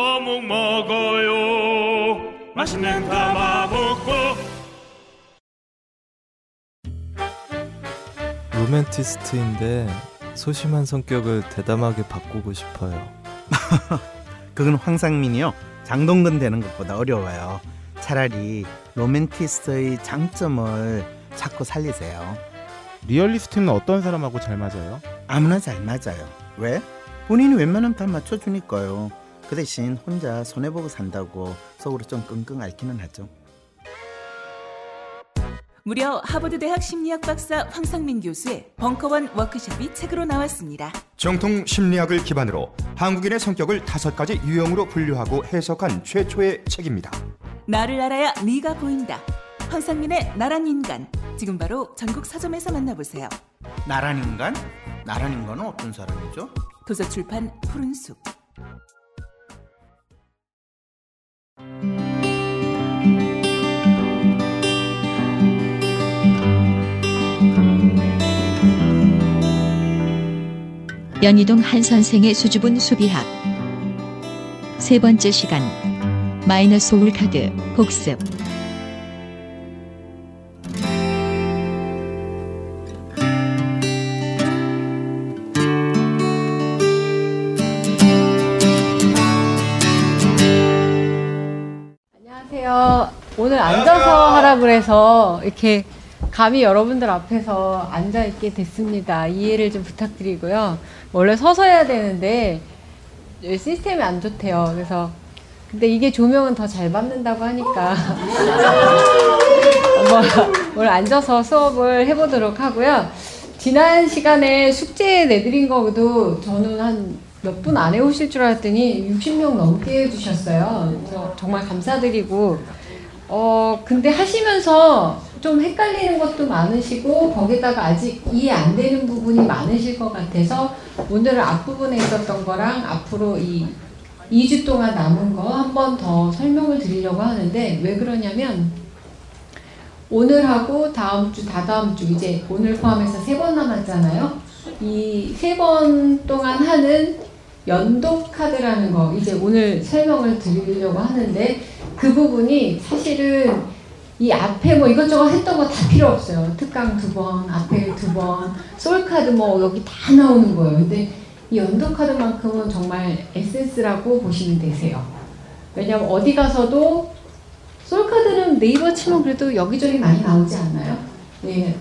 어묵 먹어요 맛있는 가마복고 로맨티스트인데 소심한 성격을 대담하게 바꾸고 싶어요. 그건 황상민이요. 장동건 되는 것보다 어려워요. 차라리 로맨티스트의 장점을 자꾸 살리세요. 리얼리스트는 어떤 사람하고 잘 맞아요? 아무나 잘 맞아요. 왜? 본인이 웬만하면 다 맞춰주니까요. 그 대신 혼자 손해보고 산다고 속으로 좀 끙끙 앓기는 하죠. 무려 하버드 대학 심리학 박사 황상민 교수의 벙커원 워크숍이 책으로 나왔습니다. 정통 심리학을 기반으로 한국인의 성격을 다섯 가지 유형으로 분류하고 해석한 최초의 책입니다. 나를 알아야 네가 보인다. 황상민의 나란 인간. 지금 바로 전국 서점에서 만나보세요. 나란 인간? 나란 인간은 어떤 사람이죠? 도서출판 푸른숲. 연희동 한 선생의 수줍은 수비학. 세 번째 시간. 마이너스 올 카드 복습 오늘 앉아서 하라 그래서 이렇게 감히 여러분들 앞에서 앉아 있게 됐습니다. 이해를 좀 부탁드리고요. 원래 서서 해야 되는데 시스템이 안 좋대요. 그래서 근데 이게 조명은 더 잘 받는다고 하니까 뭐, 오늘 앉아서 수업을 해보도록 하고요. 지난 시간에 숙제 내드린 거도 저는 한 몇 분안 해오실 줄 알았더니 60명 넘게 해주셨어요. 정말 감사드리고 어, 근데 하시면서 좀 헷갈리는 것도 많으시고, 거기다가 아직 이해 안 되는 부분이 많으실 것 같아서, 오늘은 앞부분에 있었던 거랑 앞으로 이 2주 동안 남은 거 한 번 더 설명을 드리려고 하는데, 왜 그러냐면, 오늘하고 다음 주, 다다음 주, 이제 오늘 포함해서 세 번 남았잖아요. 이 세 번 동안 하는 연도 카드라는 거, 이제 오늘 설명을 드리려고 하는데, 그 부분이 사실은 이 앞에 뭐 이것저것 했던 거 다 필요 없어요. 특강 두 번, 앞에 두 번, 솔카드 뭐 여기 다 나오는 거예요. 근데 이 연도 카드만큼은 정말 에센스라고 보시면 되세요. 왜냐면 어디 가서도 솔카드는 네이버 치면 그래도 여기저기 많이 나오지 않아요? 네,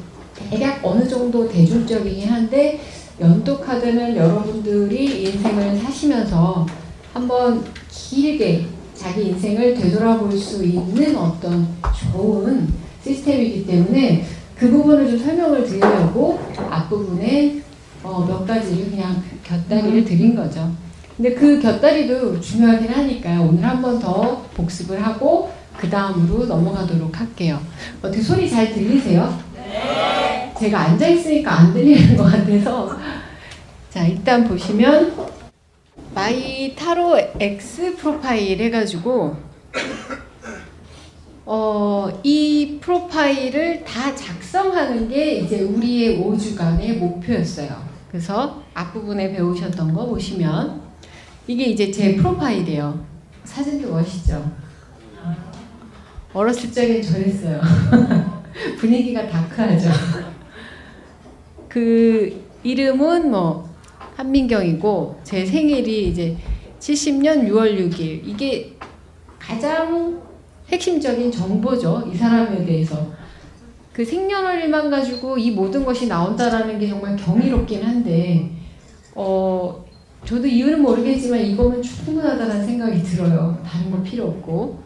대략 어느 정도 대중적이긴 한데 연도 카드는 여러분들이 인생을 사시면서 한번 길게 자기 인생을 되돌아볼 수 있는 어떤 좋은 시스템이기 때문에 그 부분을 좀 설명을 드리려고 앞부분에 어, 몇 가지를 그냥 곁다리를 드린 거죠. 근데 그 곁다리도 중요하긴 하니까요. 오늘 한 번 더 복습을 하고 그 다음으로 넘어가도록 할게요. 어떻게 소리 잘 들리세요? 네. 제가 앉아 있으니까 안 들리는 것 같아서 자 일단 보시면 my tarot X profile 해가지고 어, 이 profile을 다 작성하는 게 이제 우리의 5주간의 목표였어요. 그래서 앞부분에 배우셨던 거 보시면 이게 이제 제 프로파일이에요. 사진도 멋있죠? 어렸을 적엔 저랬어요. 분위기가 다크하죠. 그 이름은 뭐 한민경이고 제 생일이 이제 70년 6월 6일 이게 가장 핵심적인 정보죠. 이 사람에 대해서. 그 생년월일만 가지고 이 모든 것이 나온다라는 게 정말 경이롭긴 한데 어 저도 이유는 모르겠지만 이거면 충분하다는 생각이 들어요. 다른 거 필요 없고.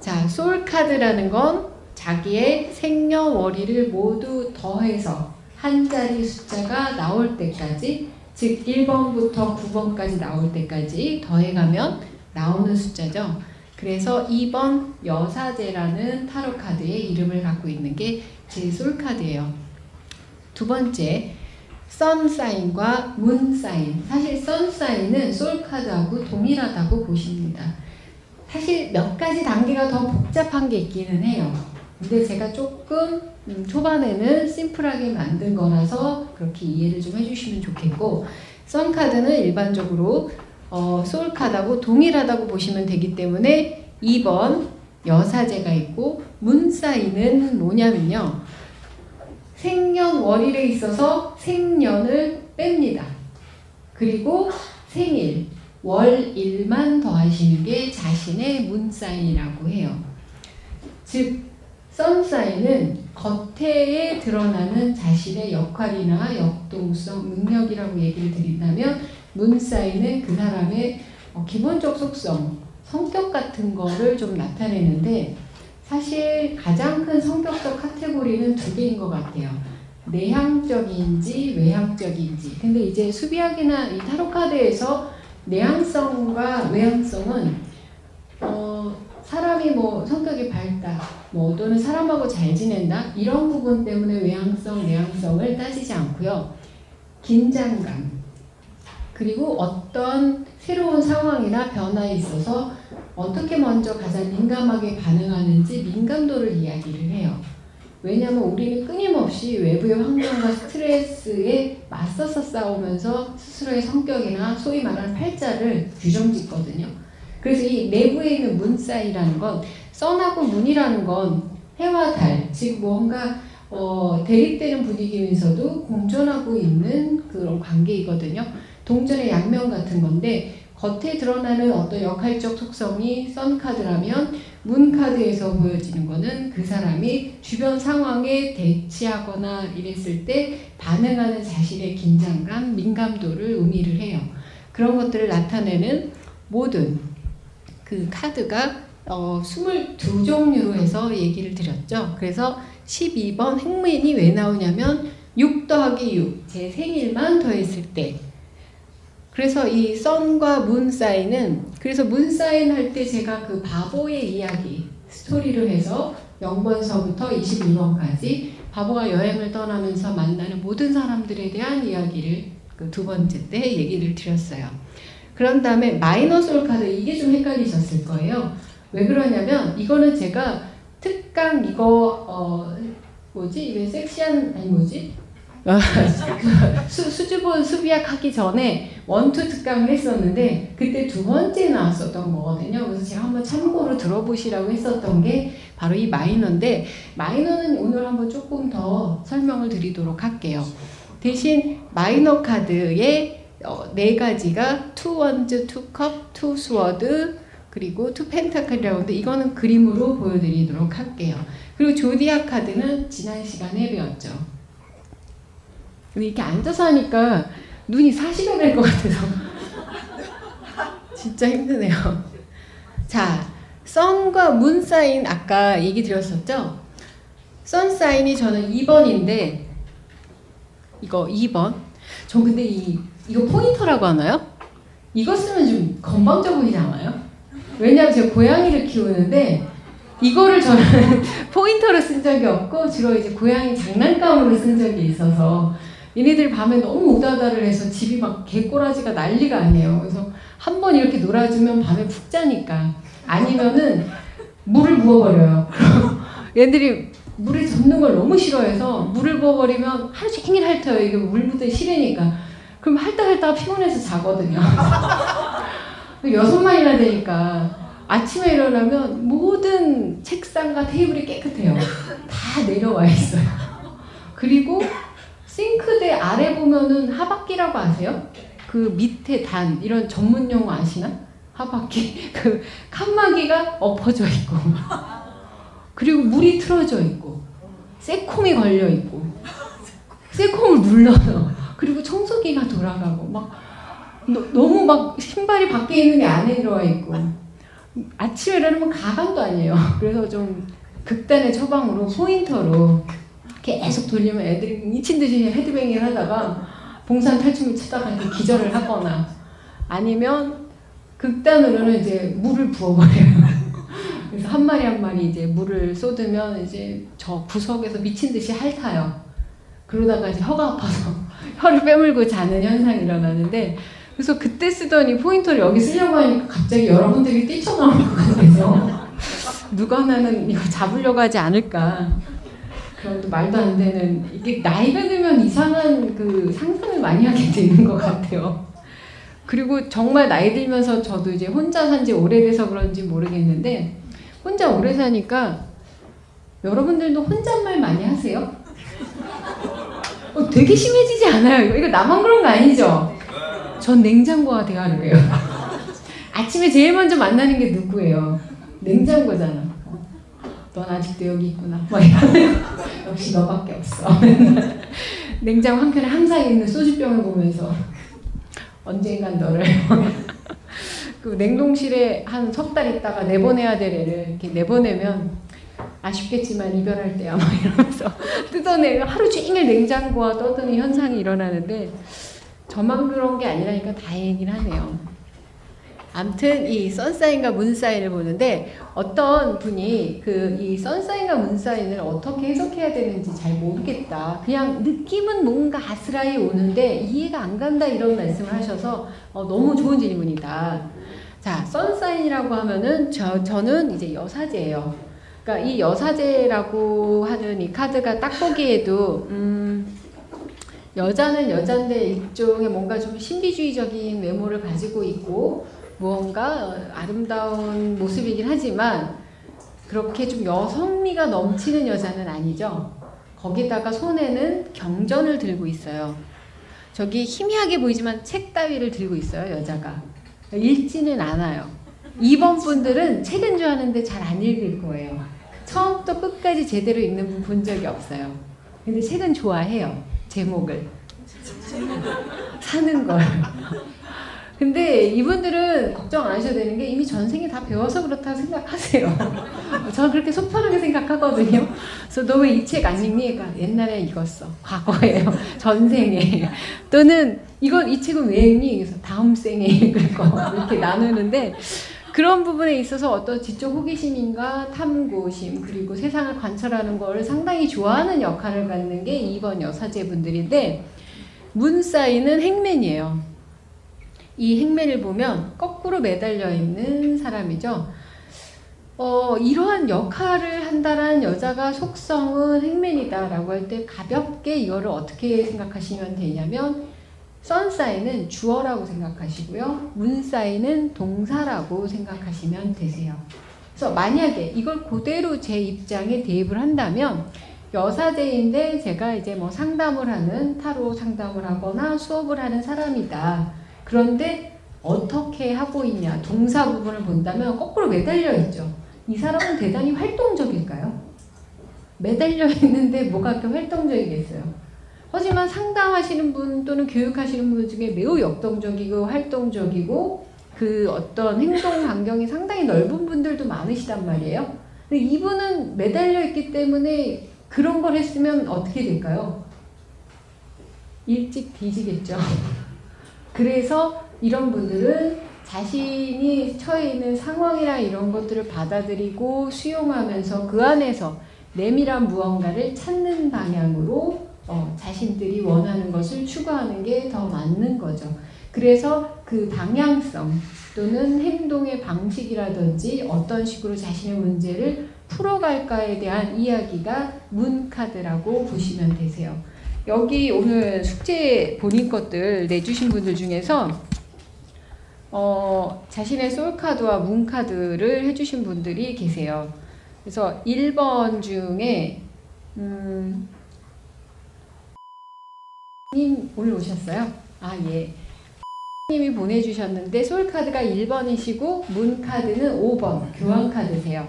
자, 소울 카드라는 건 자기의 생년월일을 모두 더해서 한 자리 숫자가 나올 때까지 즉 1번부터 9번까지 나올 때까지 더해가면 나오는 숫자죠. 그래서 2번 여사제라는 타로 카드의 이름을 갖고 있는 게 제 솔카드예요. 두 번째 선 사인과 문 사인. 사실 선 사인은 솔 카드하고 동일하다고 보십니다. 사실 몇 가지 단계가 더 복잡한 게 있기는 해요. 근데 제가 조금 음, 초반에는 심플하게 만든 거라서 그렇게 이해를 좀 해주시면 좋겠고 선카드는 일반적으로 어, 소울카드하고 동일하다고 보시면 되기 때문에 2번 여사제가 있고 문사인은 뭐냐면요. 생년월일에 있어서 생년을 뺍니다. 그리고 생일, 월일만 더하시는 게 자신의 문사인이라고 해요. 즉, 선사인은 겉에 드러나는 자신의 역할이나 역동성, 능력이라고 얘기를 드린다면 문사인은 그 사람의 어, 기본적 속성, 성격 같은 거를 좀 나타내는데 사실 가장 큰 성격적 카테고리는 두 개인 것 같아요. 내향적인지 외향적인지. 근데 이제 수비학이나 이 타로 카드에서 내향성과 외향성은 어, 사람이 뭐 성격이 밝다, 뭐 또는 사람하고 잘 지낸다 이런 부분 때문에 외향성, 내향성을 따지지 않고요. 긴장감 그리고 어떤 새로운 상황이나 변화에 있어서 어떻게 먼저 가장 민감하게 반응하는지 민감도를 이야기를 해요. 왜냐하면 우리는 끊임없이 외부의 환경과 스트레스에 맞서서 싸우면서 스스로의 성격이나 소위 말하는 팔자를 규정짓거든요. 그래서 이 내부에 있는 문 사이라는 건 선하고 문이라는 건 해와 달, 즉 뭔가 어, 대립되는 분위기면서도 공존하고 있는 그런 관계이거든요. 동전의 양면 같은 건데 겉에 드러나는 어떤 역할적 속성이 썬카드라면 문 카드에서 보여지는 거는 그 사람이 주변 상황에 대치하거나 이랬을 때 반응하는 자신의 긴장감, 민감도를 의미를 해요. 그런 것들을 나타내는 모든 그 카드가 어, 22종류로 해서 얘기를 드렸죠. 그래서 12번 행맨이 왜 나오냐면 6 더하기 6, 제 생일만 더했을 때 그래서 이 썬과 문 사인은 그래서 문 사인 할 때 제가 그 바보의 이야기 스토리를 해서 0번서부터 21번까지 바보가 여행을 떠나면서 만나는 모든 사람들에 대한 이야기를 그 두 번째 때 얘기를 드렸어요. 그런 다음에 마이너 솔 카드 이게 좀 헷갈리셨을 거예요. 왜 그러냐면 이거는 제가 특강 이거 어 뭐지 왜 섹시한 아니 뭐지 수, 수줍은 수비학 하기 전에 one two 특강을 했었는데 그때 두 번째 나왔었던 거거든요. 그래서 제가 한번 참고로 들어보시라고 했었던 게 바로 이 마이너인데 마이너는 오늘 한번 조금 더 설명을 드리도록 할게요. 대신 마이너 카드의 어, 네 가지가 two wands, two cup, two sword 그리고 two pentacle이라고 하는데 이거는 그림으로 보여드리도록 할게요. 그리고 zodiac 카드는 지난 시간에 배웠죠. 이렇게 앉아서 하니까 눈이 사시가 될 것 같아서 진짜 힘드네요. 자, sun과 moon sign 아까 얘기 드렸었죠? sun sign이 저는 2번인데 이거 2번. 저 근데 이 이거 포인터라고 하나요? 이거 쓰면 좀 건방져 보이지 않아요? 왜냐하면 제가 고양이를 키우는데 이거를 저는 포인터로 쓴 적이 없고 주로 이제 고양이 장난감으로 쓴 적이 있어서 얘네들 밤에 너무 우다다를 해서 집이 막 개꼬라지가 난리가 아니에요. 그래서 한 번 이렇게 놀아주면 밤에 푹 자니까. 아니면은 물을 부어버려요. 얘들이 물에 젖는 걸 너무 싫어해서 물을 부어버리면 하루 종일 핥아요. 이게 물 묻기 싫으니까. 그럼 핥다 핥다가 피곤해서 자거든요. 여섯 마리나 되니까 아침에 일어나면 모든 책상과 테이블이 깨끗해요. 다 내려와 있어요. 그리고 싱크대 아래 보면은 하바끼라고 아세요? 그 밑에 단 이런 전문 용어 아시나? 하바끼 그 칸막이가 엎어져 있고 그리고 물이 틀어져 있고 새콤이 걸려 있고 새콤을 눌러요. 그리고 청소기가 돌아가고 막 너, 너무 막 신발이 밖에 있는 게 안에 들어와 있고 아침에 일어나면 가방도 아니에요. 그래서 좀 극단의 처방으로 포인터로 계속 돌리면 애들이 미친 듯이 헤드뱅잉 하다가 봉산 탈춤을 추다가 이렇게 기절을 하거나 아니면 극단으로는 이제 물을 부어버려요. 그래서 한 마리 한 마리 이제 물을 쏟으면 이제 저 구석에서 미친 듯이 핥아요. 그러다가 이제 혀가 아파서 혀를 빼물고 자는 현상이 일어나는데 그래서 그때 쓰던 이 포인터를 여기 쓰려고 하니까 갑자기 여러분들이 뛰쳐나올 것 같아서 누가 나는 이거 잡으려고 하지 않을까. 그런 또 말도 안 되는 이게 나이가 들면 이상한 그 상상을 많이 하게 되는 것 같아요. 그리고 정말 나이 들면서 저도 이제 혼자 산 지 오래돼서 그런지 모르겠는데 혼자 오래 사니까 여러분들도 혼잣말 많이 하세요? 어, 되게 심해지지 않아요. 이거, 이거 나만 그런 거 아니죠? 전 냉장고와 대화를 해요. 아침에 제일 먼저 만나는 게 누구예요? 냉장고잖아. 어, 넌 아직도 여기 있구나. 막 이러면 역시 너밖에 없어. 냉장고 한 켠에 항상 있는 소주병을 보면서 언젠간 너를 그 냉동실에 한 석 달 있다가 내보내야 될 애를 이렇게 내보내면 아쉽겠지만 이별할 때야 막 이러면서 뜯어내고 하루 종일 냉장고와 떠드는 현상이 일어나는데 저만 그런 게 아니라니까 다행이긴 하네요. 암튼 이 선사인과 문사인을 보는데 어떤 분이 그 이 선사인과 문사인을 어떻게 해석해야 되는지 잘 모르겠다. 그냥 느낌은 뭔가 아스라이 오는데 이해가 안 간다 이런 말씀을 하셔서 어, 너무 좋은 질문이다. 자, 선사인이라고 하면은 저 저는 이제 여사제예요. 그러니까 이 여사제라고 하는 이 카드가 딱 보기에도 음, 여자는 여자인데 일종의 뭔가 좀 신비주의적인 외모를 가지고 있고 무언가 아름다운 모습이긴 하지만 그렇게 좀 여성미가 넘치는 여자는 아니죠. 거기다가 손에는 경전을 들고 있어요. 저기 희미하게 보이지만 책 따위를 들고 있어요, 여자가. 읽지는 않아요. 2번 분들은 책은 줄 아는데 잘 안 읽을 거예요. 처음부터 끝까지 제대로 읽는 분 본 적이 없어요. 근데 책은 좋아해요. 제목을. 사는 걸. 근데 이분들은 걱정 안 하셔도 되는 게 이미 전생에 다 배워서 그렇다고 생각하세요. 저는 그렇게 속편하게 생각하거든요. 그래서 너 왜 이 책 안 읽니? 그러니까 옛날에 읽었어. 과거에요. 전생에. 또는 이건 이 책은 왜 읽니? 그래서 다음 생에 읽을 거. 이렇게 나누는데 그런 부분에 있어서 어떤 지적 호기심인가 탐구심 그리고 세상을 관찰하는 걸 상당히 좋아하는 역할을 갖는 게 2번 여사제분들인데 문사인은 행맨이에요. 이 행맨을 보면 거꾸로 매달려 있는 사람이죠. 어, 이러한 역할을 한다는 여자가 속성은 행맨이다라고 할 때 가볍게 이거를 어떻게 생각하시면 되냐면 선사인은 주어라고 생각하시고요. 문사인은 동사라고 생각하시면 되세요. 그래서 만약에 이걸 그대로 제 입장에 대입을 한다면 여사제인데 제가 이제 뭐 상담을 하는 타로 상담을 하거나 수업을 하는 사람이다. 그런데 어떻게 하고 있냐 동사 부분을 본다면 거꾸로 매달려 있죠. 이 사람은 대단히 활동적일까요? 매달려 있는데 뭐가 그렇게 활동적이겠어요? 하지만 상담하시는 분 또는 교육하시는 분 중에 매우 역동적이고 활동적이고 그 어떤 행동 반경이 상당히 넓은 분들도 많으시단 말이에요. 근데 이분은 매달려 있기 때문에 그런 걸 했으면 어떻게 될까요? 일찍 뒤지겠죠. 그래서 이런 분들은 자신이 처해 있는 상황이나 이런 것들을 받아들이고 수용하면서 그 안에서 내밀한 무언가를 찾는 방향으로 어, 자신들이 원하는 것을 추구하는 게 더 맞는 거죠. 그래서 그 방향성, 또는 행동의 방식이라든지 어떤 식으로 자신의 문제를 풀어갈까에 대한 이야기가 문카드라고 보시면 되세요. 여기 오늘 숙제 본인 것들 내주신 분들 중에서 어, 자신의 솔카드와 문카드를 해주신 분들이 계세요. 그래서 1번 중에 음, 님 오늘 오셨어요? 아 예. 님이 보내주셨는데 솔카드가 1번이시고 문카드는 5번 교환카드세요.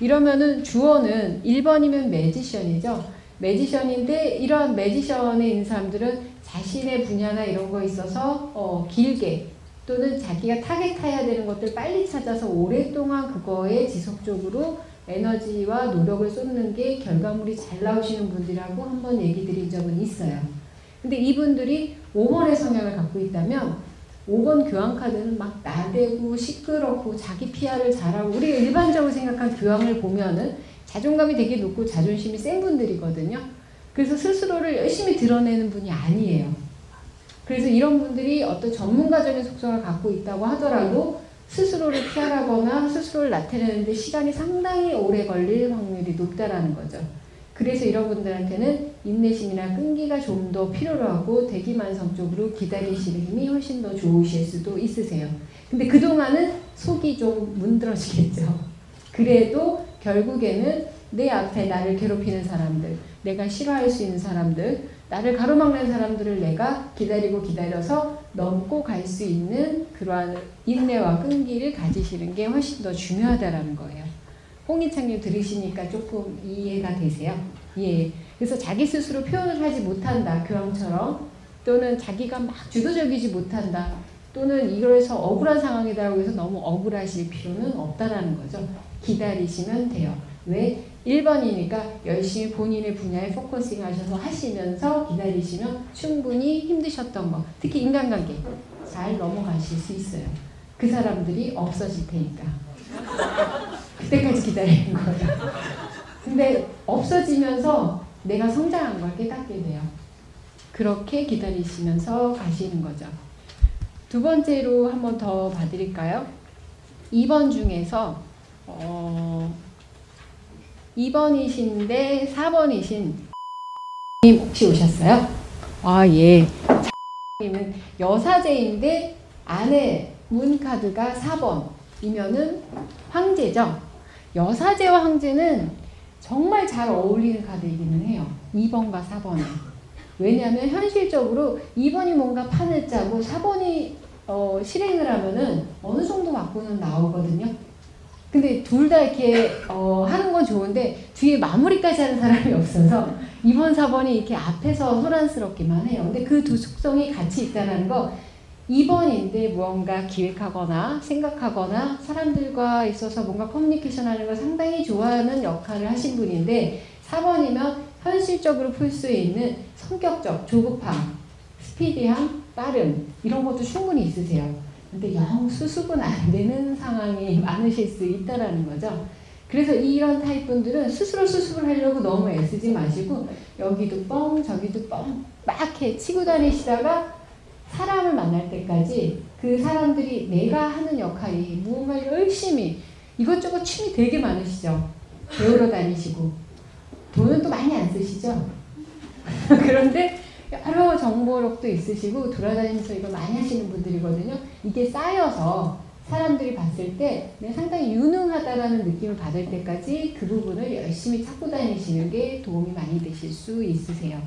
이러면은 주어는 1번이면 매지션이죠. 매지션인데 이러한 매지션에 있는 사람들은 자신의 분야나 이런 거 있어서 어, 길게 또는 자기가 타겟해야 되는 것들 빨리 찾아서 오랫동안 그거에 지속적으로 에너지와 노력을 쏟는 게 결과물이 잘 나오시는 분들이라고 한번 얘기 드린 적은 있어요. 근데 이분들이 5번의 성향을 갖고 있다면 5번 교황카드는 막 나대고 시끄럽고 자기 PR을 잘하고 우리가 일반적으로 생각한 교황을 보면은 자존감이 되게 높고 자존심이 센 분들이거든요. 그래서 스스로를 열심히 드러내는 분이 아니에요. 그래서 이런 분들이 어떤 전문가적인 속성을 갖고 있다고 하더라도 스스로를 피하거나 스스로를 나타내는데 시간이 상당히 오래 걸릴 확률이 높다라는 거죠. 그래서 이런 분들한테는 인내심이나 끈기가 좀 더 필요로 하고 대기만성 쪽으로 기다리시는 힘이 훨씬 더 좋으실 수도 있으세요. 근데 그동안은 속이 좀 문드러지겠죠. 그래도 결국에는 내 앞에 나를 괴롭히는 사람들, 내가 싫어할 수 있는 사람들, 나를 가로막는 사람들을 내가 기다리고 기다려서 넘고 갈 수 있는 그러한 인내와 끈기를 가지시는 게 훨씬 더 중요하다라는 거예요. 홍희창님 들으시니까 조금 이해가 되세요? 예. 그래서 자기 스스로 표현을 하지 못한다. 교황처럼. 또는 자기가 막 주도적이지 못한다. 또는 이거에서 억울한 상황이다라고 해서 너무 억울하실 필요는 없다라는 거죠. 기다리시면 돼요. 왜? 1번이니까 열심히 본인의 분야에 focusing 하셔서 하시면서 기다리시면 충분히 힘드셨던 거, 특히 인간관계 잘 넘어가실 수 있어요. 그 사람들이 없어질 테니까. 그때까지 기다리는 거예요. 근데 없어지면서 내가 성장한 걸 깨닫게 돼요. 그렇게 기다리시면서 가시는 거죠. 두 번째로 한 번 더 봐드릴까요? 2번 중에서 어, 2번이신데 4번이신 님 혹시 오셨어요? 아 예. 님은 여사제인데 아내 문카드가 4번이면은 황제죠. 여사제와 황제는 정말 잘 어울리는 카드이기는 해요. 2번과 4번은. 왜냐하면 현실적으로 2번이 뭔가 판을 짜고 4번이 어, 실행을 하면은 어느 정도 맞고는 나오거든요. 근데 둘 다 이렇게 어, 하는 건 좋은데 뒤에 마무리까지 하는 사람이 없어서 2번, 4번이 이렇게 앞에서 소란스럽기만 해요. 근데 그 두 속성이 같이 있다는 거 2번인데 무언가 기획하거나 생각하거나 사람들과 있어서 뭔가 커뮤니케이션 하는 걸 상당히 좋아하는 역할을 하신 분인데 4번이면 현실적으로 풀 수 있는 성격적 조급함, 스피디함, 빠름 이런 것도 충분히 있으세요. 근데 영 수습은 안 되는 상황이 많으실 수 있다라는 거죠. 그래서 이런 타입 분들은 스스로 수습을 하려고 너무 애쓰지 마시고 여기도 뻥 저기도 뻥막 해 치고 다니시다가 사람을 만날 때까지 그 사람들이 내가 하는 역할이 무언가 열심히 이것저것 취미 되게 많으시죠. 배우러 다니시고 돈은 또 많이 안 쓰시죠. 그런데 여러 정보력도 있으시고 돌아다니면서 이걸 많이 하시는 분들이거든요. 이게 쌓여서 사람들이 봤을 때 내가 상당히 유능하다라는 느낌을 받을 때까지 그 부분을 열심히 찾고 다니시는 게 도움이 많이 되실 수 있으세요.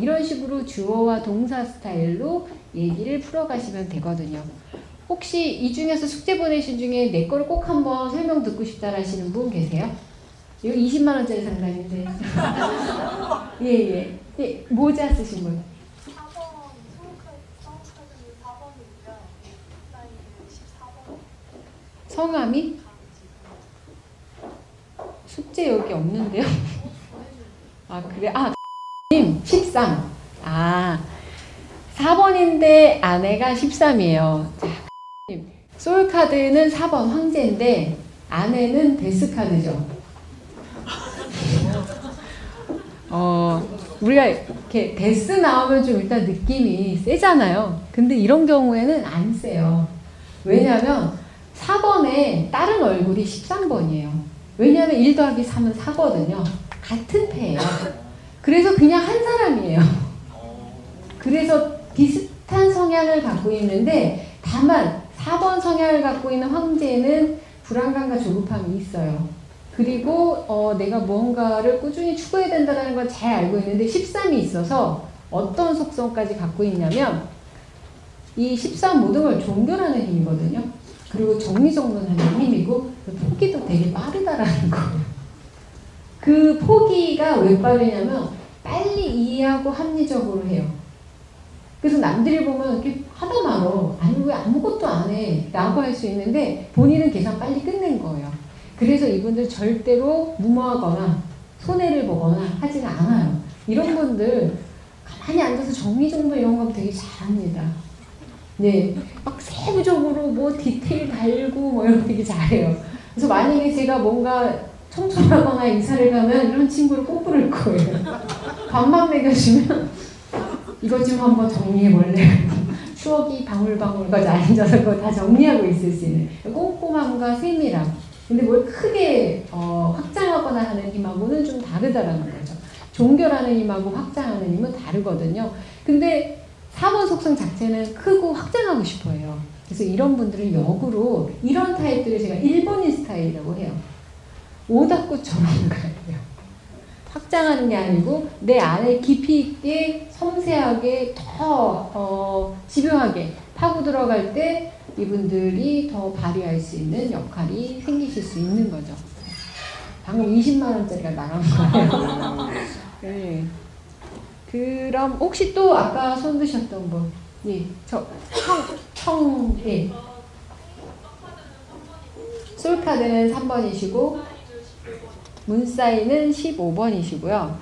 이런 식으로 주어와 동사 스타일로 얘기를 풀어가시면 되거든요. 혹시 이 중에서 숙제 보내신 중에 내 거를 꼭 한번 설명 듣고 싶다 하시는 분 계세요? 이거 20만 원짜리 상담인데. 예, 예. 예, 모자 쓰신 분. 성함이? 숙제 여기 없는데요? 아, 그래? 아, 님, 13. 아, 4번인데 아내가 13이에요. 자, 님, 솔카드는 4번 황제인데 아내는 데스카드죠. 어, 우리가 이렇게 데스 나오면 좀 일단 느낌이 세잖아요. 근데 이런 경우에는 안 세요. 왜냐하면 4번에 다른 얼굴이 13번이에요. 왜냐하면 1 더하기 3은 4거든요. 같은 패예요. 그래서 그냥 한 사람이에요. 그래서 비슷한 성향을 갖고 있는데 다만 4번 성향을 갖고 있는 황제는 불안감과 조급함이 있어요. 그리고 어, 내가 무언가를 꾸준히 추구해야 된다는 걸 잘 알고 있는데 13이 있어서 어떤 속성까지 갖고 있냐면 이 13 모든 걸 종결하는 힘이거든요. 그리고 정리정돈하는 힘이고 포기도 되게 빠르다라는 거예요. 그 포기가 왜 빠르냐면 빨리 이해하고 합리적으로 해요. 그래서 남들이 보면 이렇게 하다 말어. 아니 왜 아무것도 안 해. 라고 할 수 있는데 본인은 계산 빨리 끝낸 거예요. 그래서 이분들 절대로 무모하거나 손해를 보거나 하지는 않아요. 이런 분들 가만히 앉아서 정리정돈 이런 거 되게 잘합니다. 네, 막 세부적으로 뭐 디테일 달고 뭐 이런 거 되게 잘해요. 그래서 만약에 제가 뭔가 청소를 하거나 이사를 가면 이런 친구를 꼭 부를 거예요. 밥만 먹여주면 이것 좀 한번 정리해 볼래? 추억이 방울방울까지 앉아서 그거 다 정리하고 있을 수 있는 꼼꼼함과 세밀함. 근데 뭘 크게 어, 확장하거나 하는 힘하고는 좀 다르다라는 거죠. 종결하는 힘하고 확장하는 힘은 다르거든요. 근데 4번 속성 자체는 크고 확장하고 싶어 해요. 그래서 이런 분들을 역으로 이런 타입들을 제가 1번인 스타일이라고 해요. 오닥구처럼 가요. 확장하는 게 아니고 내 안에 깊이 있게 섬세하게 더 어, 집요하게 파고 들어갈 때 이분들이 더 발휘할 수 있는 역할이 생기실 수 있는 거죠. 방금 20만 원짜리가 나간 거예요. 네. 그럼 혹시 또 아까 손 드셨던 분, 예, 저 청, 청, 예. 솔카드는 3번이시고 문사인은 15번이시고요.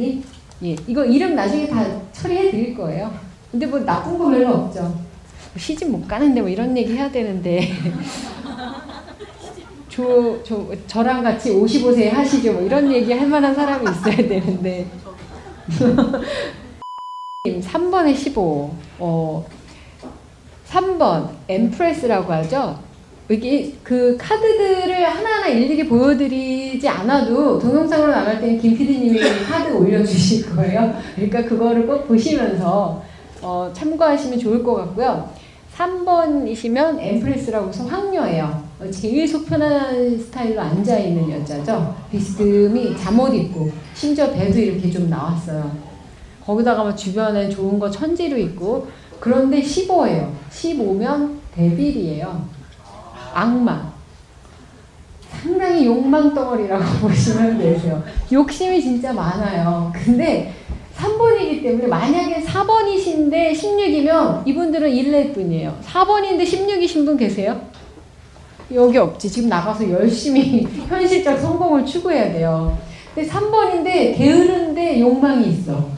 예, 예, 이거 이름 나중에 다 처리해 드릴 거예요. 근데 뭐 나쁜 거 별로 없죠. 시집 못 가는데 뭐 이런 얘기 해야 되는데 저, 저, 저랑 같이 55세 하시죠 뭐 이런 얘기 할 만한 사람이 있어야 되는데 3번에 15 어, 3번 엠프레스라고 하죠 여기 그 카드들을 하나하나 일일이 보여드리지 않아도 동영상으로 나갈 때는 김 PD님이 카드 올려주실 거예요 그러니까 그거를 꼭 보시면서 어, 참고하시면 좋을 것 같고요 3번이시면 엠프레스라고 해서 황녀예요. 어, 제일 속 편한 스타일로 앉아있는 여자죠. 비스듬히 잠옷 입고 심지어 배도 이렇게 좀 나왔어요. 거기다가 막 주변에 좋은 거 천지로 있고 그런데 15예요. 15면 데빌이에요. 악마. 상당히 욕망 덩어리라고 보시면 되세요. 욕심이 진짜 많아요. 근데 3번이기 때문에 만약에 4번이신데 16이면 이분들은 1낼 뿐이에요. 4번인데 16이신 분 계세요? 여기 없지. 지금 나가서 열심히 현실적 성공을 추구해야 돼요. 근데 3번인데 게으른데 욕망이 있어.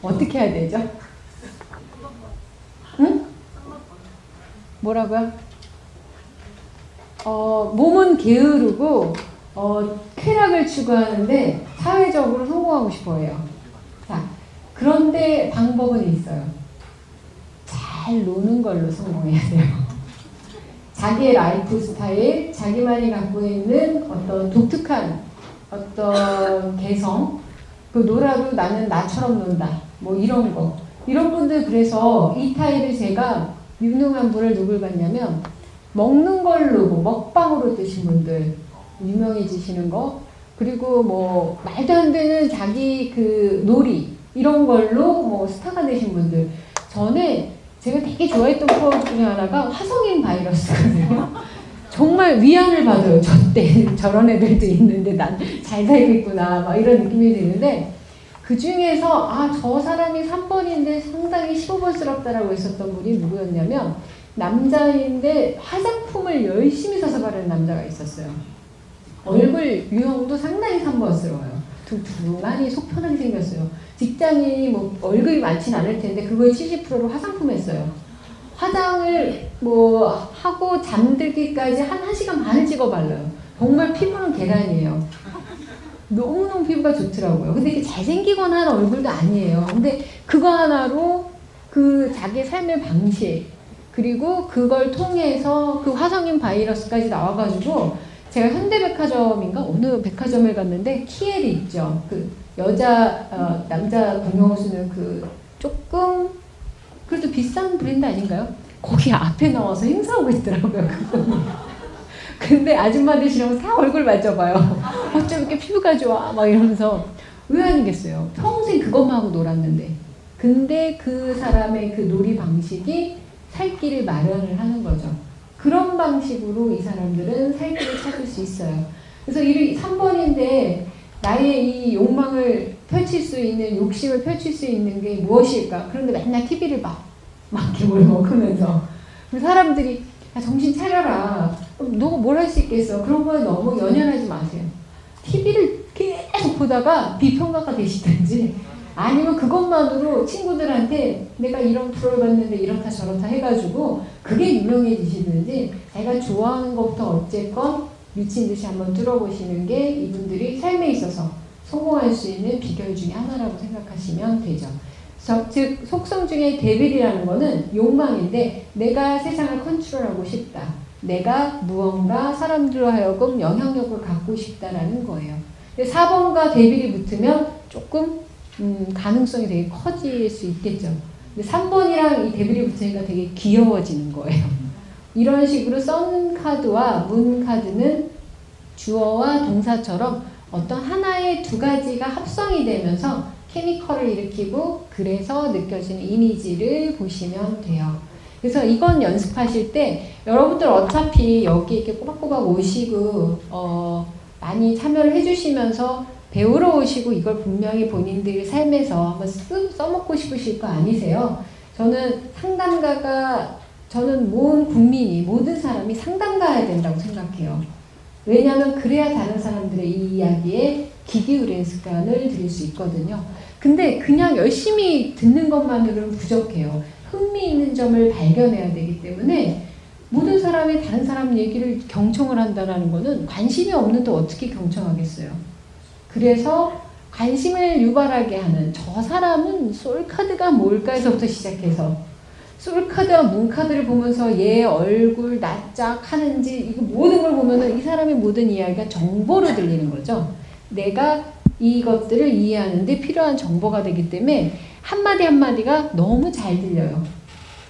어떻게 해야 되죠? 응? 뭐라고요? 어, 몸은 게으르고 어, 쾌락을 추구하는데 사회적으로 성공하고 싶어 해요. 자, 그런데 방법은 있어요. 잘 노는 걸로 성공해야 돼요. 자기의 라이프 스타일, 자기만이 갖고 있는 어떤 독특한 어떤 개성, 그 놀아도 나는 나처럼 논다. 뭐 이런 거. 이런 분들 그래서 이 타입을 제가 유능한 분을 누굴 봤냐면 먹는 걸로 뭐 먹방으로 뜨신 분들 유명해지시는 거 그리고 뭐 말도 안 되는 자기 그 놀이 이런 걸로 뭐 스타가 되신 분들 전에 제가 되게 좋아했던 프로 중에 하나가 화성인 바이러스거든요. 정말 위안을 받아요. 저 때 저런 애들도 있는데 난 잘 살겠구나 막 이런 느낌이 드는데 그 중에서 아 저 사람이 3번인데 상당히 15번스럽다라고 했었던 분이 누구였냐면 남자인데 화장품을 열심히 사서 바르는 남자가 있었어요. 얼굴 유형도 상당히 3번스러워요. 둥둥하니 속 편하게 생겼어요. 직장인이 뭐 월급이 많진 않을 텐데 그거의 70%를 화장품 했어요. 화장을 뭐 하고 잠들기까지 한 1시간 반을 찍어 발라요. 정말 피부는 계란이에요. 너무너무 피부가 좋더라고요. 근데 이게 잘생기거나 하는 얼굴도 아니에요. 근데 그거 하나로 그 자기 삶의 방식, 그리고 그걸 통해서 그 화성인 바이러스까지 나와가지고 제가 현대백화점인가 어느 백화점을 갔는데 키엘이 있죠. 그 여자 어, 남자 공용을 쓰는 그 조금 그래도 비싼 브랜드 아닌가요? 거기 앞에 나와서 행사하고 있더라고요. 근데 아줌마들 싫으면 다 얼굴 만져봐요. 어쩜 이렇게 피부가 좋아? 막 이러면서 왜 아니겠어요? 평생 그것만 하고 놀았는데. 근데 그 사람의 그 놀이 방식이 살 길을 마련을 하는 거죠. 그런 방식으로 이 사람들은 살 길을 찾을 수 있어요. 그래서 이 3번인데 나의 이 욕망을 펼칠 수 있는 욕심을 펼칠 수 있는 게 무엇일까? 그런데 맨날 TV를 막, 막뭘 먹으면서 사람들이 야, 정신 차려라. 너가 뭘 할 수 있겠어. 그런 거에 너무 연연하지 마세요. TV를 계속 보다가 비평가가 되시든지 아니면 그것만으로 친구들한테 내가 이런 프로를 봤는데 이렇다 저렇다 해가지고 그게 유명해지시든지 자기가 좋아하는 것부터 어쨌건 미친 듯이 한번 뚫어보시는 게 이분들이 삶에 있어서 성공할 수 있는 비결 중에 하나라고 생각하시면 되죠. 즉 속성 중에 데빌이라는 거는 욕망인데 내가 세상을 컨트롤하고 싶다. 내가 무언가 사람들로 하여금 영향력을 갖고 싶다라는 거예요. 4번과 데빌이 붙으면 조금 음, 가능성이 되게 커질 수 있겠죠. 근데 3번이랑 이 데빌이 붙으니까 되게 귀여워지는 거예요. 이런 식으로 썬 카드와 문 카드는 주어와 동사처럼 어떤 하나의 두 가지가 합성이 되면서 케미컬을 일으키고 그래서 느껴지는 이미지를 보시면 돼요. 그래서 이건 연습하실 때 여러분들 어차피 여기 이렇게 꼬박꼬박 오시고 어, 많이 참여를 해주시면서 배우러 오시고 이걸 분명히 본인들 삶에서 한번 쓰, 써먹고 싶으실 거 아니세요? 저는 상담가가 저는 모든 국민이 모든 사람이 상담가야 된다고 생각해요. 왜냐하면 그래야 다른 사람들의 이 이야기에 귀 기울이는 습관을 들일 수 있거든요. 근데 그냥 열심히 듣는 것만으로는 부족해요. 흥미 있는 점을 발견해야 되기 때문에 모든 사람이 다른 사람 얘기를 경청을 한다는 것은 관심이 없는데 어떻게 경청하겠어요. 그래서 관심을 유발하게 하는 저 사람은 솔카드가 뭘까에서부터 시작해서 솔카드와 문카드를 보면서 얘 얼굴 낯짝 하는지 이거 모든 걸 보면은 이 사람의 모든 이야기가 정보로 들리는 거죠. 내가 이것들을 이해하는데 필요한 정보가 되기 때문에 한마디 한마디가 너무 잘 들려요.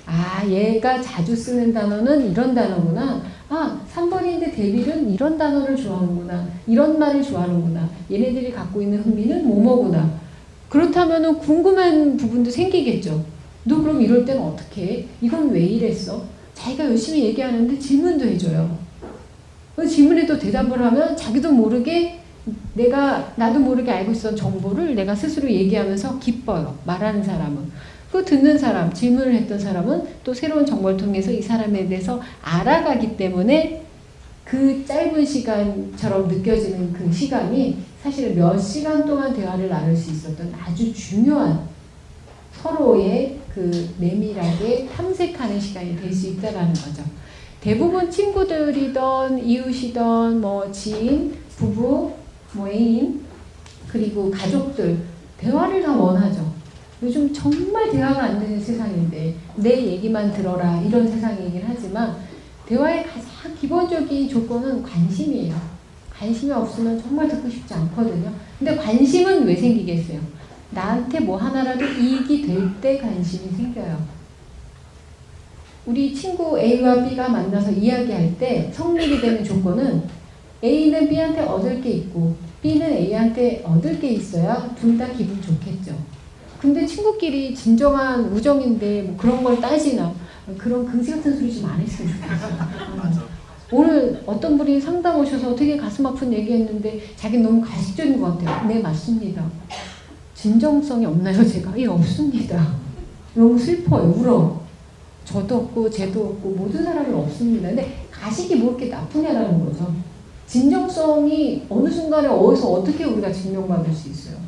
아, 얘가 자주 쓰는 단어는 이런 단어구나. 아, 3번인데 데빌은 이런 단어를 좋아하는구나. 이런 말을 좋아하는구나. 얘네들이 갖고 있는 흥미는 뭐뭐구나. 그렇다면 궁금한 부분도 생기겠죠. 너 그럼 이럴 때는 어떻게 해? 이건 왜 이랬어? 자기가 열심히 얘기하는데 질문도 해줘요. 그 질문에도 대답을 하면 자기도 모르게 내가 나도 모르게 알고 있었던 정보를 내가 스스로 얘기하면서 기뻐요. 말하는 사람은. 그 듣는 사람, 질문을 했던 사람은 또 새로운 정보를 통해서 이 사람에 대해서 알아가기 때문에 그 짧은 시간처럼 느껴지는 그 시간이 사실 몇 시간 동안 대화를 나눌 수 있었던 아주 중요한 서로의 그 내밀하게 탐색하는 시간이 될 수 있다라는 거죠. 대부분 친구들이던 이웃이던 뭐 지인, 부부, 뭐 애인 그리고 가족들 대화를 다 원하죠. 요즘 정말 대화가 안 되는 세상인데 내 얘기만 들어라 이런 세상이긴 하지만 대화의 가장 기본적인 조건은 관심이에요. 관심이 없으면 정말 듣고 싶지 않거든요. 근데 관심은 왜 생기겠어요? 나한테 뭐 하나라도 이익이 될 때 관심이 생겨요. 우리 친구 A와 B가 만나서 이야기할 때 성립이 되는 조건은 A는 B한테 얻을 게 있고 B는 A한테 얻을 게 있어야 둘 다 기분 좋겠죠. 근데 친구끼리 진정한 우정인데 뭐 그런 걸 따지나 그런 긍지 같은 소리 좀 안 했으면 좋겠어요. 오늘 어떤 분이 상담 오셔서 되게 가슴 아픈 얘기했는데 자기 너무 가식적인 것 같아요. 네 맞습니다. 진정성이 없나요 제가? 예 없습니다. 너무 슬퍼요 울어. 저도 없고 쟤도 없고 모든 사람이 없습니다. 근데 가식이 뭐 이렇게 나쁘냐라는 거죠. 진정성이 어느 순간에 어디서 어떻게 우리가 증명받을 수 있어요.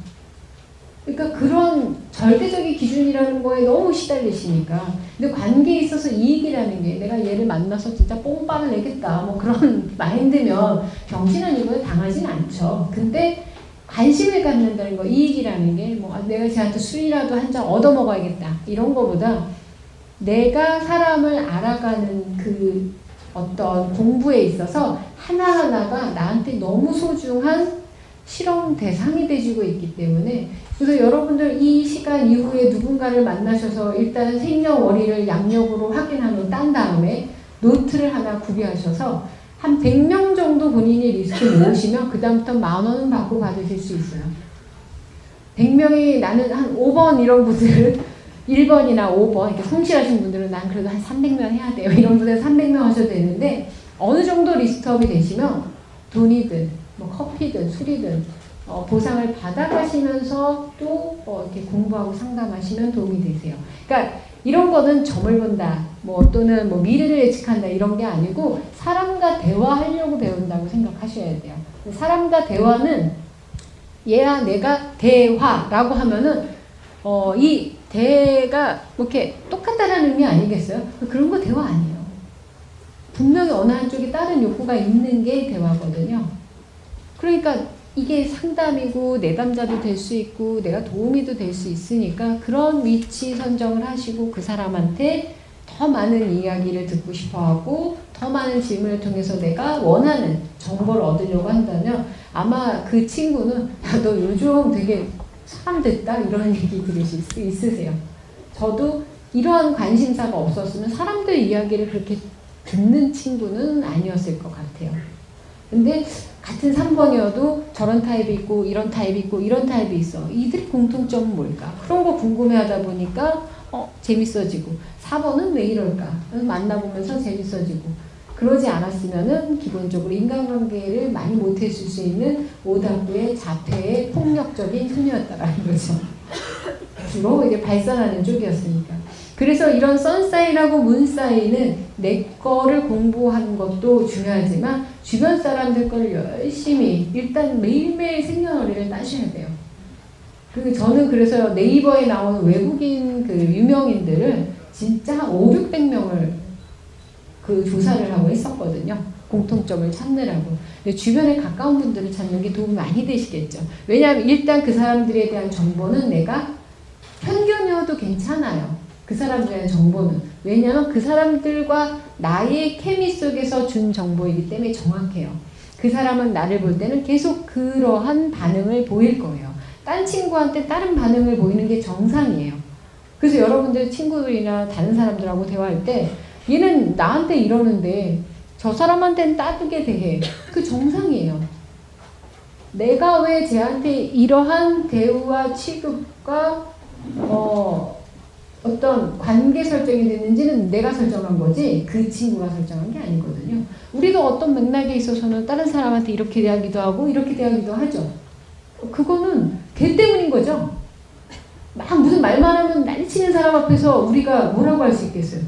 그러니까 그런 절대적인 기준이라는 거에 너무 시달리시니까. 근데 관계에 있어서 이익이라는 게 내가 얘를 만나서 진짜 뽕빵을 내겠다. 뭐 그런 마인드면 병신은 이거에 당하진 않죠. 근데 관심을 갖는다는 거, 이익이라는 게 뭐 내가 쟤한테 술이라도 한 잔 얻어 먹어야겠다. 이런 거보다 내가 사람을 알아가는 그 어떤 공부에 있어서 하나하나가 나한테 너무 소중한 실험 대상이 돼주고 있기 때문에 그래서 여러분들 이 시간 이후에 누군가를 만나셔서 일단 생년월일을 양력으로 확인한 후딴 다음에 노트를 하나 구비하셔서 한 100명 정도 본인이 리스트 모으시면 그 다음부터 만 원은 받고 받으실 수 있어요. 100명이 나는 한 5번 이런 분들은 1번이나 5번 이렇게 성실하신 분들은 난 그래도 한 300명 해야 돼요. 이런 분들 300명 하셔도 되는데 어느 정도 리스트업이 되시면 돈이든 뭐 커피든 술이든 어, 보상을 받아가시면서 또 어, 이렇게 공부하고 상담하시면 도움이 되세요. 그러니까 이런 거는 점을 본다, 뭐 또는 뭐 미래를 예측한다 이런 게 아니고 사람과 대화하려고 배운다고 생각하셔야 돼요. 사람과 대화는 얘야 내가 대화라고 하면은 어, 이 대가 뭐 이렇게 똑같다라는 의미 아니겠어요? 그런 거 대화 아니에요. 분명히 어느 한쪽에 다른 욕구가 있는 게 대화거든요. 그러니까 이게 상담이고 내담자도 될 수 있고 내가 도움이도 될 수 있으니까 그런 위치 선정을 하시고 그 사람한테 더 많은 이야기를 듣고 싶어 하고 더 많은 질문을 통해서 내가 원하는 정보를 얻으려고 한다면 아마 그 친구는 야, 너 요즘 되게 사람 됐다 이런 얘기 들으실 수 있으세요. 저도 이러한 관심사가 없었으면 사람들 이야기를 그렇게 듣는 친구는 아니었을 것 같아요. 근데 같은 3번이어도 저런 타입이 있고 이런 타입이 있고 이런 타입이 있어. 이들 공통점은 뭘까? 그런 거 궁금해하다 보니까 어 재밌어지고 4번은 왜 이럴까? 만나보면서 재밌어지고 그러지 않았으면은 기본적으로 인간관계를 많이 못했을 수 있는 오답부의 자폐의 폭력적인 소녀였다라는 거죠. 주로 이제 발산하는 쪽이었으니까. 그래서 이런 선사인하고 문사인은 내 거를 공부하는 것도 중요하지만 주변 사람들 걸 열심히 일단 매일매일 생년월일을 따셔야 돼요. 그 저는 그래서 네이버에 나오는 외국인 그 유명인들을 진짜 한 5, 600명을 그 조사를 하고 했었거든요. 공통점을 찾느라고. 주변에 가까운 분들을 찾는 게 도움이 많이 되시겠죠. 왜냐하면 일단 그 사람들에 대한 정보는 내가 편견이어도 괜찮아요. 그 사람들에 대한 정보는. 왜냐하면 그 사람들과 나의 케미 속에서 준 정보이기 때문에 정확해요. 그 사람은 나를 볼 때는 계속 그러한 반응을 보일 거예요. 딴 친구한테 다른 반응을 보이는 게 정상이에요. 그래서 여러분들 친구들이나 다른 사람들하고 대화할 때 얘는 나한테 이러는데 저 사람한테는 따뜻하게 대해. 그 정상이에요. 내가 왜 쟤한테 이러한 대우와 취급과 어, 어떤 관계 설정이 됐는지는 내가 설정한 거지 그 친구가 설정한 게 아니거든요. 우리도 어떤 맥락에 있어서는 다른 사람한테 이렇게 대하기도 하고 이렇게 대하기도 하죠. 그거는 걔 때문인 거죠. 막 무슨 말만 하면 난리치는 사람 앞에서 우리가 뭐라고 할 수 있겠어요.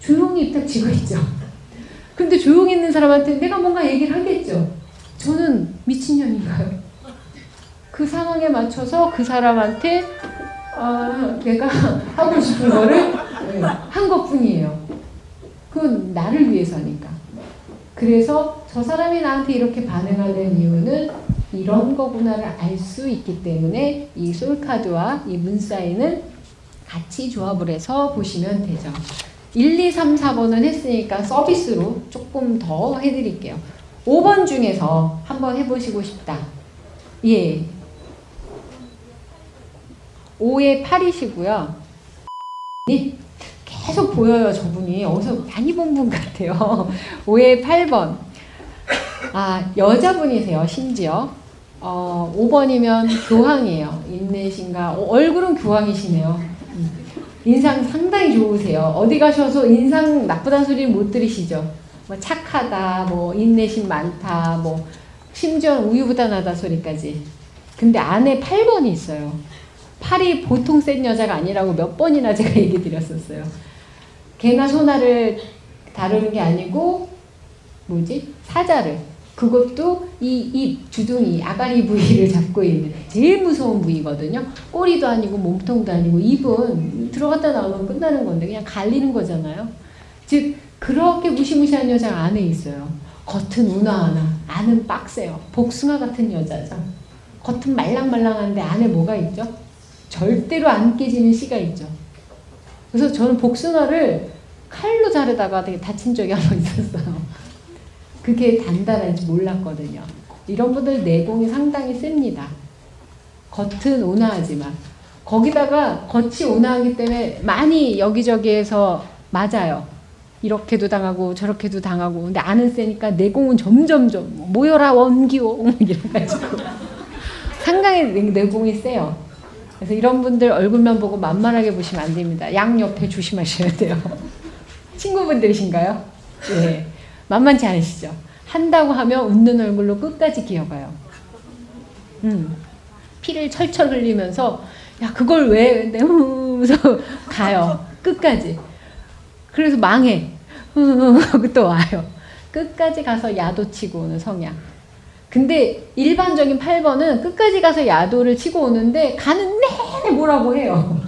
조용히 입 닥치고 있죠. 근데 조용히 있는 사람한테 내가 뭔가 얘기를 하겠죠. 저는 미친년인가요? 그 상황에 맞춰서 그 사람한테 어, 내가 하고 싶은 거를 한 것뿐이에요. 그건 나를 위해서니까. 그래서 저 사람이 나한테 이렇게 반응하는 이유는 이런 거구나를 알 수 있기 때문에 이 솔카드와 이 문사인은 같이 조합을 해서 보시면 되죠. 1, 2, 3, 4번은 했으니까 서비스로 조금 더 해드릴게요. 5번 중에서 한번 해보시고 싶다. 예. 5에 8이시고요. 계속 보여요, 저분이. 어디서 많이 본 분 같아요. 5에 8번. 아, 여자분이세요, 심지어. 어, 5번이면 교황이에요. 인내신가. 어, 얼굴은 교황이시네요. 음. 인상 상당히 좋으세요. 어디 가셔서 인상 나쁘다는 소리 못 들으시죠? 뭐 착하다, 뭐 인내심 많다, 뭐 심지어 우유부단하다 소리까지. 근데 안에 8번이 있어요. 8이 보통 센 여자가 아니라고 몇 번이나 제가 얘기 드렸었어요. 개나 소나를 다루는 게 아니고 뭐지? 사자를. 그것도 이 입 주둥이 아가리 부위를 잡고 있는 제일 무서운 부위거든요. 꼬리도 아니고 몸통도 아니고 입은 들어갔다 나오면 끝나는 건데 그냥 갈리는 거잖아요. 즉 그렇게 무시무시한 여자가 안에 있어요. 겉은 우나하나 안은 빡세요. 복숭아 같은 여자죠. 겉은 말랑말랑한데 안에 뭐가 있죠? 절대로 안 깨지는 씨가 있죠. 그래서 저는 복숭아를 칼로 자르다가 되게 다친 적이 한 번 있었어요. 그게 단단한지 몰랐거든요. 이런 분들 내공이 상당히 셉니다. 겉은 온화하지만 거기다가 겉이 온화하기 때문에 많이 여기저기에서 맞아요. 이렇게도 당하고 저렇게도 당하고 근데 안은 세니까 내공은 점점점 모여라 원기호 이래가지고 상당히 내공이 세요. 그래서 이런 분들 얼굴만 보고 만만하게 보시면 안 됩니다. 양 옆에 조심하셔야 돼요. 친구분들이신가요? 예. 만만치 않으시죠? 한다고 하면 웃는 얼굴로 끝까지 기어가요. 음. 피를 철철 흘리면서 야 그걸 왜 근데 하면서 가요. 끝까지. 그래서 망해. 또 와요. 끝까지 가서 야도 치고 오는 성향. 근데 일반적인 8번은 끝까지 가서 야도를 치고 오는데 가는 내내 뭐라고 해요.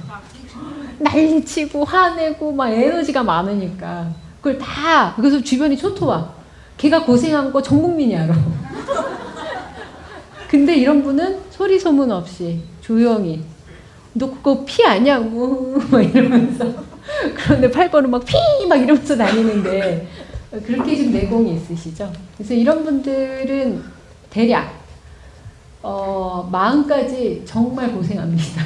난리치고 화내고 막 에너지가 많으니까 그걸 다 그래서 주변이 초토화. 걔가 고생한 거 전 국민이 알아. 근데 이런 분은 소리 소문 없이 조용히 너 그거 피 아니야? 뭐막 이러면서 그런데 8번은 막 피 막 이러면서 다니는데 그렇게 좀 내공이 있으시죠. 그래서 이런 분들은 대략 어, 마흔까지 정말 고생합니다.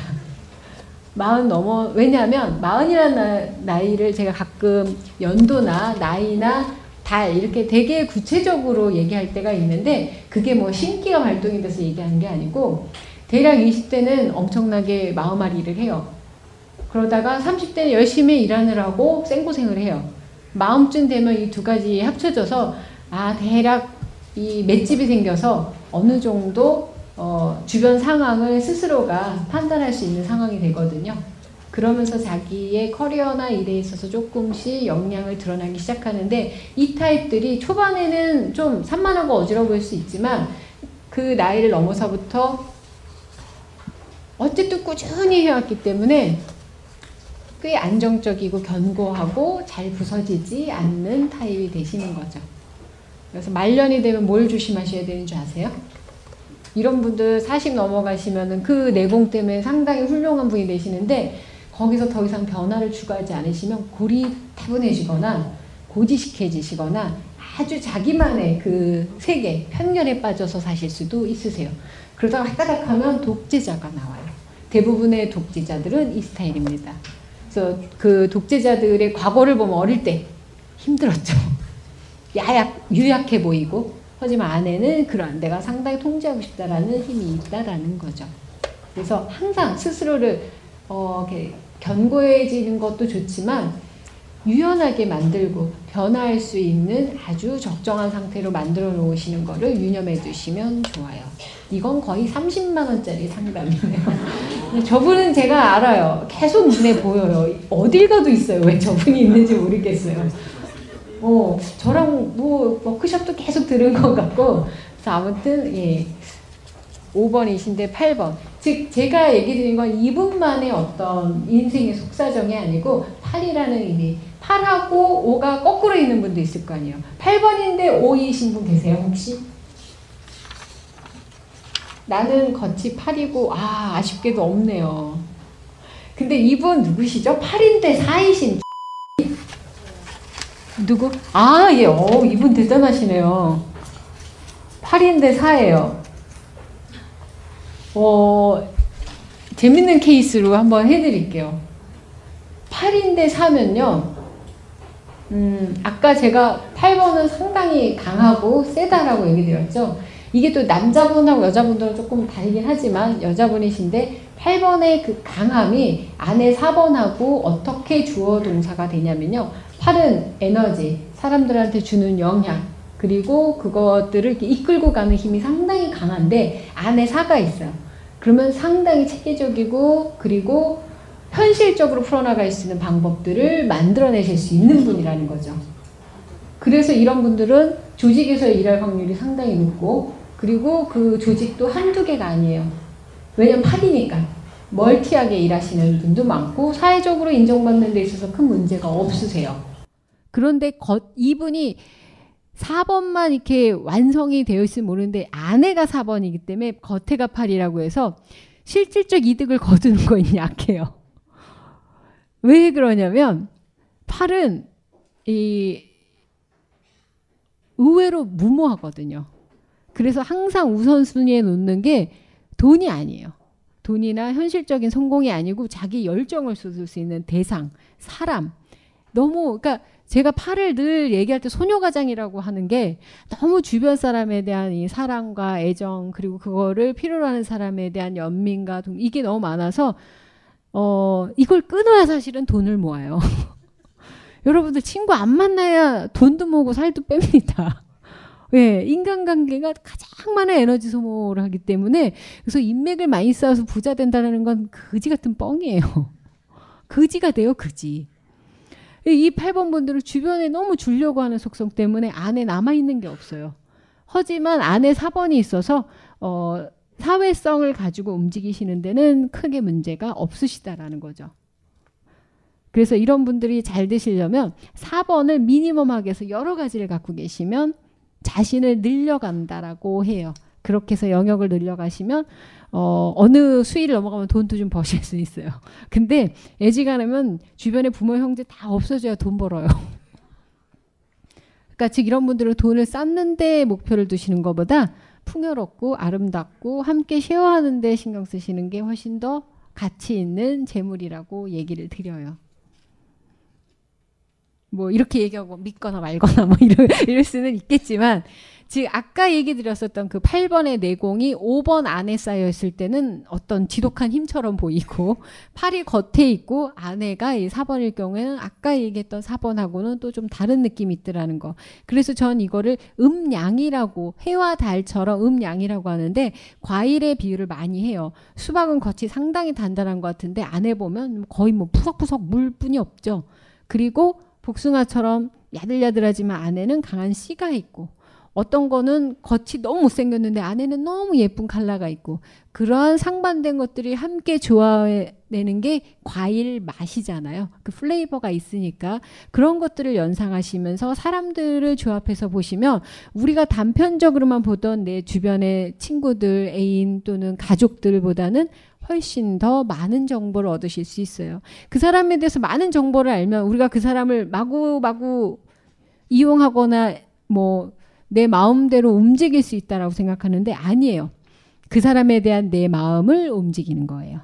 마흔 넘어 왜냐하면 마흔이라는 나이를 제가 가끔 연도나 나이나 달 이렇게 되게 구체적으로 얘기할 때가 있는데 그게 뭐 신기가 발동이 돼서 얘기하는 게 아니고 대략 20대는 엄청나게 마음앓이 를 해요. 그러다가 30대는 열심히 일하느라고 생고생을 해요. 마음쯤 되면 이 두 가지 합쳐져서 아 대략 이 맷집이 생겨서 어느 정도 어, 주변 상황을 스스로가 판단할 수 있는 상황이 되거든요. 그러면서 자기의 커리어나 일에 있어서 조금씩 역량을 드러나기 시작하는데 이 타입들이 초반에는 좀 산만하고 어지러워 보일 수 있지만 그 나이를 넘어서부터 어쨌든 꾸준히 해왔기 때문에 꽤 안정적이고 견고하고 잘 부서지지 않는 타입이 되시는 거죠. 그래서 말년이 되면 뭘 조심하셔야 되는 줄 아세요? 이런 분들 40 넘어가시면은 그 내공 때문에 상당히 훌륭한 분이 되시는데 거기서 더 이상 변화를 추구하지 않으시면 고리타분해지거나 고지식해지시거나 아주 자기만의 그 세계, 편견에 빠져서 사실 수도 있으세요. 그러다가 헷가닥 하면 독재자가 나와요. 대부분의 독재자들은 이 스타일입니다. 그래서 그 독재자들의 과거를 보면 어릴 때 힘들었죠. 야약, 유약해 보이고, 하지만 안에는 그런 내가 상당히 통제하고 싶다라는 힘이 있다라는 거죠. 그래서 항상 스스로를 어, 견고해지는 것도 좋지만 유연하게 만들고 변화할 수 있는 아주 적정한 상태로 만들어 놓으시는 거를 유념해 두시면 좋아요. 이건 거의 30만 원짜리 상담이네요. 저분은 제가 알아요. 계속 눈에 보여요. 어딜 가도 있어요. 왜 저분이 있는지 모르겠어요. 어, 저랑 뭐 워크숍도 계속 들은 것 같고 그래서 아무튼 예. 5번이신데 8번. 즉 제가 얘기 드린 건 이분만의 어떤 인생의 속사정이 아니고 8이라는 의미. 8하고 5가 거꾸로 있는 분도 있을 거 아니에요. 8번인데 5이신 분 계세요, 혹시? 나는 겉이 8이고 아, 아쉽게도 없네요. 근데 이분 누구시죠? 8인데 4이신 누구? 아, 예. 어, 이분 대단하시네요. 8인데 4예요. 어, 재밌는 케이스로 한번 해드릴게요. 8인데 4면요. 음, 아까 제가 8번은 상당히 강하고 세다라고 얘기 드렸죠. 이게 또 남자분하고 여자분들은 조금 다르긴 하지만 여자분이신데 8번의 그 강함이 안에 4번하고 어떻게 주어 동사가 되냐면요. 8은 에너지, 사람들한테 주는 영향, 그리고 그것들을 이끌고 가는 힘이 상당히 강한데 안에 4가 있어요. 그러면 상당히 체계적이고 그리고 현실적으로 풀어나갈 수 있는 방법들을 만들어내실 수 있는 분이라는 거죠. 그래서 이런 분들은 조직에서 일할 확률이 상당히 높고 그리고 그 조직도 한두 개가 아니에요. 왜냐면 8이니까. 멀티하게 일하시는 분도 많고 사회적으로 인정받는 데 있어서 큰 문제가 없으세요. 그런데 겉, 이분이 4번만 이렇게 완성이 되어 있으면 모르는데 아내가 4번이기 때문에 겉에가 8이라고 해서 실질적 이득을 거두는 거는 약해요. 왜 그러냐면 팔은 이 의외로 무모하거든요. 그래서 항상 우선순위에 놓는 게 돈이 아니에요. 돈이나 현실적인 성공이 아니고 자기 열정을 쏟을 수 있는 대상, 사람. 너무 그러니까 제가 팔을 늘 얘기할 때 소녀가장이라고 하는 게 너무 주변 사람에 대한 이 사랑과 애정 그리고 그거를 필요로 하는 사람에 대한 연민과 동 이게 너무 많아서 어 이걸 끊어야 사실은 돈을 모아요. 여러분들 친구 안 만나야 돈도 모으고 살도 뺍니다. 예, 인간관계가 가장 많은 에너지 소모를 하기 때문에 그래서 인맥을 많이 쌓아서 부자 된다는 건 거지 같은 뻥이에요. 거지가 돼요, 거지. 이 8번 분들은 주변에 너무 주려고 하는 속성 때문에 안에 남아있는 게 없어요. 하지만 안에 4번이 있어서 어, 사회성을 가지고 움직이시는 데는 크게 문제가 없으시다라는 거죠. 그래서 이런 분들이 잘 되시려면 4번을 미니멈하게 해서 여러 가지를 갖고 계시면 자신을 늘려간다라고 해요. 그렇게 해서 영역을 늘려가시면 어, 어느 수위를 넘어가면 돈도 좀 버실 수 있어요. 근데 애지간하면 주변에 부모 형제 다 없어져야 돈 벌어요. 그러니까 즉 이런 분들은 돈을 쌓는 데 목표를 두시는 것보다 풍요롭고 아름답고 함께 쉐어하는 데 신경 쓰시는 게 훨씬 더 가치 있는 재물이라고 얘기를 드려요. 뭐 이렇게 얘기하고 믿거나 말거나 뭐 이럴, 이럴 수는 있겠지만 즉 아까 얘기 드렸었던 그 8번의 내공이 5번 안에 쌓여 있을 때는 어떤 지독한 힘처럼 보이고 8이 겉에 있고 안에가 이 4번일 경우에는 아까 얘기했던 4번하고는 또 좀 다른 느낌이 있더라는 거. 그래서 전 이거를 음양이라고 해와 달처럼 음양이라고 하는데 과일의 비유를 많이 해요. 수박은 겉이 상당히 단단한 것 같은데 안에 보면 거의 뭐 푸석푸석 물뿐이 없죠. 그리고 복숭아처럼 야들야들하지만 안에는 강한 씨가 있고 어떤 거는 겉이 너무 못생겼는데 안에는 너무 예쁜 칼라가 있고 그러한 상반된 것들이 함께 조화내는 게 과일 맛이잖아요. 그 플레이버가 있으니까 그런 것들을 연상하시면서 사람들을 조합해서 보시면 우리가 단편적으로만 보던 내 주변의 친구들, 애인 또는 가족들보다는 훨씬 더 많은 정보를 얻으실 수 있어요. 그 사람에 대해서 많은 정보를 알면 우리가 그 사람을 마구마구 이용하거나 뭐 내 마음대로 움직일 수 있다라고 생각하는데 아니에요. 그 사람에 대한 내 마음을 움직이는 거예요.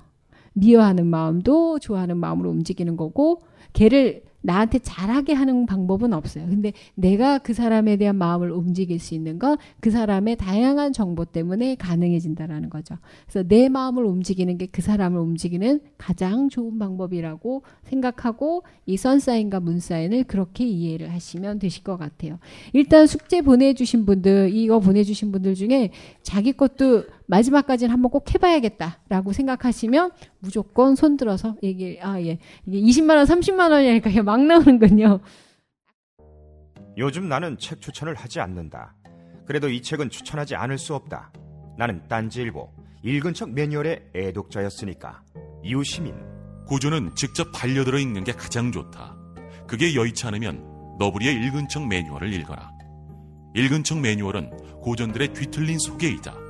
미워하는 마음도 좋아하는 마음으로 움직이는 거고 걔를 나한테 잘하게 하는 방법은 없어요. 근데 내가 그 사람에 대한 마음을 움직일 수 있는 건 그 사람의 다양한 정보 때문에 가능해진다라는 거죠. 그래서 내 마음을 움직이는 게 그 사람을 움직이는 가장 좋은 방법이라고 생각하고 이 선사인과 문사인을 그렇게 이해를 하시면 되실 것 같아요. 일단 숙제 보내주신 분들, 이거 보내주신 분들 중에 자기 것도 마지막까지는 한번 꼭 해봐야겠다라고 생각하시면 무조건 손 들어서 얘기, 아, 예. 이게 20만 원, 30만 원이니까 막 나오는군요. 요즘 나는 책 추천을 하지 않는다. 그래도 이 책은 추천하지 않을 수 없다. 나는 딴지일보 읽은 척 매뉴얼의 애독자였으니까. 이웃 시민 고전은 직접 반려들어 읽는 게 가장 좋다. 그게 여의치 않으면 너부리의 읽은 척 매뉴얼을 읽어라. 읽은 척 매뉴얼은 고전들의 뒤틀린 소개이자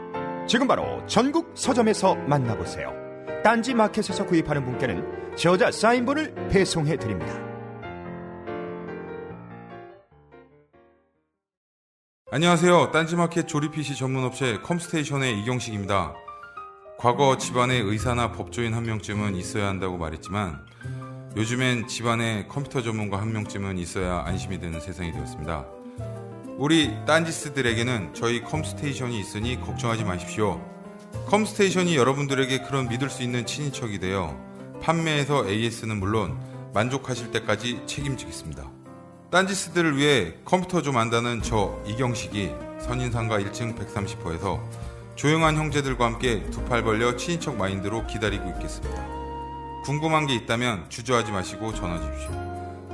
지금 바로 전국 서점에서 만나보세요. 딴지 마켓에서 구입하는 분께는 저자 사인본을 배송해 드립니다. 안녕하세요. 딴지 마켓 조립 PC 전문 업체 컴스테이션의 이경식입니다. 과거 집안에 의사나 법조인 한 명쯤은 있어야 한다고 말했지만 요즘엔 집안에 컴퓨터 전문가 한 명쯤은 있어야 안심이 되는 세상이 되었습니다. 우리 딴지스들에게는 저희 컴스테이션이 있으니 걱정하지 마십시오. 컴스테이션이 여러분들에게 그런 믿을 수 있는 친인척이 되어 판매에서 AS는 물론 만족하실 때까지 책임지겠습니다. 딴지스들을 위해 컴퓨터 좀 안다는 저 이경식이 선인상가 1층 130호에서 조용한 형제들과 함께 두 팔 벌려 친인척 마인드로 기다리고 있겠습니다. 궁금한 게 있다면 주저하지 마시고 전화 주십시오.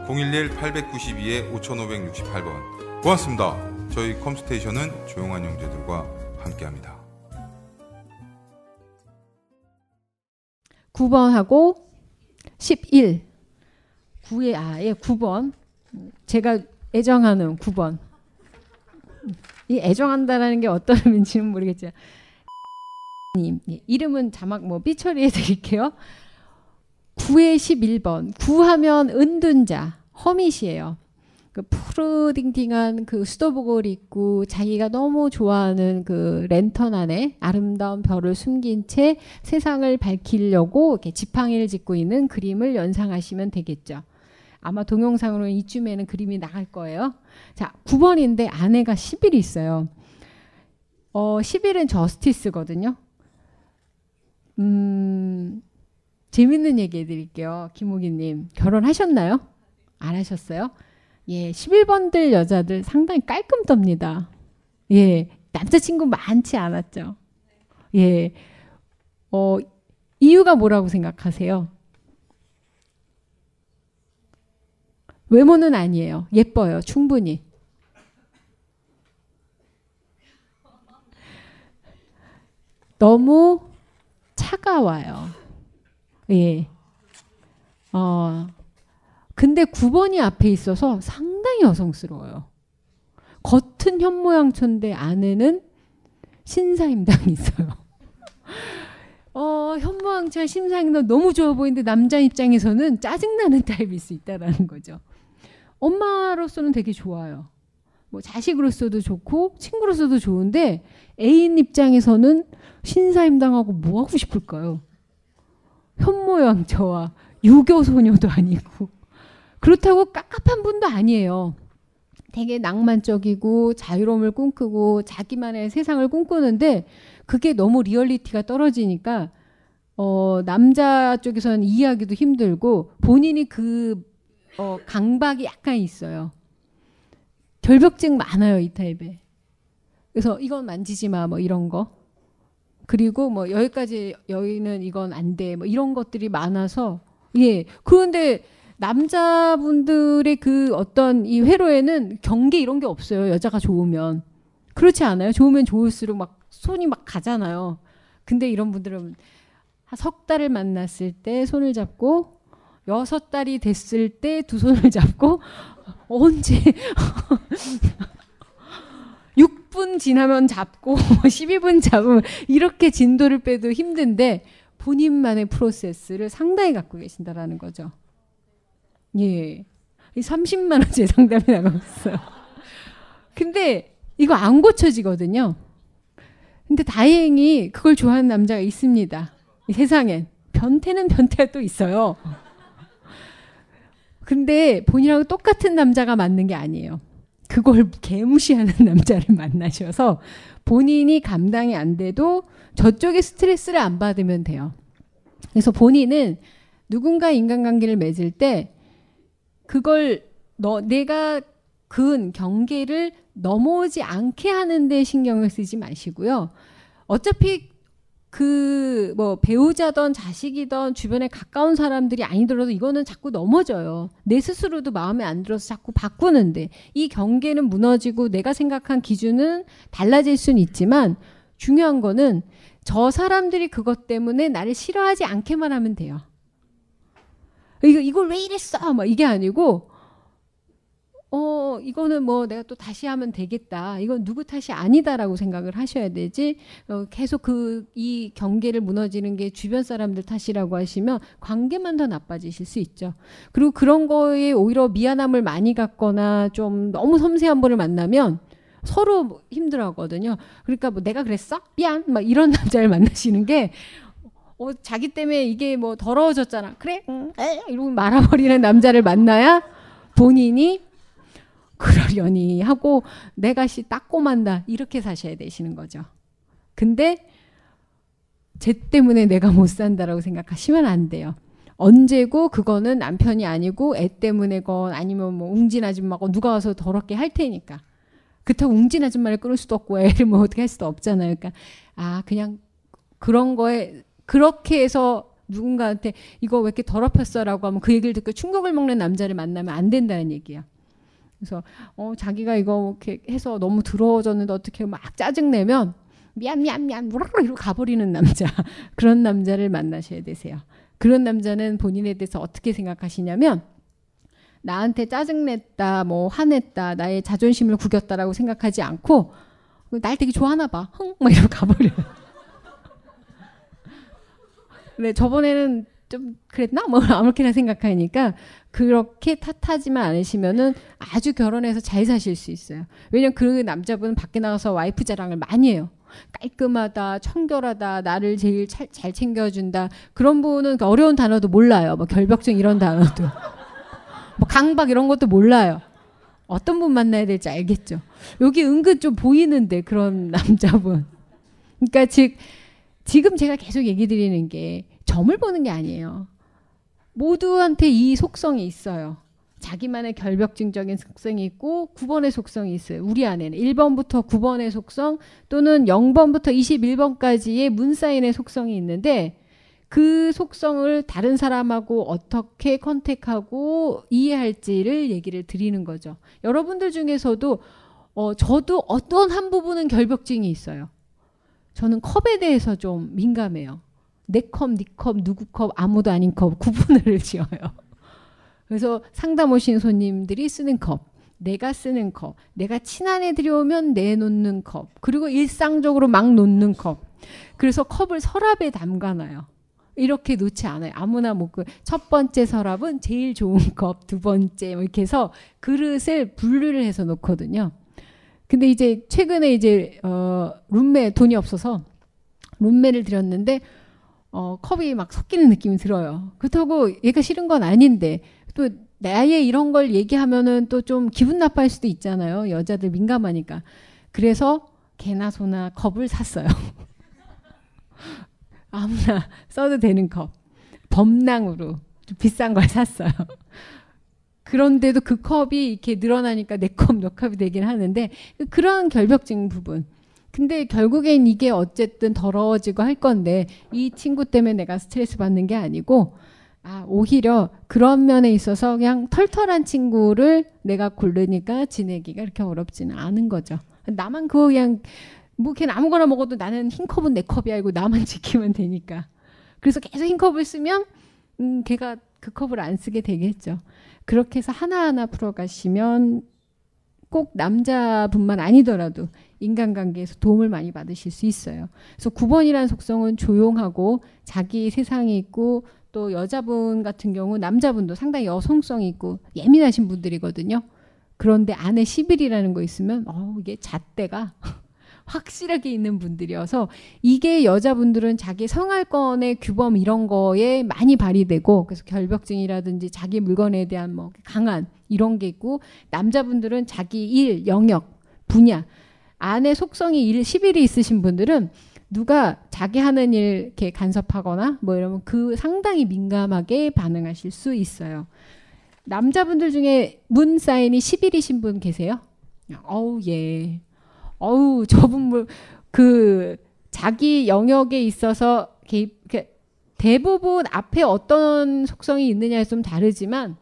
011-892-5568번. 고맙습니다. 저희 컴스테이션은 조용한 형제들과 함께합니다. 9번하고 11. 9의 아, 예, 9번. 제가 애정하는 9번. 이 애정한다라는 게 어떤 의미인지는 모르겠지만 님 예, 이름은 자막 뭐 삐처리해 드릴게요. 9의 11번. 9하면 은둔자, 허밋이에요. 그 푸르딩딩한 그 수도복을 입고 자기가 너무 좋아하는 그 랜턴 안에 아름다운 별을 숨긴 채 세상을 밝히려고 이렇게 지팡이를 짚고 있는 그림을 연상하시면 되겠죠. 아마 동영상으로 이쯤에는 그림이 나갈 거예요. 자, 9번인데 아내가 10일이 있어요. 어, 10일은 저스티스거든요. 음, 재밌는 얘기 해드릴게요. 김호기님. 결혼하셨나요? 안 하셨어요? 예, 11번들 여자들 상당히 깔끔 떱니다. 예, 남자친구 많지 않았죠. 예, 어, 이유가 뭐라고 생각하세요? 외모는 아니에요. 예뻐요. 충분히. 너무 차가워요. 예. 어, 근데 9번이 앞에 있어서 상당히 여성스러워요. 겉은 현모양처인데 안에는 신사임당이 있어요. 어, 현모양처 신사임당 너무 좋아 보이는데 남자 입장에서는 짜증나는 타입일 수 있다라는 거죠. 엄마로서는 되게 좋아요. 뭐 자식으로서도 좋고 친구로서도 좋은데 애인 입장에서는 신사임당하고 뭐 하고 싶을까요? 현모양처와 유교 소녀도 아니고 그렇다고 깝깝한 분도 아니에요. 되게 낭만적이고 자유로움을 꿈꾸고 자기만의 세상을 꿈꾸는데 그게 너무 리얼리티가 떨어지니까 어, 남자 쪽에서는 이해하기도 힘들고 본인이 그 어, 강박이 약간 있어요. 결벽증 많아요 이 타입에. 그래서 이건 만지지 마 뭐 이런 거. 그리고 뭐 여기까지 여기는 이건 안 돼. 뭐 이런 것들이 많아서 예. 그런데 남자분들의 그 어떤 이 회로에는 경계 이런 게 없어요. 여자가 좋으면. 그렇지 않아요? 좋으면 좋을수록 막 손이 막 가잖아요. 근데 이런 분들은 석 달을 만났을 때 손을 잡고 여섯 달이 됐을 때 두 손을 잡고 언제 6분 지나면 잡고 12분 잡으면 이렇게 진도를 빼도 힘든데 본인만의 프로세스를 상당히 갖고 계신다라는 거죠. 예. 30만 원째 상담이 있어요. 근데 이거 안 고쳐지거든요. 근데 다행히 그걸 좋아하는 남자가 있습니다. 이 세상엔. 변태는 변태가 또 있어요. 근데 본인하고 똑같은 남자가 맞는 게 아니에요. 그걸 개무시하는 남자를 만나셔서 본인이 감당이 안 돼도 저쪽에 스트레스를 안 받으면 돼요. 그래서 본인은 누군가 인간관계를 맺을 때 그걸 너 내가 그은 경계를 넘어오지 않게 하는데 신경을 쓰지 마시고요. 어차피 그 뭐 배우자던 자식이던 주변에 가까운 사람들이 아니더라도 이거는 자꾸 넘어져요. 내 스스로도 마음에 안 들어서 자꾸 바꾸는데 이 경계는 무너지고 내가 생각한 기준은 달라질 수는 있지만 중요한 거는 저 사람들이 그것 때문에 나를 싫어하지 않게만 하면 돼요. 이거 이걸 왜 이랬어? 막 이게 아니고 어, 이거는 뭐 내가 또 다시 하면 되겠다. 이건 누구 탓이 아니다라고 생각을 하셔야 되지. 어, 계속 그, 이 경계를 무너지는 게 주변 사람들 탓이라고 하시면 관계만 더 나빠지실 수 있죠. 그리고 그런 거에 오히려 미안함을 많이 갖거나 좀 너무 섬세한 분을 만나면 서로 힘들어 하거든요. 그러니까 뭐 내가 그랬어? 미안. 막 이런 남자를 만나시는 게 어, 자기 때문에 이게 뭐 더러워졌잖아. 그래? 응. 에? 이러고 말아버리는 남자를 만나야 본인이 그러려니 하고 내가 씨 닦고 만다 이렇게 사셔야 되시는 거죠. 근데 쟤 때문에 내가 못 산다라고 생각하시면 안 돼요. 언제고 그거는 남편이 아니고 애 때문에건 아니면 뭐 웅진 아줌마고 누가 와서 더럽게 할 테니까. 그렇다고 웅진 아줌마를 끊을 수도 없고 애를 뭐 어떻게 할 수도 없잖아요. 그러니까 아 그냥 그런 거에 그렇게 해서 누군가한테 이거 왜 이렇게 더럽혔어라고 하면 그 얘기를 듣고 충격을 먹는 남자를 만나면 안 된다는 얘기야. 그래서 어 자기가 이거 이렇게 해서 너무 더러워졌는데 어떻게 막 짜증 내면 미안 미안 미안 무라르 이러고 가버리는 남자 그런 남자를 만나셔야 되세요. 그런 남자는 본인에 대해서 어떻게 생각하시냐면 나한테 짜증냈다, 뭐 화냈다, 나의 자존심을 구겼다라고 생각하지 않고 날 되게 좋아하나 봐, 흥, 막 이러고 가버려. 네, 저번에는 좀 그랬나? 뭐 아무렇게나 생각하니까 그렇게 탓하지만 않으시면은 아주 결혼해서 잘 사실 수 있어요. 왜냐면 그 남자분은 밖에 나가서 와이프 자랑을 많이 해요. 깔끔하다, 청결하다, 나를 제일 잘, 잘 챙겨준다. 그런 분은 어려운 단어도 몰라요. 뭐 결벽증 이런 단어도. 뭐 강박 이런 것도 몰라요. 어떤 분 만나야 될지 알겠죠. 여기 은근 좀 보이는데 그런 남자분. 그러니까 즉 지금 제가 계속 얘기 드리는 게 점을 보는 게 아니에요. 모두한테 이 속성이 있어요. 자기만의 결벽증적인 속성이 있고 9번의 속성이 있어요. 우리 안에는 1번부터 9번의 속성 또는 0번부터 21번까지의 문사인의 속성이 있는데 그 속성을 다른 사람하고 어떻게 컨택하고 이해할지를 얘기를 드리는 거죠. 여러분들 중에서도 어, 저도 어떤 한 부분은 결벽증이 있어요. 저는 컵에 대해서 좀 민감해요. 내 컵, 네 컵, 누구 컵, 아무도 아닌 컵 구분을 지어요. 그래서 상담 오신 손님들이 쓰는 컵, 내가 쓰는 컵, 내가 친한 애들이 오면 내놓는 컵, 그리고 일상적으로 막 놓는 컵. 그래서 컵을 서랍에 담가놔요. 이렇게 놓지 않아요. 아무나 뭐그첫 번째 서랍은 제일 좋은 컵, 두 번째 뭐 이렇게 해서 그릇을 분류를 해서 놓거든요. 근데 이제 최근에 이제 어 룸메 돈이 없어서 룸메를 들였는데 어 컵이 막 섞이는 느낌이 들어요. 그렇다고 얘가 싫은 건 아닌데 또 나의 이런 걸 얘기하면은 또 좀 기분 나빠할 수도 있잖아요. 여자들 민감하니까. 그래서 개나 소나 컵을 샀어요. 아무나 써도 되는 컵. 범랑으로 좀 비싼 걸 샀어요. 그런데도 그 컵이 이렇게 늘어나니까 내 컵, 너 컵이 되긴 하는데 그런 결벽증 부분. 근데 결국엔 이게 어쨌든 더러워지고 할 건데 이 친구 때문에 내가 스트레스 받는 게 아니고 아, 오히려 그런 면에 있어서 그냥 털털한 친구를 내가 고르니까 지내기가 그렇게 어렵지는 않은 거죠. 나만 그거 그냥 뭐 걔는 아무거나 먹어도 나는 흰 컵은 내 컵이 알고 나만 지키면 되니까. 그래서 계속 흰 컵을 쓰면 음, 걔가 그 컵을 안 쓰게 되겠죠. 그렇게 해서 하나하나 풀어가시면 꼭 남자분만 아니더라도 인간관계에서 도움을 많이 받으실 수 있어요. 그래서 9번이라는 속성은 조용하고 자기 세상이 있고 또 여자분 같은 경우 남자분도 상당히 여성성이 있고 예민하신 분들이거든요. 그런데 안에 10일이라는 거 있으면 어 이게 잣대가 확실하게 있는 분들이어서 이게 여자분들은 자기 생활권의 규범 이런 거에 많이 발휘되고 그래서 결벽증이라든지 자기 물건에 대한 뭐 강한 이런 게 있고 남자분들은 자기 일, 영역, 분야 안에 속성이 일 10일이 있으신 분들은 누가 자기 하는 일 이렇게 간섭하거나 뭐 이러면 그 상당히 민감하게 반응하실 수 있어요. 남자분들 중에 문 사인이 10일이신 분 계세요? 어우 예. 어우 저분 뭐 그 자기 영역에 있어서 대부분 앞에 어떤 속성이 있느냐에 좀 다르지만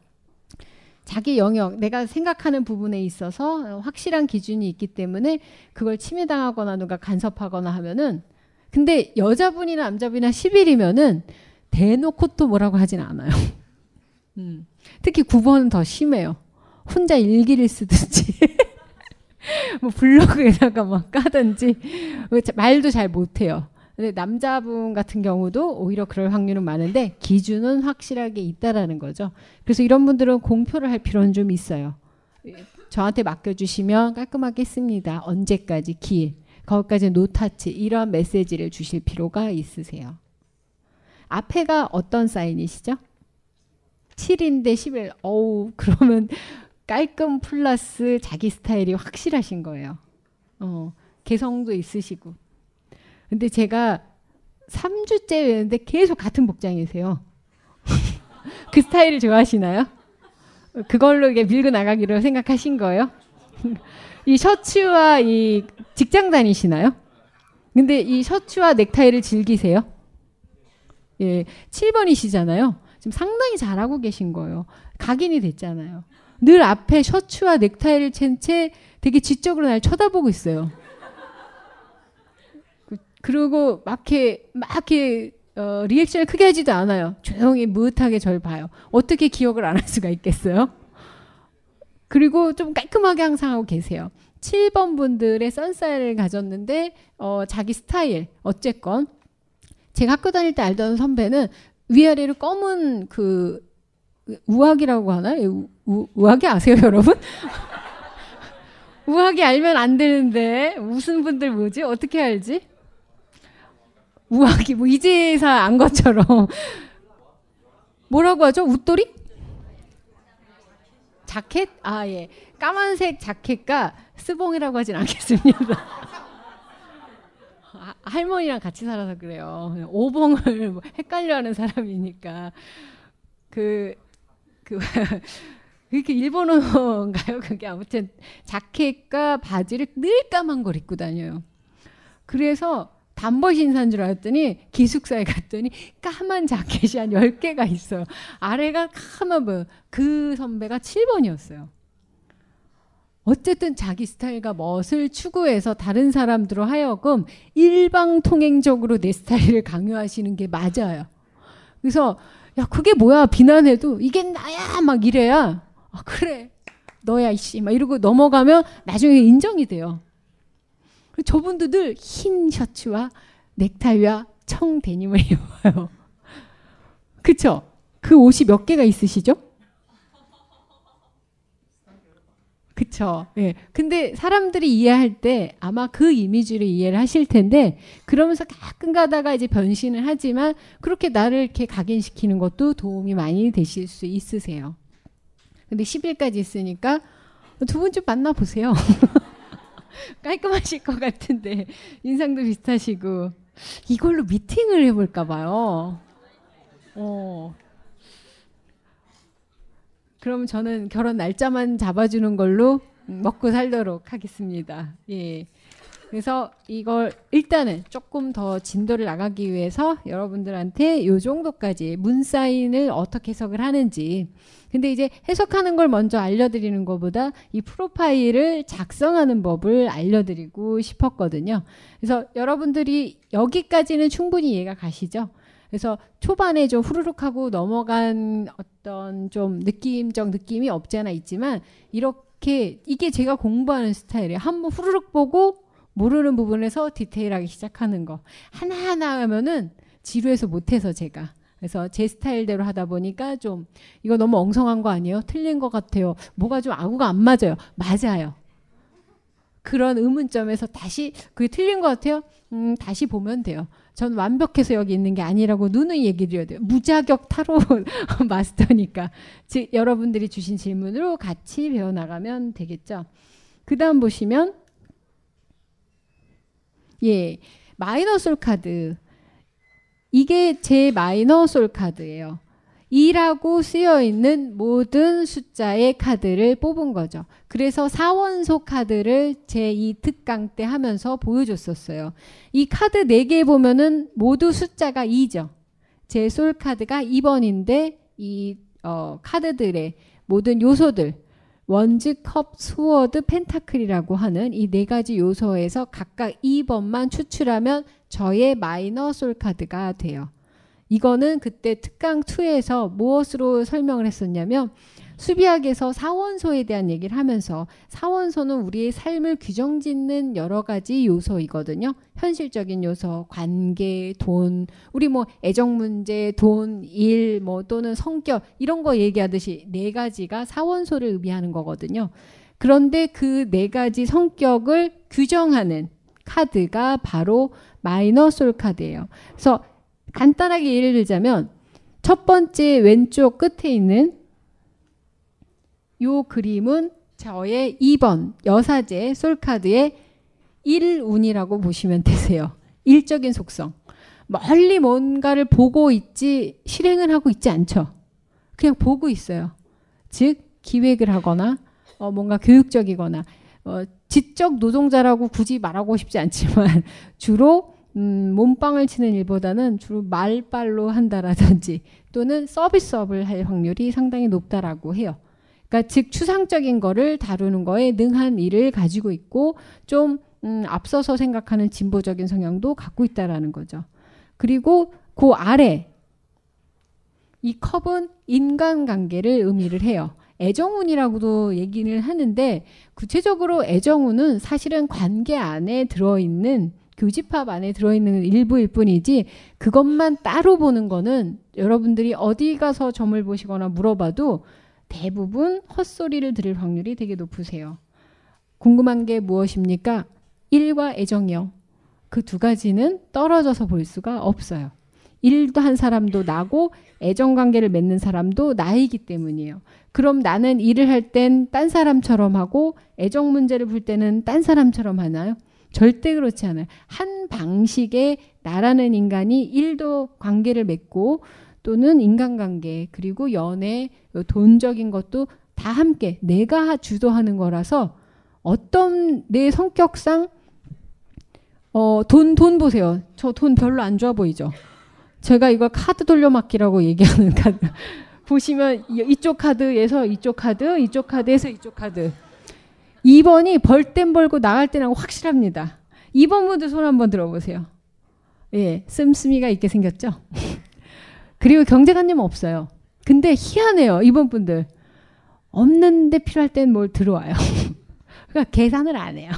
자기 영역, 내가 생각하는 부분에 있어서 확실한 기준이 있기 때문에 그걸 침해당하거나 누가 간섭하거나 하면은 근데 여자분이나 남자분이나 10일이면은 대놓고 또 뭐라고 하진 않아요. 음. 특히 9번은 더 심해요. 혼자 일기를 쓰든지 뭐 블로그에다가 막 까든지 말도 잘 못해요. 근데 남자분 같은 경우도 오히려 그럴 확률은 많은데 기준은 확실하게 있다라는 거죠. 그래서 이런 분들은 공표를 할 필요는 좀 있어요. 저한테 맡겨주시면 깔끔하게 씁니다. 언제까지 길, 거기까지 노타치 이런 메시지를 주실 필요가 있으세요. 앞에가 어떤 사인이시죠? 7인데 11. 어우, 그러면 깔끔 플러스 자기 스타일이 확실하신 거예요. 어, 개성도 있으시고. 근데 제가 3주째 뵀는데 계속 같은 복장이세요. 그 스타일을 좋아하시나요? 그걸로 이게 밀고 나가기로 생각하신 거예요? 이 셔츠와 이 직장 다니시나요? 근데 이 셔츠와 넥타이를 즐기세요? 예, 7번이시잖아요. 지금 상당히 잘하고 계신 거예요. 각인이 됐잖아요. 늘 앞에 셔츠와 넥타이를 챈 채 되게 지적으로 날 쳐다보고 있어요. 그- 그리고 막 이렇게, 막 이렇게, 어, 리액션을 크게 하지도 않아요. 조용히 무릇하게 절 봐요. 어떻게 기억을 안 할 수가 있겠어요? 그리고 좀 깔끔하게 항상 하고 계세요. 7번 분들의 선사를 가졌는데, 어, 자기 스타일, 어쨌건. 제가 학교 다닐 때 알던 선배는 위아래로 검은 그, 우악이라고 하나요? 우, 우, 우악이 아세요, 여러분? 우악이 알면 안 되는데, 무슨 분들 뭐지? 어떻게 알지? 우악이, 뭐, 이제사 안 것처럼. 뭐라고 하죠? 웃돌이? 자켓? 아, 예. 까만색 자켓과 스봉이라고 하진 않겠습니다. 아, 할머니랑 같이 살아서 그래요. 오봉을 뭐 헷갈려 하는 사람이니까. 그, 그, 그렇게 일본어인가요? 그게 아무튼 자켓과 바지를 늘 까만 걸 입고 다녀요. 그래서 단벌 신사인 줄 알았더니 기숙사에 갔더니 까만 자켓이 한 10개가 있어요. 아래가 까만 뭐, 그 선배가 7번이었어요. 어쨌든 자기 스타일과 멋을 추구해서 다른 사람들로 하여금 일방통행적으로 내 스타일을 강요하시는 게 맞아요. 그래서 야 그게 뭐야 비난해도 이게 나야 막 이래야 아 그래 너야 이씨 막 이러고 넘어가면 나중에 인정이 돼요. 저분도 늘 흰 셔츠와 넥타이와 청 데님을 입어요. 그쵸? 그 옷이 몇 개가 있으시죠? 그쵸. 예. 근데 사람들이 이해할 때 아마 그 이미지를 이해를 하실 텐데 그러면서 가끔 가다가 이제 변신을 하지만 그렇게 나를 이렇게 각인시키는 것도 도움이 많이 되실 수 있으세요. 근데 10일까지 있으니까 두 분 좀 만나보세요. 깔끔하실 것 같은데 인상도 비슷하시고 이걸로 미팅을 해볼까 봐요. 어. 그럼 저는 결혼 날짜만 잡아주는 걸로 먹고 살도록 하겠습니다. 예. 그래서 이걸 일단은 조금 더 진도를 나가기 위해서 여러분들한테 요 정도까지 문사인을 어떻게 해석을 하는지. 근데 이제 해석하는 걸 먼저 알려드리는 것보다 이 프로파일을 작성하는 법을 알려드리고 싶었거든요. 그래서 여러분들이 여기까지는 충분히 이해가 가시죠? 그래서 초반에 좀 후루룩 하고 넘어간 어떤 좀 느낌적 느낌이 없지 않아 있지만 이렇게 이게 제가 공부하는 스타일이에요. 한번 후루룩 보고 모르는 부분에서 디테일하게 시작하는 거. 하나하나 하면은 지루해서 못해서 제가. 그래서 제 스타일대로 하다 보니까 좀 이거 너무 엉성한 거 아니에요? 틀린 것 같아요. 뭐가 좀 아구가 안 맞아요. 맞아요. 그런 의문점에서 다시 그게 틀린 것 같아요? 음, 다시 보면 돼요. 전 완벽해서 여기 있는 게 아니라고 누누이 얘기 드려야 돼요. 무자격 타로 마스터니까. 즉, 여러분들이 주신 질문으로 같이 배워나가면 되겠죠. 그 다음 보시면, 예, 마이너 솔 카드. 이게 제 마이너 솔 카드예요. 2라고 쓰여 있는 모든 숫자의 카드를 뽑은 거죠. 그래서 사원소 카드를 제이 특강 때 하면서 보여줬었어요. 이 카드 4개 보면은 모두 숫자가 2죠. 제 soul card가 2번인데 이 어, 카드들의 모든 요소들 wands, cup, sword, pentacle이라고 하는 이 네 가지 요소에서 각각 2번만 추출하면 저의 minor soul card가 돼요. 이거는 그때 특강 2에서 무엇으로 설명을 했었냐면 수비학에서 사원소에 대한 얘기를 하면서 사원소는 우리의 삶을 규정짓는 여러 가지 요소이거든요. 현실적인 요소, 관계, 돈, 우리 뭐 애정 문제, 돈, 일, 뭐 또는 성격 이런 거 얘기하듯이 네 가지가 사원소를 의미하는 거거든요. 그런데 그 네 가지 성격을 규정하는 카드가 바로 마이너 솔 카드예요. 그래서 간단하게 예를 들자면 첫 번째 왼쪽 끝에 있는 요 그림은 저의 2번 여사제 솔카드의 1운이라고 보시면 되세요. 일적인 속성. 멀리 뭔가를 보고 있지 실행을 하고 있지 않죠. 그냥 보고 있어요. 즉 기획을 하거나 어, 뭔가 교육적이거나 어, 지적 노동자라고 굳이 말하고 싶지 않지만 주로 음, 몸빵을 치는 일보다는 주로 말발로 한다라든지 또는 서비스업을 할 확률이 상당히 높다라고 해요. 그러니까 즉 추상적인 거를 다루는 거에 능한 일을 가지고 있고 좀 음, 앞서서 생각하는 진보적인 성향도 갖고 있다라는 거죠. 그리고 그 아래 이 컵은 인간관계를 의미를 해요. 애정운이라고도 얘기를 하는데 구체적으로 애정운은 사실은 관계 안에 들어있는 교집합 안에 들어있는 일부일 뿐이지 그것만 따로 보는 거는 여러분들이 어디 가서 점을 보시거나 물어봐도 대부분 헛소리를 들을 확률이 되게 높으세요. 궁금한 게 무엇입니까? 일과 애정이요. 그 두 가지는 떨어져서 볼 수가 없어요. 일도 한 사람도 나고 애정 관계를 맺는 사람도 나이기 때문이에요. 그럼 나는 일을 할 땐 딴 사람처럼 하고 애정 문제를 풀 때는 딴 사람처럼 하나요? 절대 그렇지 않아요. 한 방식의 나라는 인간이 일도 관계를 맺고 또는 인간관계 그리고 연애 돈적인 것도 다 함께 내가 주도하는 거라서 어떤 내 성격상 어, 돈, 돈 보세요. 저 돈 별로 안 좋아 보이죠? 제가 이걸 카드 돌려막기라고 얘기하는 카드. 보시면 이쪽 카드에서 이쪽 카드, 이쪽 카드에서 이쪽 카드. 2번이 벌 땐 벌고 나갈 때는 확실합니다. 2번 분들 손 한번 들어보세요. 예, 씀씀이가 있게 생겼죠? 그리고 경제관념 없어요. 근데 희한해요. 2번 분들. 없는데 필요할 땐 뭘 들어와요. 그러니까 계산을 안 해요.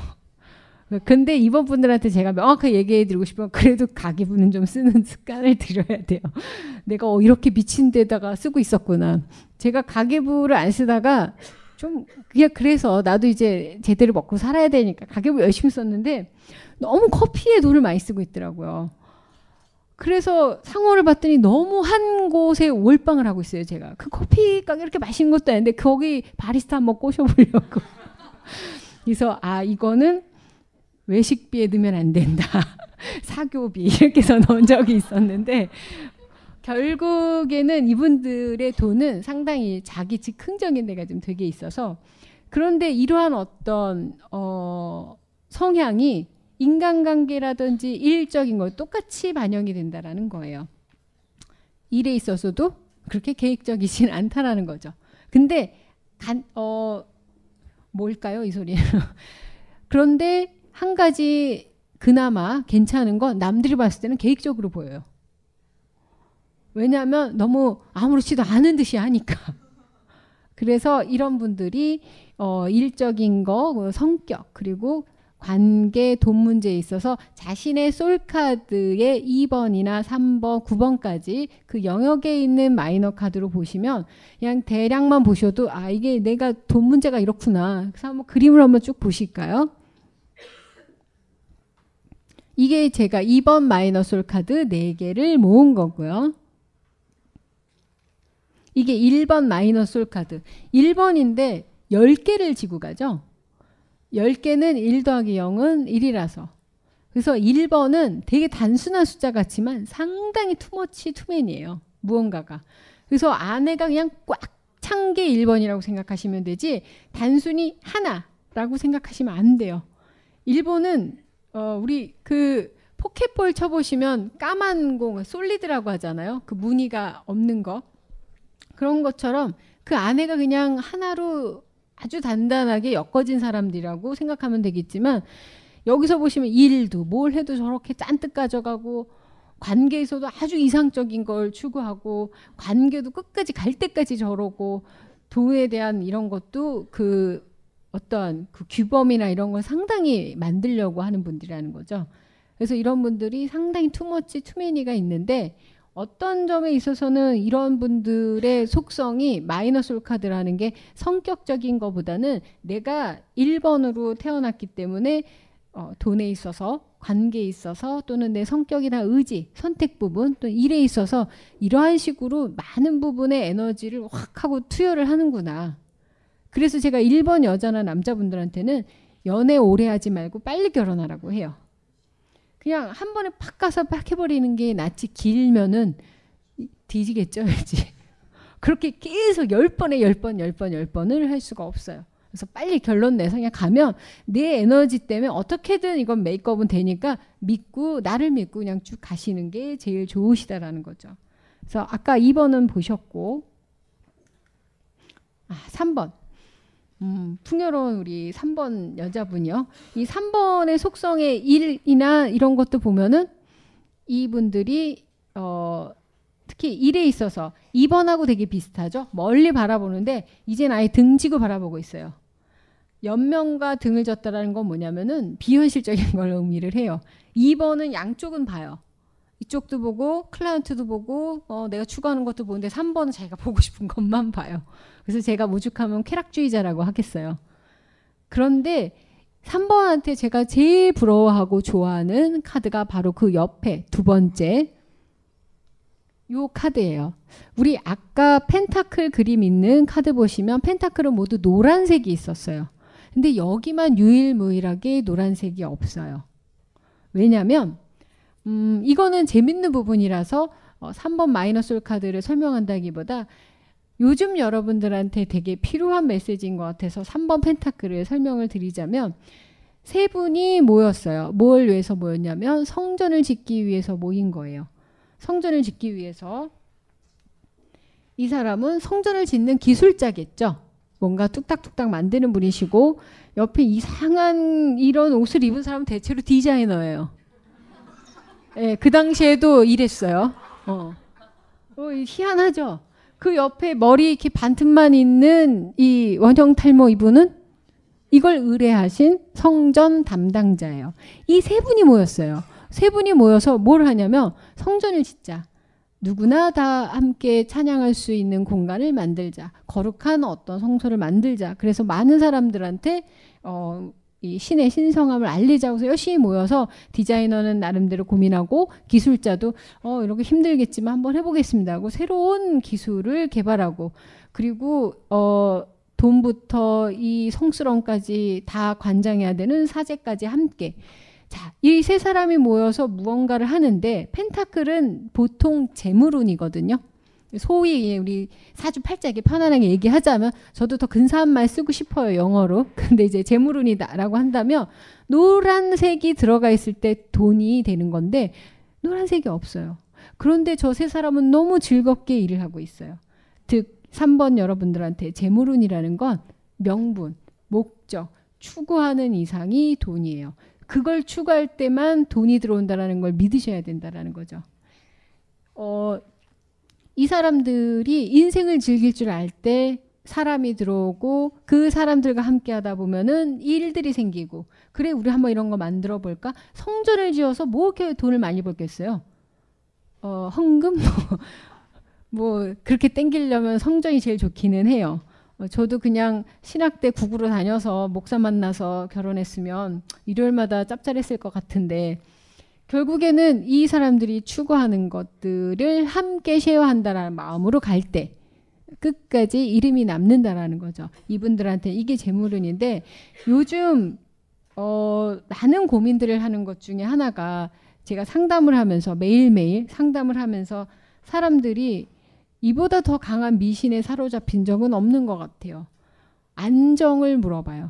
근데 이번 분들한테 제가 명확하게 얘기해 드리고 싶으면 그래도 가계부는 좀 쓰는 습관을 들여야 돼요. 내가 어, 이렇게 미친 데다가 쓰고 있었구나. 제가 가계부를 안 쓰다가 좀 그냥 그래서 나도 이제 제대로 먹고 살아야 되니까 가계부 열심히 썼는데 너무 커피에 돈을 많이 쓰고 있더라고요. 그래서 상호를 봤더니 너무 한 곳에 올빵을 하고 있어요, 제가. 그 커피 가게 이렇게 맛있는 것도 아닌데 거기 바리스타 한번 꼬셔보려고. 그래서 아 이거는 외식비에 넣으면 안 된다. 사교비 이렇게 해서 넣은 적이 있었는데 결국에는 이분들의 돈은 상당히 자기 즉흥적인 데가 좀 되게 있어서 그런데 이러한 어떤 어 성향이 인간관계라든지 일적인 거 똑같이 반영이 된다라는 거예요. 일에 있어서도 그렇게 계획적이진 않다라는 거죠. 근데 간, 어, 뭘까요, 이 소리는? 그런데 한 가지 그나마 괜찮은 건 남들이 봤을 때는 계획적으로 보여요. 왜냐하면 너무 아무렇지도 않은 듯이 하니까. 그래서 이런 분들이 어, 일적인 거, 뭐 성격, 그리고 관계 돈 문제에 있어서 자신의 솔카드의 2번이나 3번, 9번까지 그 영역에 있는 마이너 카드로 보시면 그냥 대략만 보셔도 아 이게 내가 돈 문제가 이렇구나. 그래서 한번 그림을 한번 쭉 보실까요? 이게 제가 2번 마이너 솔 카드 4개를 모은 거고요. 이게 1번 minor soul card. 1번인데 10개를 지고 가죠. 10개는 1 더하기 0은 1이라서. 그래서 1번은 되게 단순한 숫자 같지만 상당히 too much too many예요. 무언가가. 그래서 안에가 그냥 꽉 찬 게 1번이라고 생각하시면 되지 단순히 하나라고 생각하시면 안 돼요. 1번은 어, 우리 그 포켓볼 쳐보시면 까만 공, solid라고 하잖아요. 그 무늬가 없는 거. 그런 것처럼 그 안에가 그냥 하나로 아주 단단하게 엮어진 사람들이라고 생각하면 되겠지만 여기서 보시면 일도 뭘 해도 저렇게 짠뜩 가져가고 관계에서도 아주 이상적인 걸 추구하고 관계도 끝까지 갈 때까지 저러고 도에 대한 이런 것도 그 어떤 그 규범이나 이런 걸 상당히 만들려고 하는 분들이라는 거죠. 그래서 이런 분들이 상당히 투머치 투매니가 있는데 어떤 점에 있어서는 이런 분들의 속성이 마이너스 카드라는 게 성격적인 것보다는 내가 1번으로 태어났기 때문에 어, 돈에 있어서 관계에 있어서 또는 내 성격이나 의지, 선택 부분 또 일에 있어서 이러한 식으로 많은 부분의 에너지를 확 하고 투여를 하는구나. 그래서 제가 1번 여자나 남자분들한테는 연애 오래 하지 말고 빨리 결혼하라고 해요. 그냥 한 번에 팍 가서 팍 해버리는 게 낫지 길면은 뒤지겠죠, 이제. 그렇게 계속 10번에 10번, 10번, 10번을 할 수가 없어요. 그래서 빨리 결론 내서 그냥 가면 내 에너지 때문에 어떻게든 이건 메이크업은 되니까 믿고 나를 믿고 그냥 쭉 가시는 게 제일 좋으시다라는 거죠. 그래서 아까 2번은 보셨고 아, 3번. 음, 풍요로운 우리 3번 여자분이요. 이 3번의 속성의 일이나 이런 것도 보면은 이분들이 어 특히 일에 있어서 2번하고 되게 비슷하죠. 멀리 바라보는데 이젠 아예 등지고 바라보고 있어요. 옆면과 등을 졌다라는 건 뭐냐면은 비현실적인 걸 의미를 해요. 2번은 양쪽은 봐요. 이쪽도 보고 클라이언트도 보고 어, 내가 추구하는 것도 보는데 3번은 자기가 보고 싶은 것만 봐요. 그래서 제가 오죽하면 쾌락주의자라고 하겠어요. 그런데 3번한테 제가 제일 부러워하고 좋아하는 카드가 바로 그 옆에 두 번째 요 카드예요. 우리 아까 펜타클 그림 있는 카드 보시면 펜타클은 모두 노란색이 있었어요. 근데 여기만 유일무이하게 노란색이 없어요. 왜냐면 음, 이거는 재밌는 부분이라서 어, 3번 마이너솔 카드를 설명한다기보다 요즘 여러분들한테 되게 필요한 메시지인 것 같아서 3번 펜타클을 설명을 드리자면 세 분이 모였어요. 뭘 위해서 모였냐면 성전을 짓기 위해서 모인 거예요. 성전을 짓기 위해서 이 사람은 성전을 짓는 기술자겠죠. 뭔가 뚝딱뚝딱 만드는 분이시고 옆에 이상한 이런 옷을 입은 사람은 대체로 디자이너예요. 예, 그 당시에도 이랬어요. 어. 어, 희한하죠. 그 옆에 머리 이렇게 반틈만 있는 이 원형 탈모 이분은 이걸 의뢰하신 성전 담당자예요. 이 세 분이 모였어요. 세 분이 모여서 뭘 하냐면 성전을 짓자. 누구나 다 함께 찬양할 수 있는 공간을 만들자. 거룩한 어떤 성소를 만들자. 그래서 많은 사람들한테 어, 이 신의 신성함을 알리자고 해서 열심히 모여서 디자이너는 나름대로 고민하고 기술자도 어 이렇게 힘들겠지만 한번 해보겠습니다 하고 새로운 기술을 개발하고 그리고 어 돈부터 이 성스러움까지 다 관장해야 되는 사제까지 함께 자, 이 세 사람이 모여서 무언가를 하는데 펜타클은 보통 재물운이거든요. 소위 우리 사주팔자에게 편안하게 얘기하자면 저도 더 근사한 말 쓰고 싶어요 영어로. 근데 이제 재물운이다라고 한다면 노란색이 들어가 있을 때 돈이 되는 건데 노란색이 없어요. 그런데 저 세 사람은 너무 즐겁게 일을 하고 있어요. 즉 3번 여러분들한테 재물운이라는 건 명분 목적 추구하는 이상이 돈이에요. 그걸 추구할 때만 돈이 들어온다라는 걸 믿으셔야 된다라는 거죠. 어, 이 사람들이 인생을 즐길 줄 알 때 사람이 들어오고 그 사람들과 함께 하다 보면은 일들이 생기고 그래 우리 한번 이런 거 만들어 볼까? 성전을 지어서 뭐 이렇게 돈을 많이 벌겠어요? 어 헌금? 뭐 그렇게 땡기려면 성전이 제일 좋기는 해요. 어, 저도 그냥 신학대 국으로 다녀서 목사 만나서 결혼했으면 일요일마다 짭짤했을 것 같은데 결국에는 이 사람들이 추구하는 것들을 함께 쉐어한다라는 마음으로 갈 때 끝까지 이름이 남는다라는 거죠. 이분들한테 이게 재물운인데 요즘 어, 많은 고민들을 하는 것 중에 하나가 제가 상담을 하면서 매일매일 상담을 하면서 사람들이 이보다 더 강한 미신에 사로잡힌 적은 없는 것 같아요. 안정을 물어봐요.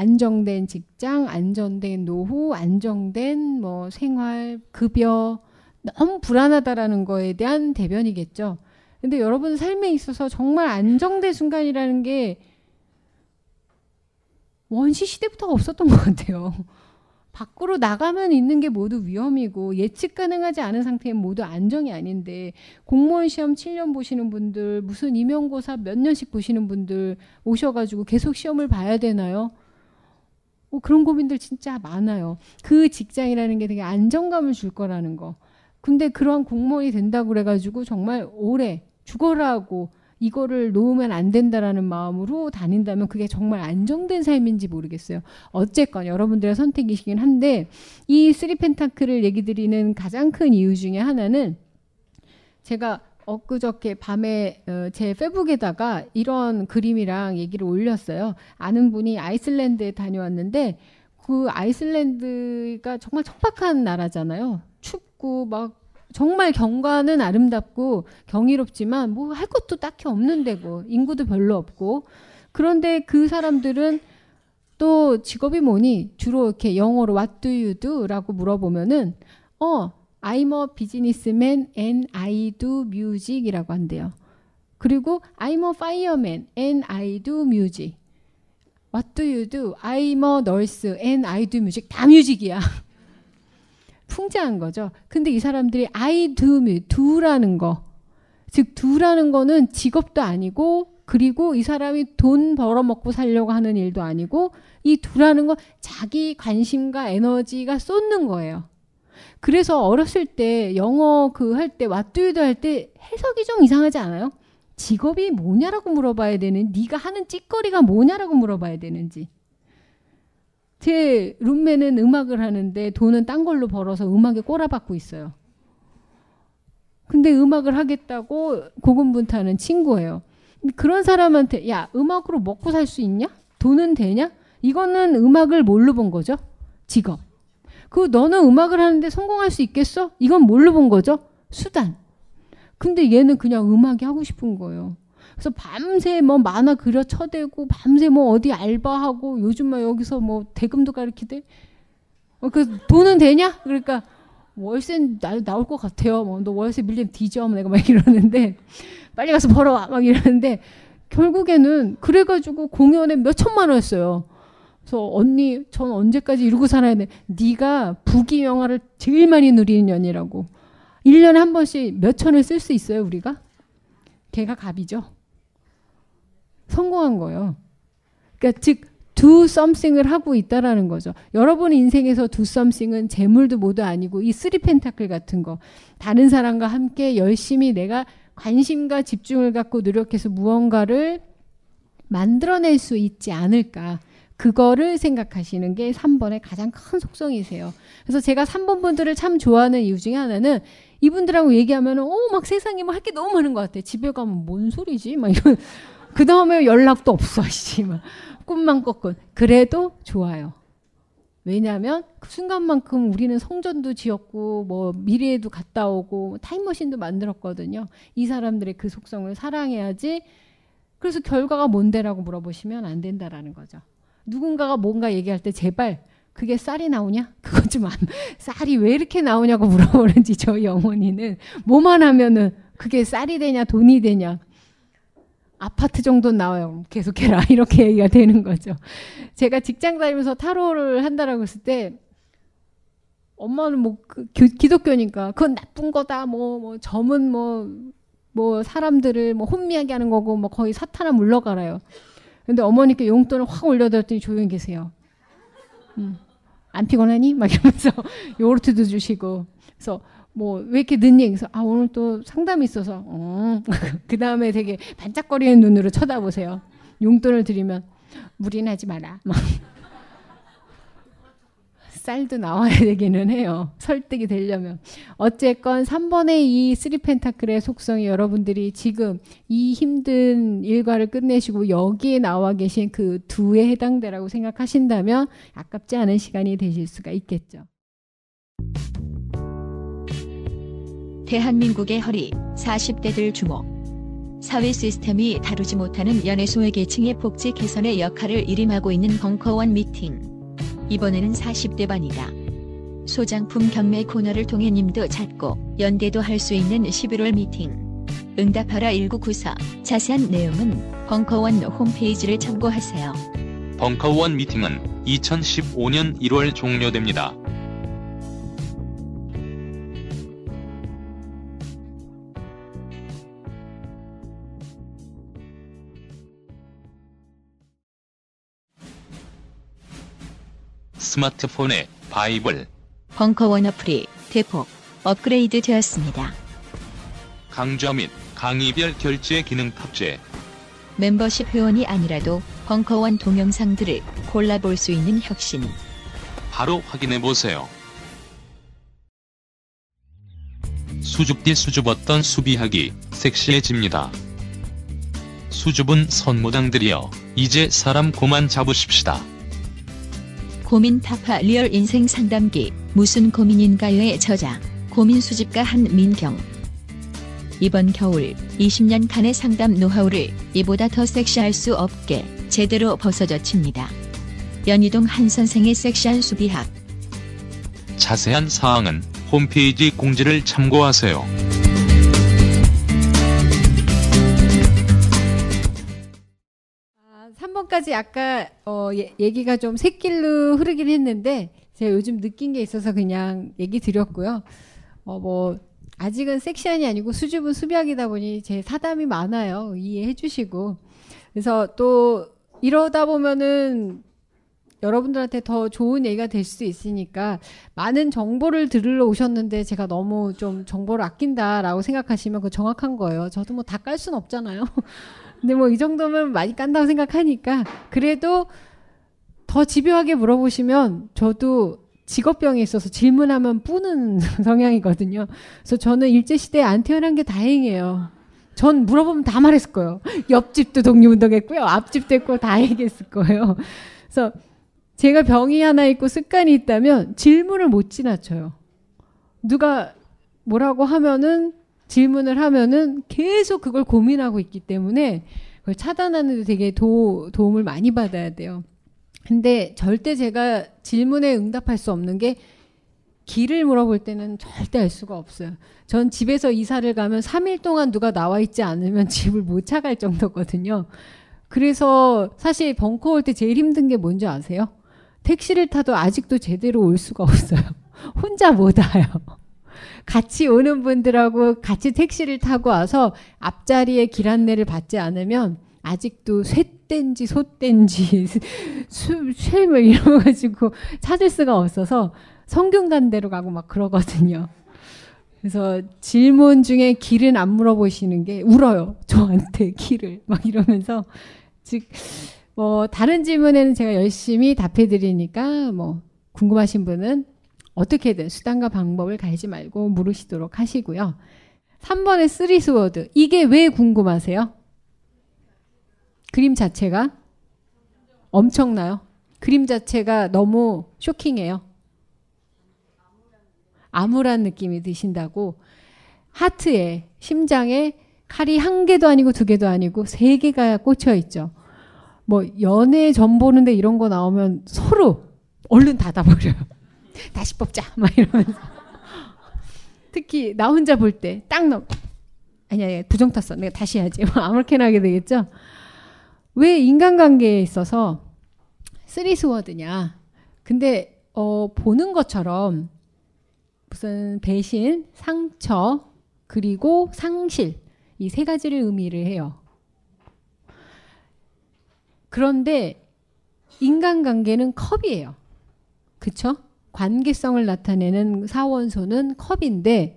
안정된 직장, 안정된 노후, 안정된 뭐 생활, 급여 너무 불안하다라는 거에 대한 대변이겠죠. 근데 여러분 삶에 있어서 정말 안정된 순간이라는 게 원시 시대부터 없었던 것 같아요. 밖으로 나가면 있는 게 모두 위험이고 예측 가능하지 않은 상태엔 모두 안정이 아닌데 공무원 시험 7년 보시는 분들 무슨 임용고사 몇 년씩 보시는 분들 오셔가지고 계속 시험을 봐야 되나요? 어, 그런 고민들 진짜 많아요. 그 직장이라는 게 되게 안정감을 줄 거라는 거. 근데 그러한 공무원이 된다고 그래가지고 정말 오래 죽어라고 이거를 놓으면 안 된다라는 마음으로 다닌다면 그게 정말 안정된 삶인지 모르겠어요. 어쨌건 여러분들의 선택이시긴 한데 이 three pentacle을 얘기 드리는 가장 큰 이유 중에 하나는 제가 엊그저께 밤에 어, 제 페북에다가 이런 그림이랑 얘기를 올렸어요. 아는 분이 아이슬란드에 다녀왔는데 그 아이슬란드가 정말 척박한 나라잖아요. 춥고 막 정말 경관은 아름답고 경이롭지만 뭐 할 것도 딱히 없는 데고 인구도 별로 없고 그런데 그 사람들은 또 직업이 뭐니? 주로 이렇게 영어로 What do you do? 라고 물어보면은 어, I'm a businessman and I do music 이라고 한대요. 그리고 I'm a fireman and I do music. What do you do? I'm a nurse and I do music. 다 뮤직이야. 풍자한 거죠. 근데 이 사람들이 I do do라는 거. 즉, do라는 거는 직업도 아니고, 그리고 이 사람이 돈 벌어먹고 살려고 하는 일도 아니고, 이 do라는 건 자기 관심과 에너지가 쏟는 거예요. 그래서 어렸을 때 영어 그 할때 do 할때 해석이 좀 이상하지 않아요? 직업이 뭐냐라고 물어봐야 되는 네가 하는 찌꺼리가 뭐냐라고 물어봐야 되는지 제 룸메는 음악을 하는데 돈은 딴 걸로 벌어서 음악에 꼬라박고 있어요. 근데 음악을 하겠다고 고군분투하는 친구예요. 그런 사람한테 야 음악으로 먹고 살 수 있냐? 돈은 되냐? 이거는 음악을 뭘로 본 거죠? 직업. 그 너는 음악을 하는데 성공할 수 있겠어? 이건 뭘로 본 거죠? 수단. 근데 얘는 그냥 음악이 하고 싶은 거예요. 그래서 밤새 뭐 만화 그려 쳐대고 밤새 뭐 어디 알바하고 요즘 막 여기서 뭐 대금도 가르치대. 어, 그 돈은 되냐? 그러니까 월세 나, 나올 것 같아요. 뭐 너 월세 밀리면 뒤져. 뭐 내가 막 이러는데 빨리 가서 벌어와 막 이러는데 결국에는 그래가지고 공연에 몇 천만 원 했어요. 그래서 언니 전 언제까지 이러고 살아야 돼? 네가 부귀 영화를 제일 많이 누리는 년이라고. 1년에 한 번씩 몇 천을 쓸 수 있어요, 우리가? 걔가 갑이죠. 성공한 거예요. 그러니까 즉 do something을 하고 있다라는 거죠. 여러분 인생에서 do something은 재물도 모두 아니고 이 three pentacle 같은 거 다른 사람과 함께 열심히 내가 관심과 집중을 갖고 노력해서 무언가를 만들어낼 수 있지 않을까. 그거를 생각하시는 게 3번의 가장 큰 속성이세요. 그래서 제가 3번 분들을 참 좋아하는 이유 중에 하나는 이분들하고 얘기하면 어, 막 세상에 뭐 할 게 너무 많은 것 같아. 집에 가면 뭔 소리지? 막 이런. 그 다음에 연락도 없어. 씨. 막 꿈만 꿨군. 그래도 좋아요. 왜냐하면 그 순간만큼 우리는 성전도 지었고 뭐 미래에도 갔다 오고 타임머신도 만들었거든요. 이 사람들의 그 속성을 사랑해야지. 그래서 결과가 뭔데라고 물어보시면 안 된다라는 거죠. 누군가가 뭔가 얘기할 때 제발 그게 쌀이 나오냐? 그것 좀 안, 쌀이 왜 이렇게 나오냐고 물어보는지 저희 어머니는 뭐만 하면은 그게 쌀이 되냐 돈이 되냐 아파트 정도 나와요. 계속해라 이렇게 얘기가 되는 거죠. 제가 직장 다니면서 타로를 한다라고 했을 때 엄마는 뭐 그, 기독교니까 그건 나쁜 거다. 뭐뭐 뭐 점은 뭐뭐 뭐 사람들을 뭐 혼미하게 하는 거고 뭐 거의 사탄아 물러가라요. 근데 어머니께 용돈을 확 올려드렸더니 조용히 계세요. 음, 안 피곤하니? 막 이러면서 요구르트도 주시고. 그래서 뭐 왜 이렇게 늦니? 그래서 아 오늘 또 상담이 있어서. 어. 그 다음에 되게 반짝거리는 눈으로 쳐다보세요. 용돈을 드리면 무리하지 마라. 막. 쌀도 나와야 되기는 해요. 설득이 되려면. 어쨌건 3번의 이 쓰리펜타클의 속성이 여러분들이 지금 이 힘든 일과를 끝내시고 여기에 나와 계신 그 두에 해당되라고 생각하신다면 아깝지 않은 시간이 되실 수가 있겠죠. 대한민국의 허리, 40대들 주목. 사회 시스템이 다루지 못하는 연애 소외 계층의 복지 개선의 역할을 일임하고 있는 벙커원 미팅. 이번에는 40대 반이다. 소장품 경매 코너를 통해 님도 찾고 연대도 할 수 있는 11월 미팅. 응답하라 1994. 자세한 내용은 벙커원 홈페이지를 참고하세요. 벙커원 미팅은 2015년 1월 종료됩니다. 스마트폰의 바이블 벙커원 어플이 대폭 업그레이드 되었습니다. 강좌 및 강의별 결제 기능 탑재 멤버십 회원이 아니라도 벙커원 동영상들을 골라볼 수 있는 혁신 바로 확인해보세요. 수줍디 수줍었던 수비하기 섹시해집니다. 수줍은 선모장들이여 이제 사람 고만 잡으십시다. 고민 타파 리얼 인생 상담기 무슨 고민인가요의 저자 고민 수집가 한민경 이번 겨울 20년간의 상담 노하우를 이보다 더 섹시할 수 없게 제대로 벗어제칩니다. 연희동 한 선생의 섹시한 수비학. 자세한 사항은 홈페이지 공지를 참고하세요. 3번까지 아까 어, 예- 얘기가 좀 샛길로 흐르긴 했는데 제가 요즘 느낀 게 있어서 그냥 얘기 드렸고요. 어, 뭐 아직은 섹시한이 아니고 수줍은 수비학이다 보니 제 사담이 많아요. 이해해 주시고. 그래서 또 이러다 보면은 여러분들한테 더 좋은 얘기가 될 수도 있으니까 많은 정보를 들으러 오셨는데 제가 너무 좀 정보를 아낀다라고 생각하시면 그 정확한 거예요. 저도 뭐 다 깔 수는 없잖아요. 근데 뭐 이 정도면 많이 깐다고 생각하니까 그래도 더 집요하게 물어보시면 저도 직업병이 있어서 질문하면 뿌는 성향이거든요. 그래서 저는 일제시대에 안 태어난 게 다행이에요. 전 물어보면 다 말했을 거예요. 옆집도 독립운동했고요. 앞집도 했고 다 얘기했을 거예요. 그래서 제가 병이 하나 있고 습관이 있다면 질문을 못 지나쳐요. 누가 뭐라고 하면은 질문을 하면은 계속 그걸 고민하고 있기 때문에 그걸 차단하는 데 되게 도, 도움을 많이 받아야 돼요. 근데 절대 제가 질문에 응답할 수 없는 게 길을 물어볼 때는 절대 알 수가 없어요. 전 집에서 이사를 가면 3일 동안 누가 나와 있지 않으면 집을 못 차갈 정도거든요. 그래서 사실 벙커 올 때 제일 힘든 게 뭔지 아세요? 택시를 타도 아직도 제대로 올 수가 없어요. 혼자 못 와요. 같이 오는 분들하고 같이 택시를 타고 와서 앞자리에 길 안내를 받지 않으면 아직도 쇠땐지 소땐지 쇠뭐 이러가지고 찾을 수가 없어서 성균관대로 가고 막 그러거든요. 그래서 질문 중에 길은 안 물어보시는 게 옳아요. 저한테 길을 막 이러면서 즉 뭐 다른 질문에는 제가 열심히 답해 드리니까 뭐 궁금하신 분은 어떻게든 수단과 방법을 가리지 말고 물으시도록 하시고요. 3번의 three sword. 이게 왜 궁금하세요? 그림 자체가 엄청나요. 그림 자체가 너무 쇼킹해요. 암울한 느낌이 드신다고 하트에 심장에 칼이 한 개도 아니고 두 개도 아니고 세 개가 꽂혀 있죠. 뭐 연애 전 보는데 이런 거 나오면 서로 얼른 닫아버려요. 다시 뽑자 막 이러면서 특히 나 혼자 볼 때 딱 넘. 아니야, 아니야 부정 탔어. 내가 다시 해야지. 아무렇게나 하게 되겠죠. 왜 인간관계에 있어서 쓰리스워드냐? 근데 어, 보는 것처럼 무슨 배신, 상처, 그리고 상실 이 세 가지를 의미를 해요. 그런데 인간관계는 컵이에요. 그쵸? 관계성을 나타내는 사원소는 컵인데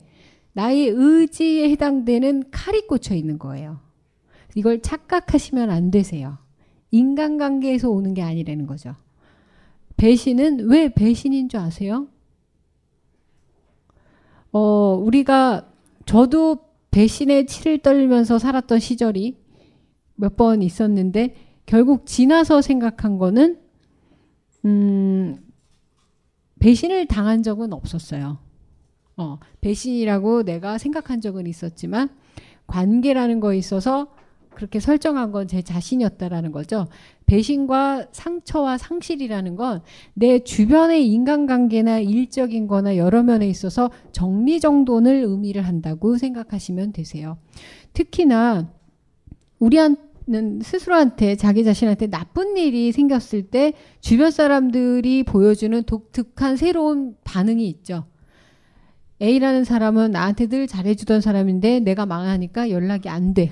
나의 의지에 해당되는 칼이 꽂혀 있는 거예요. 이걸 착각하시면 안 되세요. 인간관계에서 오는 게 아니라는 거죠. 배신은 왜 배신인 줄 아세요? 어, 우리가 저도 배신의 치를 떨면서 살았던 시절이 몇 번 있었는데 결국 지나서 생각한 거는 음, 배신을 당한 적은 없었어요. 어, 배신이라고 내가 생각한 적은 있었지만 관계라는 거에 있어서 그렇게 설정한 건 제 자신이었다라는 거죠. 배신과 상처와 상실이라는 건 내 주변의 인간관계나 일적인 거나 여러 면에 있어서 정리정돈을 의미를 한다고 생각하시면 되세요. 특히나 우리 는 스스로한테 자기 자신한테 나쁜 일이 생겼을 때 주변 사람들이 보여주는 독특한 새로운 반응이 있죠. A라는 사람은 나한테 늘 잘해주던 사람인데 내가 망하니까 연락이 안 돼.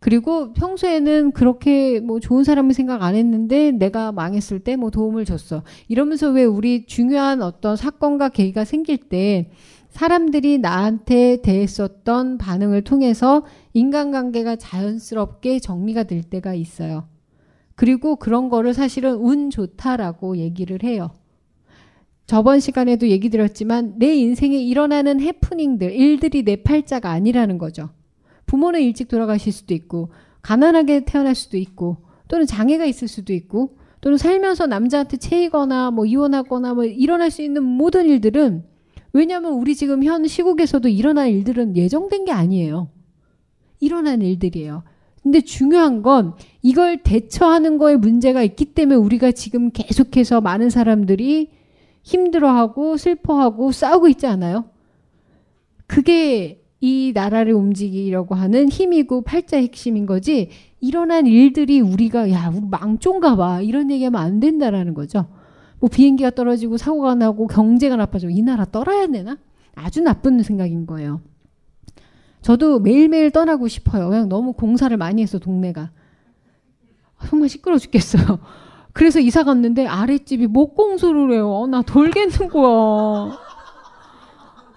그리고 평소에는 그렇게 뭐 좋은 사람을 생각 안 했는데 내가 망했을 때 뭐 도움을 줬어. 이러면서 왜 우리 중요한 어떤 사건과 계기가 생길 때 사람들이 나한테 대했었던 반응을 통해서 인간관계가 자연스럽게 정리가 될 때가 있어요. 그리고 그런 거를 사실은 운 좋다라고 얘기를 해요. 저번 시간에도 얘기 드렸지만 내 인생에 일어나는 해프닝들, 일들이 내 팔자가 아니라는 거죠. 부모는 일찍 돌아가실 수도 있고, 가난하게 태어날 수도 있고, 또는 장애가 있을 수도 있고, 또는 살면서 남자한테 채이거나 뭐 이혼하거나 뭐 일어날 수 있는 모든 일들은 왜냐하면 우리 지금 현 시국에서도 일어날 일들은 예정된 게 아니에요. 일어난 일들이에요. 근데 중요한 건 이걸 대처하는 거에 문제가 있기 때문에 우리가 지금 계속해서 많은 사람들이 힘들어하고 슬퍼하고 싸우고 있지 않아요? 그게 이 나라를 움직이려고 하는 힘이고 팔자의 핵심인 거지 일어난 일들이 우리가 야 우리 망종가 봐 이런 얘기하면 안 된다라는 거죠. 뭐 비행기가 떨어지고 사고가 나고 경제가 나빠지고 이 나라 떨어야 되나? 아주 나쁜 생각인 거예요. 저도 매일매일 떠나고 싶어요. 그냥 너무 공사를 많이 해서 동네가 정말 시끄러 죽겠어요. 그래서 이사 갔는데 아랫집이 목공소를 해요. 나 돌겠는 거야.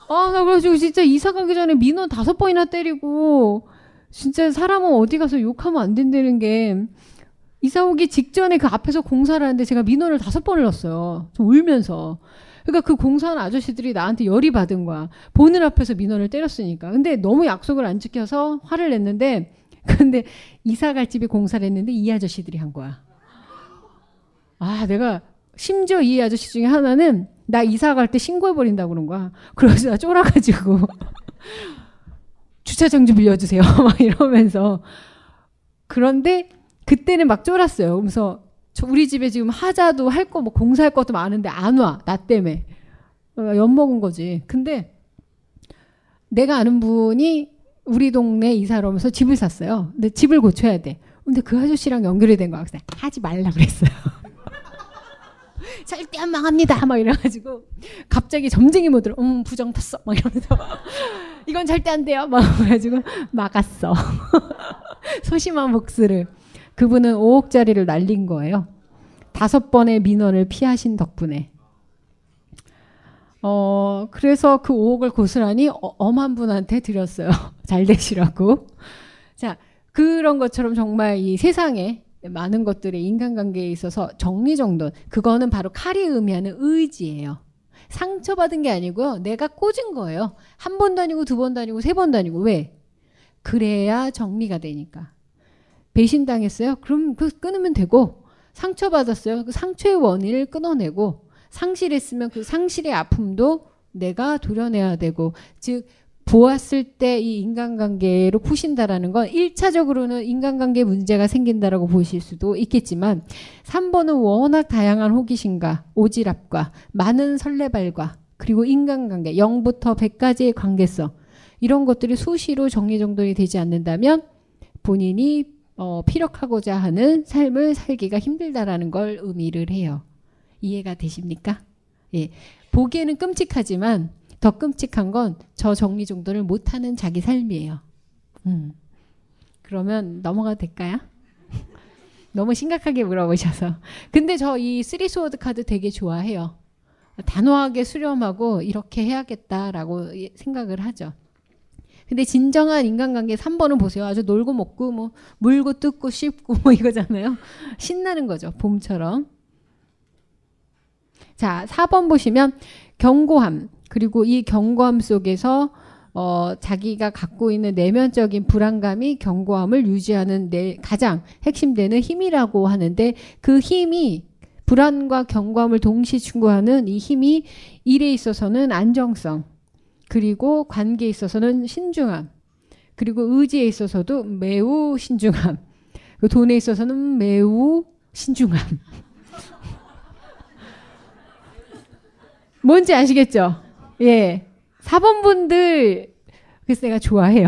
아, 나 그래가지고 진짜 이사 가기 전에 민원 다섯 번이나 때리고, 진짜 사람은 어디 가서 욕하면 안 된다는 게, 이사 오기 직전에 그 앞에서 공사를 하는데 제가 민원을 다섯 번을 넣었어요. 좀 울면서. 그러니까 그 공사하는 아저씨들이 나한테 열이 받은 거야. 보는 앞에서 민원을 때렸으니까. 근데 너무 약속을 안 지켜서 화를 냈는데, 근데 이사 갈 집에 공사를 했는데 이 아저씨들이 한 거야. 아, 내가 심지어 이 아저씨 중에 하나는 나 이사 갈 때 신고해버린다고 그런 거야. 그래서 나 쫄아가지고 주차장 좀 빌려주세요. 막 이러면서. 그런데 그때는 막 쫄았어요. 저 우리 집에 지금 하자도 할 거 뭐 공사할 것도 많은데 안 와. 나 때문에. 엿 먹은 거지. 근데 내가 아는 분이 우리 동네 이사를 오면서 집을 샀어요. 근데 집을 고쳐야 돼. 근데 그 아저씨랑 연결이 된 거야. 그래서 하지 말라 그랬어요. 절대 안 망합니다. 막 이래가지고 갑자기 점쟁이 모드로 음 부정 탔어. 막 이러면서 이건 절대 안 돼요. 막 그래가지고 막았어. 소심한 복수를 그분은 5억짜리를 날린 거예요. 다섯 번의 민원을 피하신 덕분에. 어, 그래서 그 5억을 고스란히 어, 엄한 분한테 드렸어요. 잘 되시라고. 자, 그런 것처럼 정말 이 세상에 많은 것들이 인간관계에 있어서 정리정돈 그거는 바로 칼이 의미하는 의지예요. 상처받은 게 아니고요. 내가 꽂은 거예요. 한 번도 아니고 두 번도 아니고 세 번도 아니고 왜? 그래야 정리가 되니까. 배신당했어요? 그럼 그 끊으면 되고 상처받았어요. 그 상처의 원인을 끊어내고 상실했으면 그 상실의 아픔도 내가 도려내야 되고 즉 보았을 때 이 인간관계로 푸신다라는 건 1차적으로는 인간관계 문제가 생긴다라고 보실 수도 있겠지만 3번은 워낙 다양한 호기심과 오지랖과 많은 설레발과 그리고 인간관계 0부터 100까지의 관계성 이런 것들이 수시로 정리정돈이 되지 않는다면 본인이 어, 피력하고자 하는 삶을 살기가 힘들다라는 걸 의미를 해요. 이해가 되십니까? 예. 보기에는 끔찍하지만 더 끔찍한 건 저 정리 정돈을 못하는 자기 삶이에요. 음. 그러면 넘어가도 될까요? 너무 심각하게 물어보셔서. 근데 저 이 three sword 카드 되게 좋아해요. 단호하게 수렴하고 이렇게 해야겠다라고 생각을 하죠. 근데 진정한 인간관계 3번은 보세요. 아주 놀고 먹고 뭐 물고 뜯고 씹고 뭐 이거잖아요. 신나는 거죠. 봄처럼. 자, 4번 보시면 경고함. 그리고 이 경고함 속에서 어, 자기가 갖고 있는 내면적인 불안감이 경고함을 유지하는 내 가장 핵심되는 힘이라고 하는데 그 힘이 불안과 경고함을 동시 충고하는 이 힘이 일에 있어서는 안정성 그리고 관계에 있어서는 신중함 그리고 의지에 있어서도 매우 신중함 그 돈에 있어서는 매우 신중함 뭔지 아시겠죠? 예. 4번 분들, 그래서 내가 좋아해요.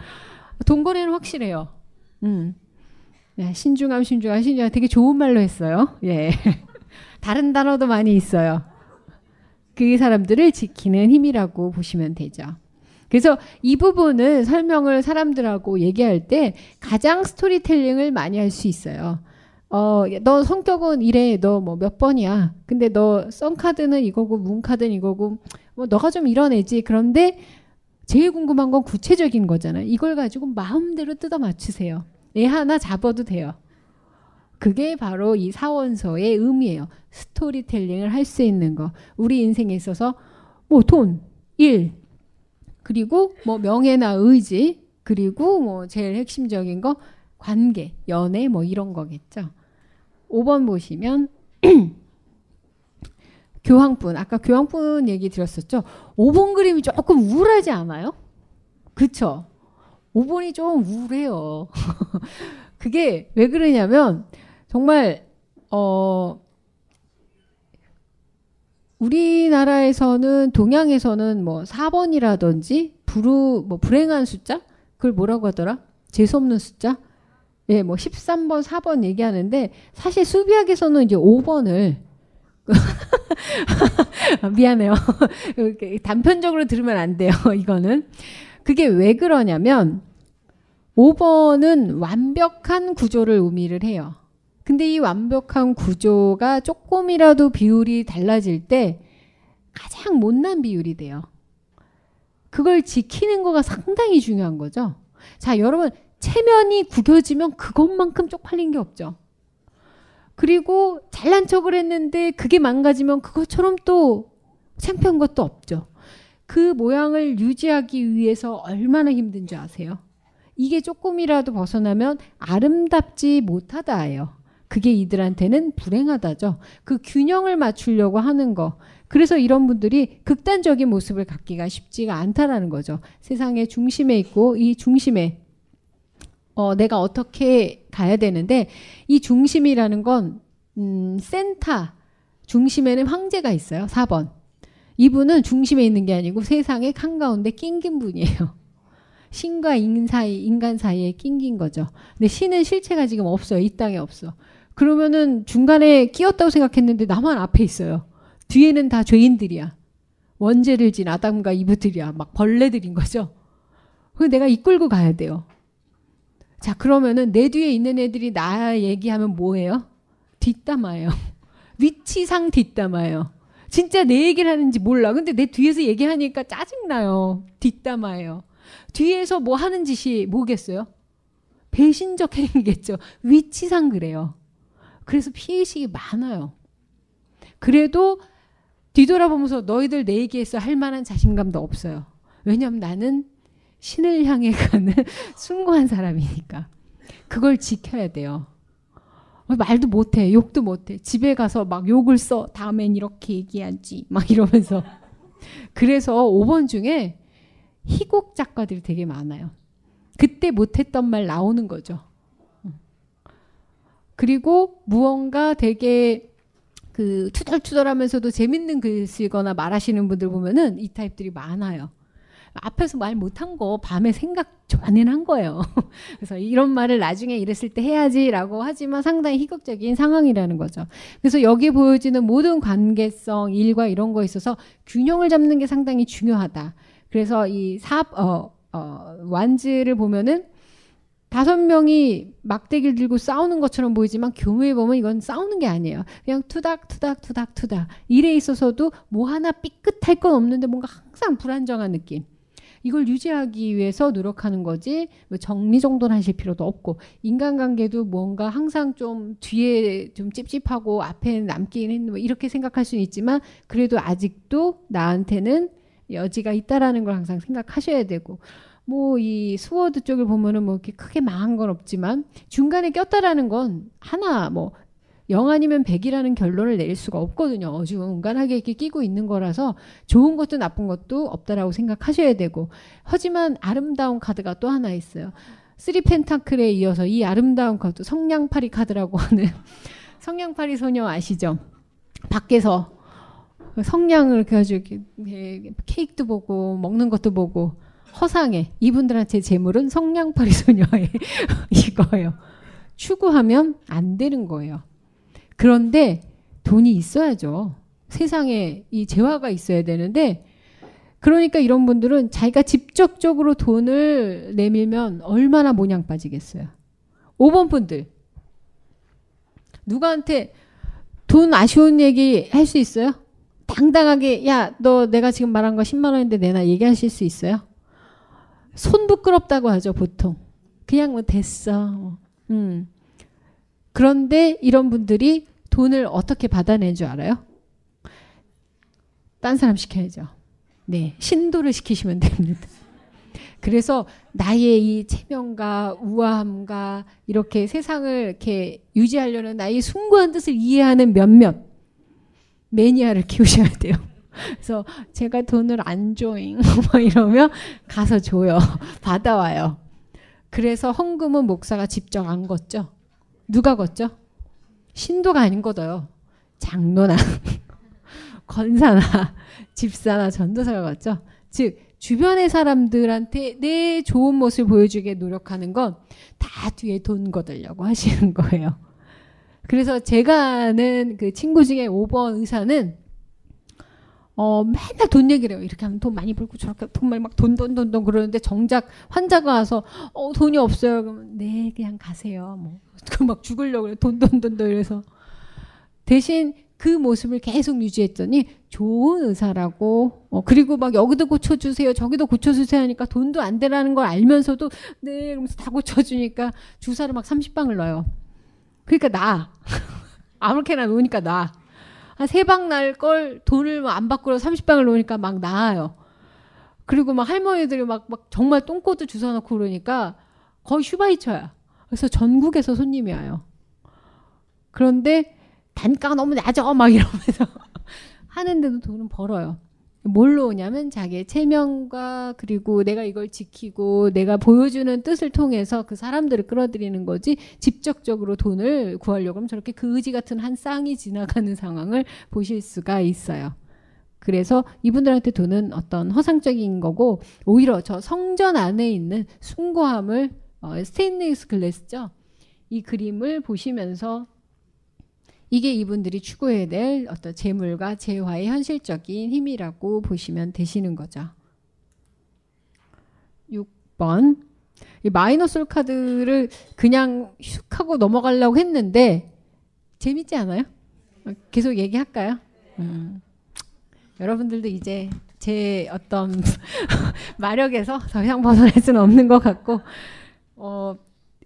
동거래는 확실해요. 음. 네, 신중함, 신중함, 신중함 되게 좋은 말로 했어요. 예. 다른 단어도 많이 있어요. 그 사람들을 지키는 힘이라고 보시면 되죠. 그래서 이 부분은 설명을 사람들하고 얘기할 때 가장 스토리텔링을 많이 할 수 있어요. 어, 너 성격은 이래. 너 뭐 몇 번이야. 근데 너 썬카드는 이거고 문카드는 이거고 뭐 너가 좀 이런 애지. 그런데 제일 궁금한 건 구체적인 거잖아요. 이걸 가지고 마음대로 뜯어 맞추세요. 애 하나 잡아도 돼요. 그게 바로 이 사원서의 의미예요. 스토리텔링을 할 수 있는 거. 우리 인생에 있어서 뭐 돈, 일, 그리고 뭐 명예나 의지, 그리고 뭐 제일 핵심적인 거 관계, 연애 뭐 이런 거겠죠. 5번 보시면 교황분 아까 교황분 얘기 드렸었죠. 5번 그림이 조금 우울하지 않아요? 그쵸? 5번이 좀 우울해요. 그게 왜 그러냐면 정말 어 우리나라에서는 동양에서는 뭐 4번이라든지 불우 뭐 불행한 숫자 그걸 뭐라고 하더라? 재수 없는 숫자? 예, 뭐 13번, 4번 얘기하는데 사실 수비학에서는 이제 5번을 미안해요. 단편적으로 들으면 안 돼요. 이거는 그게 왜 그러냐면 5번은 완벽한 구조를 의미를 해요. 근데 이 완벽한 구조가 조금이라도 비율이 달라질 때 가장 못난 비율이 돼요. 그걸 지키는 거가 상당히 중요한 거죠. 자, 여러분, 체면이 구겨지면 그것만큼 쪽팔린 게 없죠. 그리고 잘난 척을 했는데 그게 망가지면 그것처럼 또 창피한 것도 없죠. 그 모양을 유지하기 위해서 얼마나 힘든지 아세요? 이게 조금이라도 벗어나면 아름답지 못하다예요. 그게 이들한테는 불행하다죠. 그 균형을 맞추려고 하는 거. 그래서 이런 분들이 극단적인 모습을 갖기가 쉽지가 않다라는 거죠. 세상의 중심에 있고 이 중심에 어, 내가 어떻게 가야 되는데 이 중심이라는 건 음, 센터 중심에는 황제가 있어요. 4번. 이분은 중심에 있는 게 아니고 세상의 한가운데 낑긴 분이에요. 신과 인 사이, 인간 사이에 낑긴 거죠. 근데 신은 실체가 지금 없어요. 이 땅에 없어. 그러면은 중간에 끼었다고 생각했는데 나만 앞에 있어요. 뒤에는 다 죄인들이야. 원죄를 진 아담과 이브들이야. 막 벌레들인 거죠. 그 내가 이끌고 가야 돼요. 자, 그러면은 내 뒤에 있는 애들이 나 얘기하면 뭐예요? 뒷담화예요. 위치상 뒷담화예요. 진짜 내 얘기를 하는지 몰라. 근데 내 뒤에서 얘기하니까 짜증나요. 뒷담화예요. 뒤에서 뭐 하는 짓이 뭐겠어요? 배신적 행위겠죠. 위치상 그래요. 그래서 피해의식이 많아요. 그래도 뒤돌아보면서 너희들 내 얘기에서 할 만한 자신감도 없어요. 왜냐면 나는 신을 향해 가는 숭고한 사람이니까. 그걸 지켜야 돼요. 말도 못해. 욕도 못해. 집에 가서 막 욕을 써. 다음엔 이렇게 얘기하지. 막 이러면서. 그래서 5번 중에 희곡 작가들이 되게 많아요. 그때 못했던 말 나오는 거죠. 그리고 무언가 되게 그 투덜투덜하면서도 재밌는 글 쓰거나 말하시는 분들 보면은 이 타입들이 많아요. 앞에서 말 못한 거 밤에 생각 많이 한 거예요. 그래서 이런 말을 나중에 이랬을 때 해야지라고 하지만 상당히 희극적인 상황이라는 거죠. 그래서 여기 보여지는 모든 관계성, 일과 이런 거에 있어서 균형을 잡는 게 상당히 중요하다. 그래서 이 사, 어, 어, 완즈를 보면은 다섯 명이 막대기를 들고 싸우는 것처럼 보이지만 교무에 보면 이건 싸우는 게 아니에요. 그냥 투닥 투닥 투닥 투닥 일에 있어서도 뭐 하나 삐끗할 건 없는데 뭔가 항상 불안정한 느낌. 이걸 유지하기 위해서 노력하는 거지 뭐 정리정돈 하실 필요도 없고 인간관계도 뭔가 항상 좀 뒤에 좀 찝찝하고 앞에 남기는 뭐 이렇게 생각할 수는 있지만 그래도 아직도 나한테는 여지가 있다라는 걸 항상 생각하셔야 되고 뭐 이 sword 쪽을 보면은 뭐 이렇게 크게 망한 건 없지만 중간에 꼈다라는 건 하나 뭐0 아니면 100이라는 결론을 내릴 수가 없거든요. 어중간하게 이렇게 끼고 있는 거라서 좋은 것도 나쁜 것도 없다라고 생각하셔야 되고 하지만 아름다운 카드가 또 하나 있어요. three pentacle에 이어서 이 아름다운 카드 성냥팔이 카드라고 하는 성냥팔이 소녀 아시죠? 밖에서 성냥을 가지고 케이크도 보고 먹는 것도 보고 허상에 이분들한테 재물은 성냥팔이 소녀의 이거예요. 추구하면 안 되는 거예요. 그런데 돈이 있어야죠. 세상에 이 재화가 있어야 되는데 그러니까 이런 분들은 자기가 직접적으로 돈을 내밀면 얼마나 모냥 빠지겠어요. 5번 분들 누구한테 돈 아쉬운 얘기 할 수 있어요? 당당하게 야 너 내가 지금 말한 거 10만 원인데 내놔 얘기하실 수 있어요? 손 부끄럽다고 하죠, 보통. 그냥 뭐 됐어. 음. 그런데 이런 분들이 돈을 어떻게 받아낸 줄 알아요? 딴 사람 시켜야죠. 네. 신도를 시키시면 됩니다. 그래서 나의 이 체면과 우아함과 이렇게 세상을 이렇게 유지하려는 나의 숭고한 뜻을 이해하는 몇몇 매니아를 키우셔야 돼요. 그래서 제가 돈을 안 줘잉 막 이러면 가서 줘요. 받아와요. 그래서 헌금은 목사가 직접 안 걷죠. 누가 걷죠? 신도가 아닌 거둬요. 장로나 건사나 집사나 전도사가 걷죠. 즉 주변의 사람들한테 내 좋은 모습을 보여주게 노력하는 건 다 뒤에 돈 거들려고 하시는 거예요. 그래서 제가 아는 그 친구 중에 5번 의사는 어, 맨날 돈 얘기를 해요. 이렇게 하면 돈 많이 벌고 저렇게 정말 막 돈, 돈, 돈, 돈 그러는데 정작 환자가 와서 어, 돈이 없어요. 그러면 네, 그냥 가세요. 뭐. 그막 죽으려고 그래. 돈, 돈, 돈, 돈 이래서. 대신 그 모습을 계속 유지했더니 좋은 의사라고 어, 그리고 막 여기도 고쳐주세요 저기도 고쳐주세요 하니까 돈도 안 되라는 걸 알면서도 네 이러면서 다 고쳐주니까 주사를 막 30방을 넣어요 그러니까 나 아무렇게나 놓으니까 나 한 세 방 날 걸 돈을 안 받고 30방을 놓으니까 막 나아요. 그리고 막 할머니들이 막, 막 정말 똥꼬도 주워 넣고 그러니까 거의 슈바이처야. 그래서 전국에서 손님이 와요. 그런데 단가가 너무 낮아. 막 이러면서 하는데도 돈은 벌어요. 뭘로 오냐면 자기의 체면과 그리고 내가 이걸 지키고 내가 보여주는 뜻을 통해서 그 사람들을 끌어들이는 거지 직접적으로 돈을 구하려고 하면 저렇게 그지 같은 한 쌍이 지나가는 상황을 보실 수가 있어요. 그래서 이분들한테 돈은 어떤 허상적인 거고 오히려 저 성전 안에 있는 숭고함을 어, 스테인리스 글래스죠. 이 그림을 보시면서 이게 이분들이 추구해야 될 어떤 재물과 재화의 현실적인 힘이라고 보시면 되시는 거죠. 6번. 이 마이너 솔 카드를 그냥 슉 하고 넘어가려고 했는데 재밌지 않아요? 계속 얘기할까요? 음. 여러분들도 이제 제 어떤 마력에서 더 이상 벗어날 수는 없는 것 같고 어,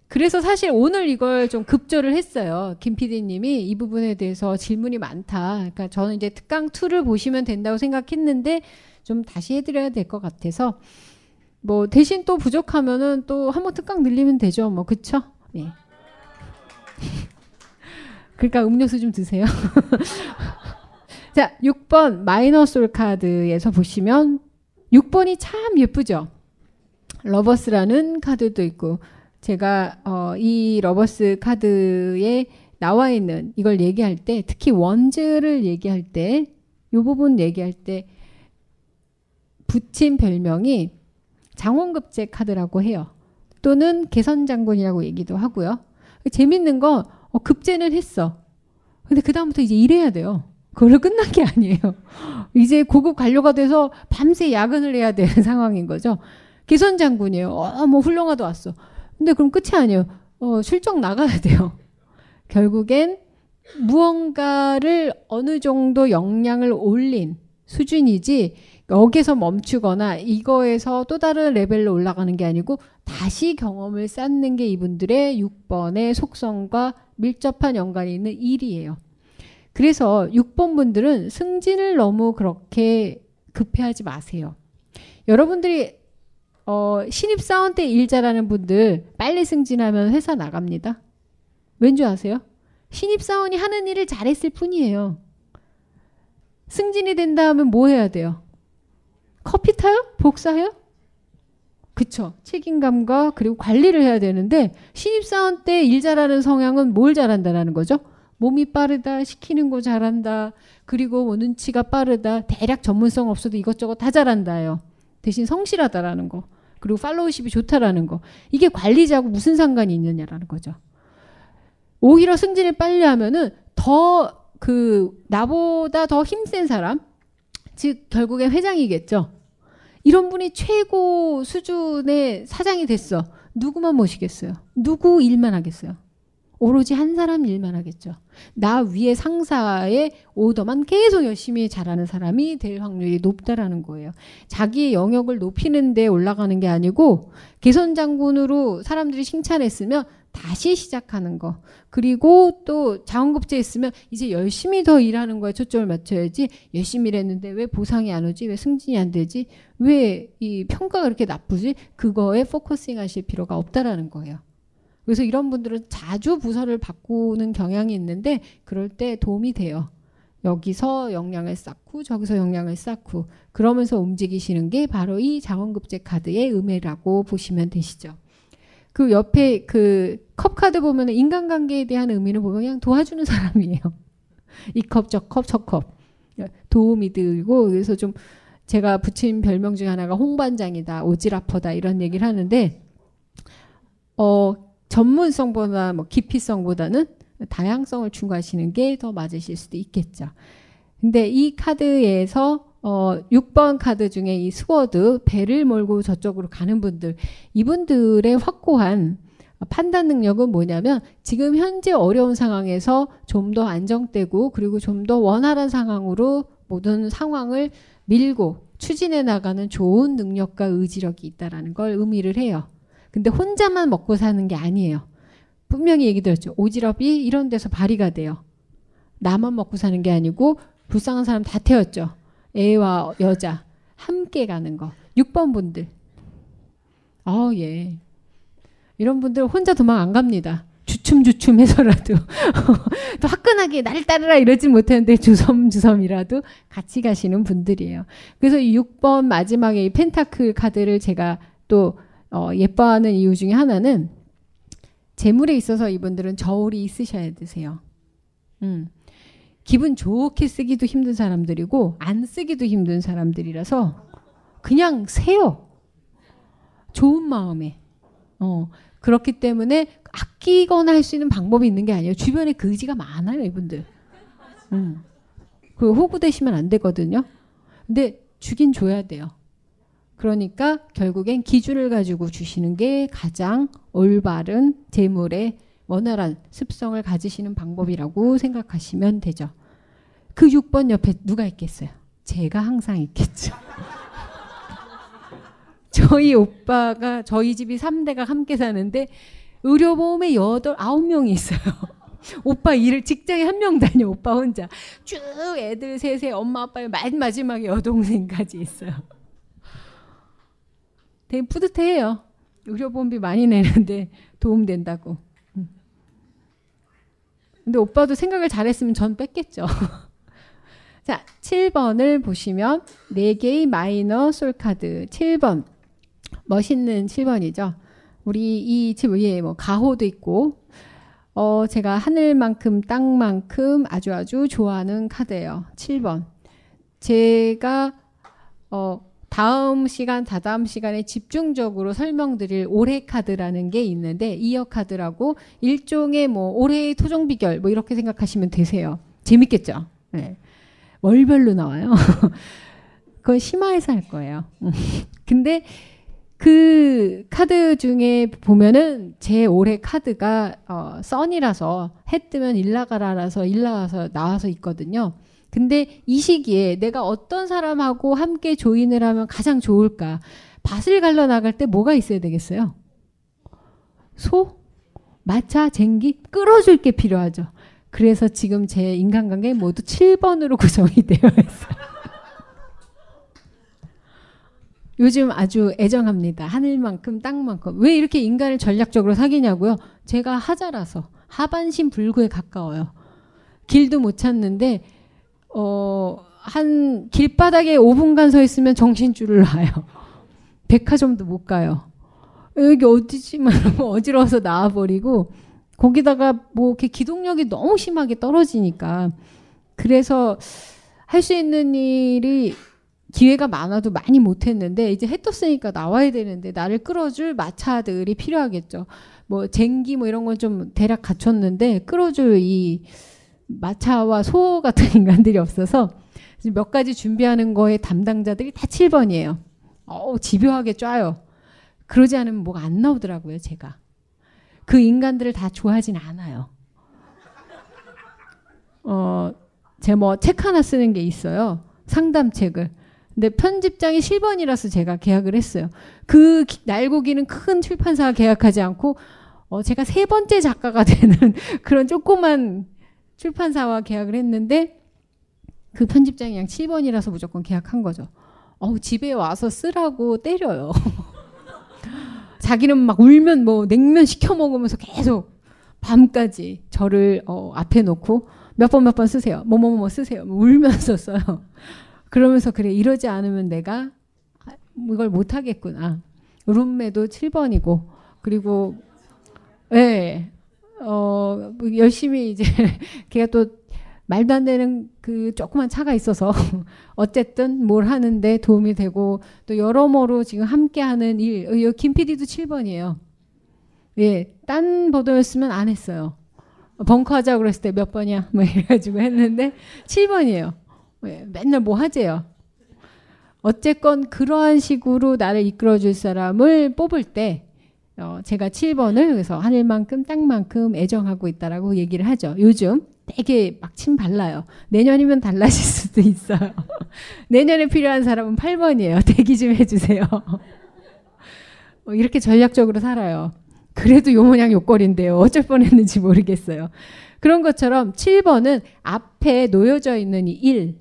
그래서 사실 오늘 이걸 좀 급조를 했어요. 김 PD님이 이 부분에 대해서 질문이 많다. 그러니까 저는 이제 특강 2를 보시면 된다고 생각했는데 좀 다시 해드려야 될 것 같아서 뭐 대신 또 부족하면은 또 한번 특강 늘리면 되죠. 뭐 그쵸? 예. 그러니까 음료수 좀 드세요. 자, 6번 minor soul 카드에서 보시면 6번이 참 예쁘죠. Lovers라는 카드도 있고 제가 어, 이 Lovers 카드에 나와 있는 이걸 얘기할 때 특히 Wands를 얘기할 때 이 부분 얘기할 때 붙인 별명이 장원급제 카드라고 해요. 또는 개선장군이라고 얘기도 하고요. 재밌는 건 어, 급제는 했어. 근데 그 다음부터 이제 일해야 돼요. 그걸로 끝난 게 아니에요. 이제 고급 관료가 돼서 밤새 야근을 해야 되는 상황인 거죠. 개선장군이에요. 어, 뭐 훌륭하다 왔어. 근데 그럼 끝이 아니에요. 어, 실적 나가야 돼요. 결국엔 무언가를 어느 정도 역량을 올린 수준이지 여기서 멈추거나 이거에서 또 다른 레벨로 올라가는 게 아니고 다시 경험을 쌓는 게 이분들의 6번의 속성과 밀접한 연관이 있는 일이에요. 그래서 6번 분들은 승진을 너무 그렇게 급해하지 마세요. 여러분들이 어, 신입사원 때 일 잘하는 분들 빨리 승진하면 회사 나갑니다. 왠 줄 아세요? 신입사원이 하는 일을 잘했을 뿐이에요. 승진이 된다 하면 뭐 해야 돼요? 커피 타요? 복사해요? 그쵸. 책임감과 그리고 관리를 해야 되는데 신입사원 때 일 잘하는 성향은 뭘 잘한다라는 거죠? 몸이 빠르다, 시키는 거 잘한다, 그리고 뭐 눈치가 빠르다, 대략 전문성 없어도 이것저것 다 잘한다요. 대신 성실하다라는 거. 그리고 팔로우십이 좋다라는 거. 이게 관리자하고 무슨 상관이 있느냐라는 거죠. 오히려 승진을 빨리 하면은 더 그 나보다 더 힘센 사람, 즉 결국엔 회장이겠죠. 이런 분이 최고 수준의 사장이 됐어. 누구만 모시겠어요? 누구 일만 하겠어요? 오로지 한 사람 일만 하겠죠. 나 위에 상사의 오더만 계속 열심히 잘하는 사람이 될 확률이 높다라는 거예요. 자기의 영역을 높이는데 올라가는 게 아니고 개선 장군으로 사람들이 칭찬했으면 다시 시작하는 거. 그리고 또 장원급제 했으면 이제 열심히 더 일하는 거에 초점을 맞춰야지 열심히 일했는데 왜 보상이 안 오지? 왜 승진이 안 되지? 왜 이 평가가 그렇게 나쁘지? 그거에 focusing 하실 필요가 없다라는 거예요. 그래서 이런 분들은 자주 부서를 바꾸는 경향이 있는데 그럴 때 도움이 돼요. 여기서 역량을 쌓고 저기서 역량을 쌓고 그러면서 움직이시는 게 바로 이 자원급제 카드의 음해라고 보시면 되시죠. 그 옆에 그 컵 카드 보면 인간관계에 대한 의미를 보면 그냥 도와주는 사람이에요. 이 컵, 저 컵, 저 컵. 도움이 들고 그래서 좀 제가 붙인 별명 중에 하나가 홍반장이다, 오지라퍼다 이런 얘기를 하는데 어 전문성보다 뭐 깊이성보다는 다양성을 추구하시는 게 더 맞으실 수도 있겠죠. 근데 이 카드에서 어 6번 카드 중에 이 sword 배를 몰고 저쪽으로 가는 분들 이분들의 확고한 판단 능력은 뭐냐면 지금 현재 어려운 상황에서 좀 더 안정되고 그리고 좀 더 원활한 상황으로 모든 상황을 밀고 추진해 나가는 좋은 능력과 의지력이 있다라는 걸 의미를 해요. 근데 혼자만 먹고 사는 게 아니에요. 분명히 얘기 드렸죠. 오지랖이 이런 데서 발휘가 돼요. 나만 먹고 사는 게 아니고 불쌍한 사람 다 태웠죠. 애와 여자 함께 가는 거. 6번 분들. 아, 예. 이런 분들 혼자 도망 안 갑니다. 주춤주춤 해서라도 또 화끈하게 나를 따르라 이러지 못하는데 주섬주섬이라도 같이 가시는 분들이에요. 그래서 이 6번 마지막에 이 펜타클 카드를 제가 또 어, 예뻐하는 이유 중에 하나는 재물에 있어서 이분들은 저울이 있으셔야 되세요. 음. 기분 좋게 쓰기도 힘든 사람들이고 안 쓰기도 힘든 사람들이라서 그냥 세요. 좋은 마음에. 어. 그렇기 때문에 아끼거나 할 수 있는 방법이 있는 게 아니에요. 주변에 그 의지가 많아요, 이분들. 음. 그 호구되시면 안 되거든요. 근데 주긴 줘야 돼요. 그러니까 결국엔 기준을 가지고 주시는 게 가장 올바른 재물의 원활한 습성을 가지시는 방법이라고 생각하시면 되죠. 그 6번 옆에 누가 있겠어요? 제가 항상 있겠죠. 저희 오빠가 저희 집이 3대가 함께 사는데 의료보험에 8, 9명이 있어요. 오빠 일을 직장에 한 명 다녀 오빠 혼자 쭉 애들 셋에 엄마 아빠의 맨 마지막에 여동생까지 있어요. 되게 뿌듯해요. 의료보험비 많이 내는데 도움 된다고. 음. 근데 오빠도 생각을 잘했으면 전 뺐겠죠. 자, 7번을 보시면 4개의 마이너 솔카드 7번. 멋있는 7번이죠. 우리 이 집 위에 뭐 가호도 있고 어 제가 하늘만큼 땅만큼 아주 아주 좋아하는 카드예요. 7번. 제가 어 다음 시간, 다다음 시간에 집중적으로 설명드릴 올해 카드라는 게 있는데 이어 카드라고 일종의 뭐 올해의 토종 비결 뭐 이렇게 생각하시면 되세요. 재밌겠죠? 네. 월별로 나와요. 그건 심화해서 할 거예요. 근데 그 카드 중에 보면은 제 올해 카드가 어, 썬이라서 해 뜨면 일나가라라서 일나가서 나와서 있거든요. 근데 이 시기에 내가 어떤 사람하고 함께 조인을 하면 가장 좋을까? 밭을 갈러 나갈 때 뭐가 있어야 되겠어요? 소? 마차? 쟁기? 끌어줄 게 필요하죠. 그래서 지금 제 인간관계 모두 7번으로 구성이 되어 있어요. 요즘 아주 애정합니다. 하늘만큼 땅만큼. 왜 이렇게 인간을 전략적으로 사귀냐고요? 제가 하자라서 하반신 불구에 가까워요. 길도 못 찾는데 어, 한 길바닥에 5분간 서 있으면 정신줄을 놔요. 백화점도 못 가요. 여기 어디지? 막 어지러워서 나와버리고 거기다가 뭐 이렇게 기동력이 너무 심하게 떨어지니까 그래서 할 수 있는 일이 기회가 많아도 많이 못했는데 이제 해 떴으니까 나와야 되는데 나를 끌어줄 마차들이 필요하겠죠. 뭐 쟁기 뭐 이런 건 좀 대략 갖췄는데 끌어줄 이 마차와 소 같은 인간들이 없어서 몇 가지 준비하는 거에 담당자들이 다 7번이에요. 어우 집요하게 쪄요. 그러지 않으면 뭐가 안 나오더라고요, 제가. 그 인간들을 다 좋아하진 않아요. 어, 제가 뭐책 하나 쓰는 게 있어요. 상담책을. 근데 편집장이 7번이라서 제가 계약을 했어요. 그 날고기는 큰 출판사와 계약하지 않고 어, 제가 세 번째 작가가 되는 그런 조그만 출판사와 계약을 했는데 그 편집장이 그냥 7번이라서 무조건 계약한 거죠. 어우, 집에 와서 쓰라고 때려요. 자기는 막 울면 뭐 냉면 시켜 먹으면서 계속 밤까지 저를 어, 앞에 놓고 몇 번 몇번 쓰세요. 뭐뭐뭐 쓰세요. 뭐 울면서 써요. 그러면서 그래 이러지 않으면 내가 이걸 못 하겠구나. 룸메도 7번이고 그리고 예. 어, 뭐 열심히 이제 걔가 또 말도 안 되는 그 조그만 차가 있어서 어쨌든 뭘 하는데 도움이 되고 또 여러모로 지금 함께 하는 일, 어, 김 PD도 7번이에요. 예, 딴 버더였으면 안 했어요. 벙커 하자고 그랬을 때 몇 번이야? 뭐 이래가지고 했는데 7번이에요. 예, 맨날 뭐 하재요. 어쨌건 그러한 식으로 나를 이끌어 줄 사람을 뽑을 때 어, 제가 7번을 그래서 하늘만큼 땅만큼 애정하고 있다라고 얘기를 하죠. 요즘 되게 막 침 발라요. 내년이면 달라질 수도 있어요. 내년에 필요한 사람은 8번이에요. 대기 좀 해주세요. 어, 이렇게 전략적으로 살아요. 그래도 요 모양 요꼴인데요. 어쩔 뻔했는지 모르겠어요. 그런 것처럼 7번은 앞에 놓여져 있는 이 일,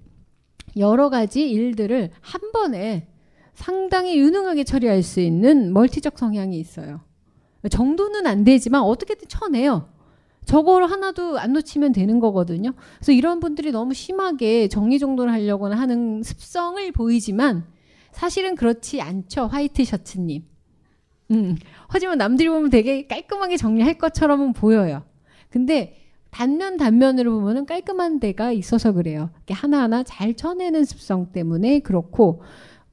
여러 가지 일들을 한 번에 상당히 유능하게 처리할 수 있는 멀티적 성향이 있어요. 정도는 안 되지만 어떻게든 쳐내요. 저거를 하나도 안 놓치면 되는 거거든요. 그래서 이런 분들이 너무 심하게 정리정돈을 하려고 하는 습성을 보이지만 사실은 그렇지 않죠. 화이트 셔츠님. 음, 하지만 남들이 보면 되게 깔끔하게 정리할 것처럼은 보여요. 근데 단면 단면으로 보면은 깔끔한 데가 있어서 그래요. 하나하나 잘 쳐내는 습성 때문에 그렇고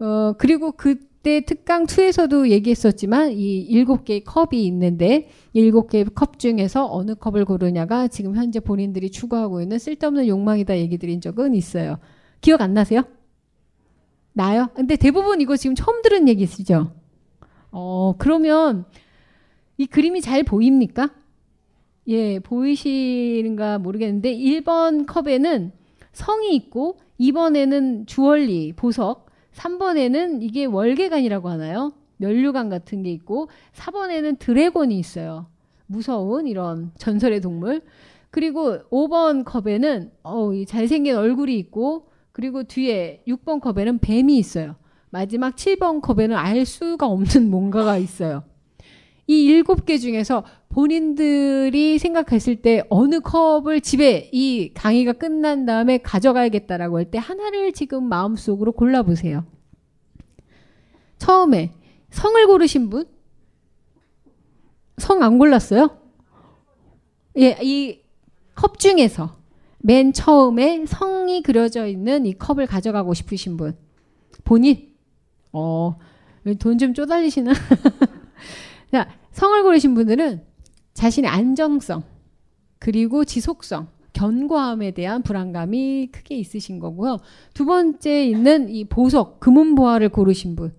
어 그리고 그때 특강 2에서도 얘기했었지만 이 일곱 개의 컵이 있는데 일곱 개의 컵 중에서 어느 컵을 고르냐가 지금 현재 본인들이 추구하고 있는 쓸데없는 욕망이다 얘기 드린 적은 있어요. 기억 안 나세요? 나요? 근데 대부분 이거 지금 처음 들은 얘기시죠? 어, 그러면 이 그림이 잘 보입니까? 예, 보이시는가 모르겠는데 1번 컵에는 성이 있고 2번에는 주얼리, 보석, 3번에는 이게 월계관이라고 하나요? 면류관 같은 게 있고 4번에는 드래곤이 있어요. 무서운 이런 전설의 동물. 그리고 5번 컵에는 어, 이 잘생긴 얼굴이 있고 그리고 뒤에 6번 컵에는 뱀이 있어요. 마지막 7번 컵에는 알 수가 없는 뭔가가 있어요. 이 일곱 개 중에서 본인들이 생각했을 때 어느 컵을 집에 이 강의가 끝난 다음에 가져가야겠다라고 할 때 하나를 지금 마음속으로 골라보세요. 처음에 성을 고르신 분? 성 안 골랐어요? 예, 이 컵 중에서 맨 처음에 성이 그려져 있는 이 컵을 가져가고 싶으신 분. 본인? 어, 돈 좀 쪼달리시나? 자, 성을 고르신 분들은 자신의 안정성, 그리고 지속성, 견고함에 대한 불안감이 크게 있으신 거고요. 두 번째 있는 이 보석, 금은 보화를 고르신 분.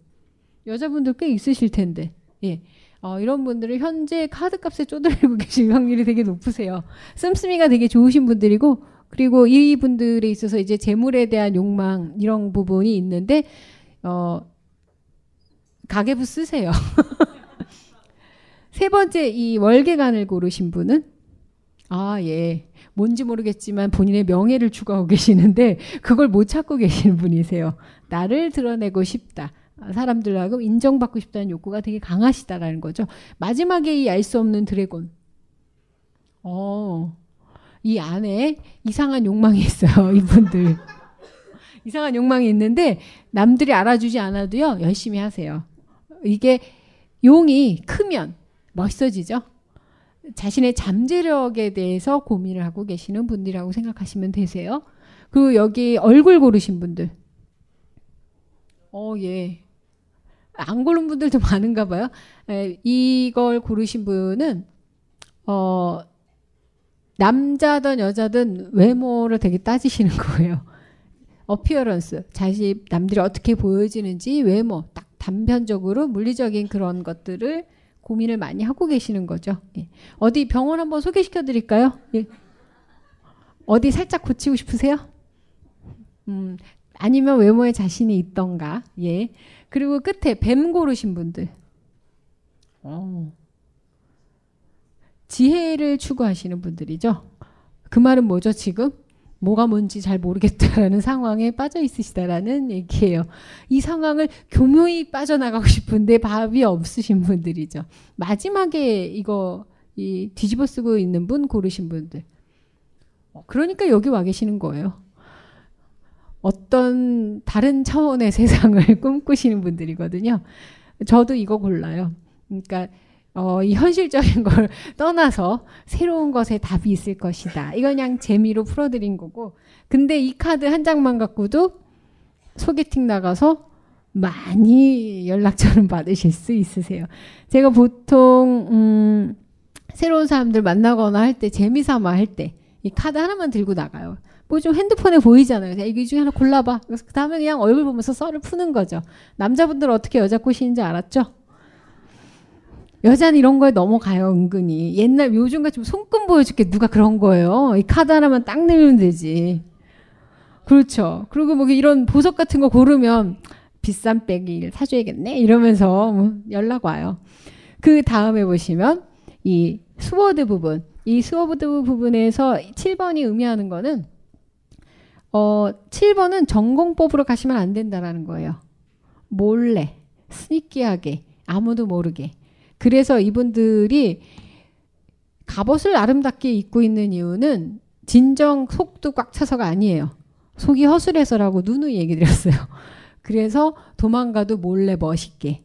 여자분들 꽤 있으실 텐데. 예. 어, 이런 분들은 현재 카드값에 쪼들리고 계실 확률이 되게 높으세요. 씀씀이가 되게 좋으신 분들이고, 그리고 이 분들에 있어서 이제 재물에 대한 욕망, 이런 부분이 있는데, 어, 가계부 쓰세요. 세 번째 이 월계관을 고르신 분은 아, 예. 뭔지 모르겠지만 본인의 명예를 추구하고 계시는데 그걸 못 찾고 계시는 분이세요. 나를 드러내고 싶다. 사람들하고 인정받고 싶다는 욕구가 되게 강하시다라는 거죠. 마지막에 이 알 수 없는 드래곤. 어, 이 안에 이상한 욕망이 있어요. 이분들. 이상한 욕망이 있는데 남들이 알아주지 않아도요. 열심히 하세요. 이게 용이 크면 멋있어지죠. 자신의 잠재력에 대해서 고민을 하고 계시는 분들이라고 생각하시면 되세요. 그리고 여기 얼굴 고르신 분들. 어, 예. 안 고른 분들도 많은가 봐요. 에, 이걸 고르신 분은, 어, 남자든 여자든 외모를 되게 따지시는 거예요. 어피어런스, 자신, 남들이 어떻게 보여지는지 외모, 딱 단편적으로 물리적인 그런 것들을 고민을 많이 하고 계시는 거죠. 예. 어디 병원 한번 소개시켜 드릴까요? 예. 어디 살짝 고치고 싶으세요? 음, 아니면 외모에 자신이 있던가. 예. 그리고 끝에 뱀 고르신 분들. 오. 지혜를 추구하시는 분들이죠. 그 말은 뭐죠, 지금? 뭐가 뭔지 잘 모르겠다라는 상황에 빠져 있으시다라는 얘기예요. 이 상황을 교묘히 빠져나가고 싶은데 밥이 없으신 분들이죠. 마지막에 이거 이 뒤집어 쓰고 있는 분 고르신 분들. 어, 그러니까 여기 와 계시는 거예요. 어떤 다른 차원의 세상을 꿈꾸시는 분들이거든요. 저도 이거 골라요. 그러니까 어, 이 현실적인 걸 떠나서 새로운 것에 답이 있을 것이다. 이건 그냥 재미로 풀어드린 거고. 근데 이 카드 한 장만 갖고도 소개팅 나가서 많이 연락처를 받으실 수 있으세요. 제가 보통, 음, 새로운 사람들 만나거나 할 때, 재미삼아 할 때, 이 카드 하나만 들고 나가요. 뭐좀 핸드폰에 보이잖아요. 이 중에 하나 골라봐. 그래서 그 다음에 그냥 얼굴 보면서 썰을 푸는 거죠. 남자분들 어떻게 여자 꼬시는지 알았죠? 여자는 이런 거에 넘어가요, 은근히. 옛날, 요즘 같이 손금 보여줄게 누가 그런 거예요. 이 카드 하나만 딱 내면 되지. 그렇죠. 그리고 뭐 이런 보석 같은 거 고르면 비싼 백을 사줘야겠네? 이러면서 뭐 연락 와요. 그 다음에 보시면 이 sword 부분. 이 sword 부분에서 7번이 의미하는 거는 어, 7번은 전공법으로 가시면 안 된다라는 거예요. 몰래, 스니키하게, 아무도 모르게. 그래서 이분들이 갑옷을 아름답게 입고 있는 이유는 진정 속도 꽉 차서가 아니에요. 속이 허술해서라고 누누이 얘기 드렸어요. 그래서 도망가도 몰래 멋있게.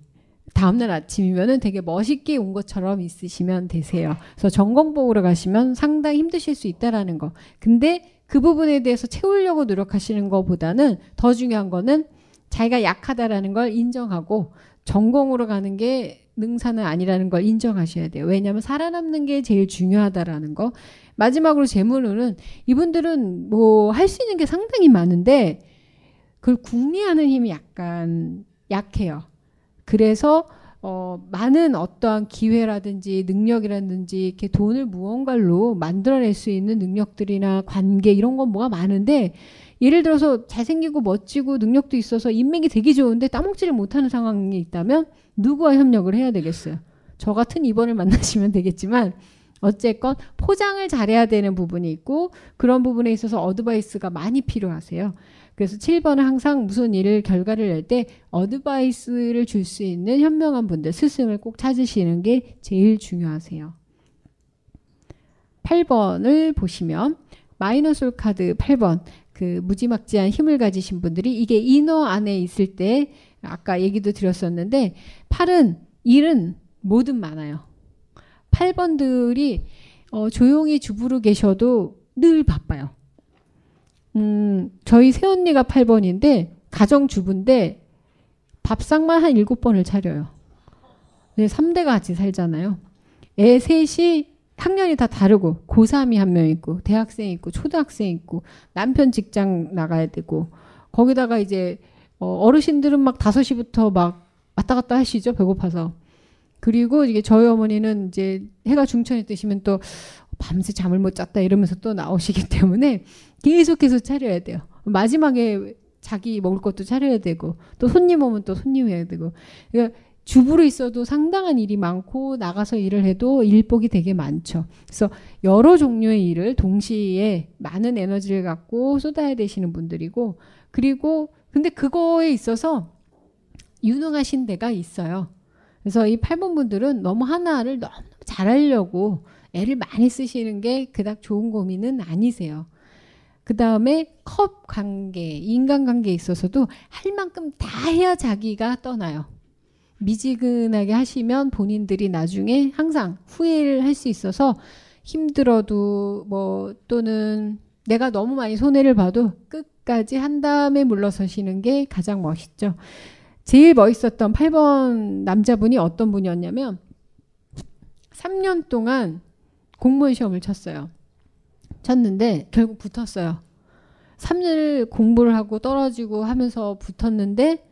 다음날 아침이면은 되게 멋있게 온 것처럼 있으시면 되세요. 그래서 전공복으로 가시면 상당히 힘드실 수 있다라는 거. 근데 그 부분에 대해서 채우려고 노력하시는 것보다는 더 중요한 거는 자기가 약하다라는 걸 인정하고 전공으로 가는 게 능사는 아니라는 걸 인정하셔야 돼요. 왜냐하면 살아남는 게 제일 중요하다라는 거. 마지막으로 재물로는 이분들은 뭐 할 수 있는 게 상당히 많은데 그걸 궁리하는 힘이 약간 약해요. 그래서 어, 많은 어떠한 기회라든지 능력이라든지 이렇게 돈을 무언가로 만들어낼 수 있는 능력들이나 관계 이런 건 뭐가 많은데 예를 들어서 잘생기고 멋지고 능력도 있어서 인맥이 되게 좋은데 따먹지를 못하는 상황이 있다면 누구와 협력을 해야 되겠어요? 저 같은 2번을 만나시면 되겠지만 어쨌건 포장을 잘해야 되는 부분이 있고 그런 부분에 있어서 advice가 많이 필요하세요. 그래서 7번은 항상 무슨 일을 결과를 낼 때 advice를 줄 수 있는 현명한 분들 스승을 꼭 찾으시는 게 제일 중요하세요. 8번을 보시면 마이너솔 카드 8번 그 무지막지한 힘을 가지신 분들이 이게 인어 안에 있을 때 아까 얘기도 드렸었는데 8은 일은 뭐든 많아요. 8번들이 어, 조용히 주부로 계셔도 늘 바빠요. 음, 저희 새언니가 8번인데 가정주부인데 밥상만 한 7번을 차려요. 네, 3대가 같이 살잖아요. 애 셋이 학년이 다 다르고 고3이 한 명 있고 대학생 있고 초등학생 있고 남편 직장 나가야 되고 거기다가 이제 어, 어르신들은 막 5시부터 막 왔다 갔다 하시죠. 배고파서. 그리고 이게 저희 어머니는 이제 해가 중천에 뜨시면 또 밤새 잠을 못 잤다 이러면서 또 나오시기 때문에 계속해서 차려야 돼요. 마지막에 자기 먹을 것도 차려야 되고 또 손님 오면 또 손님 해야 되고 그러니까 주부로 있어도 상당한 일이 많고 나가서 일을 해도 일복이 되게 많죠. 그래서 여러 종류의 일을 동시에 많은 에너지를 갖고 쏟아야 되시는 분들이고 그리고 근데 그거에 있어서 유능하신 데가 있어요. 그래서 이 8번 분들은 너무 하나를 너무 잘하려고 애를 많이 쓰시는 게 그닥 좋은 고민은 아니세요. 그 다음에 컵 관계, 인간 관계에 있어서도 할 만큼 다 해야 자기가 떠나요. 미지근하게 하시면 본인들이 나중에 항상 후회를 할 수 있어서 힘들어도 뭐 또는 내가 너무 많이 손해를 봐도 끝까지 한 다음에 물러서시는 게 가장 멋있죠. 제일 멋있었던 8번 남자분이 어떤 분이었냐면 3년 동안 공무원 시험을 쳤어요. 쳤는데 결국 붙었어요. 3년을 공부를 하고 떨어지고 하면서 붙었는데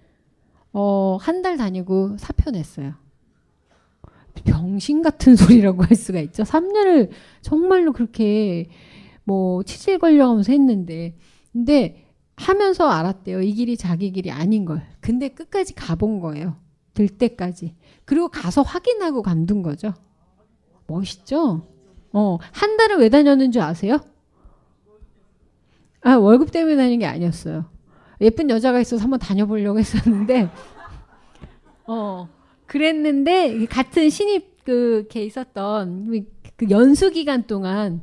어, 한 달 다니고 사표 냈어요. 병신 같은 소리라고 할 수가 있죠. 3년을 정말로 그렇게 뭐 치질 걸려가면서 했는데 근데 하면서 알았대요. 이 길이 자기 길이 아닌 걸. 근데 끝까지 가본 거예요. 될 때까지. 그리고 가서 확인하고 감둔 거죠. 멋있죠? 어, 한 달을 왜 다녔는 줄 아세요? 아, 월급 때문에 다니는 게 아니었어요. 예쁜 여자가 있어서 한번 다녀보려고 했었는데, 어, 그랬는데, 같은 신입 그게 있었던 그 연수 기간 동안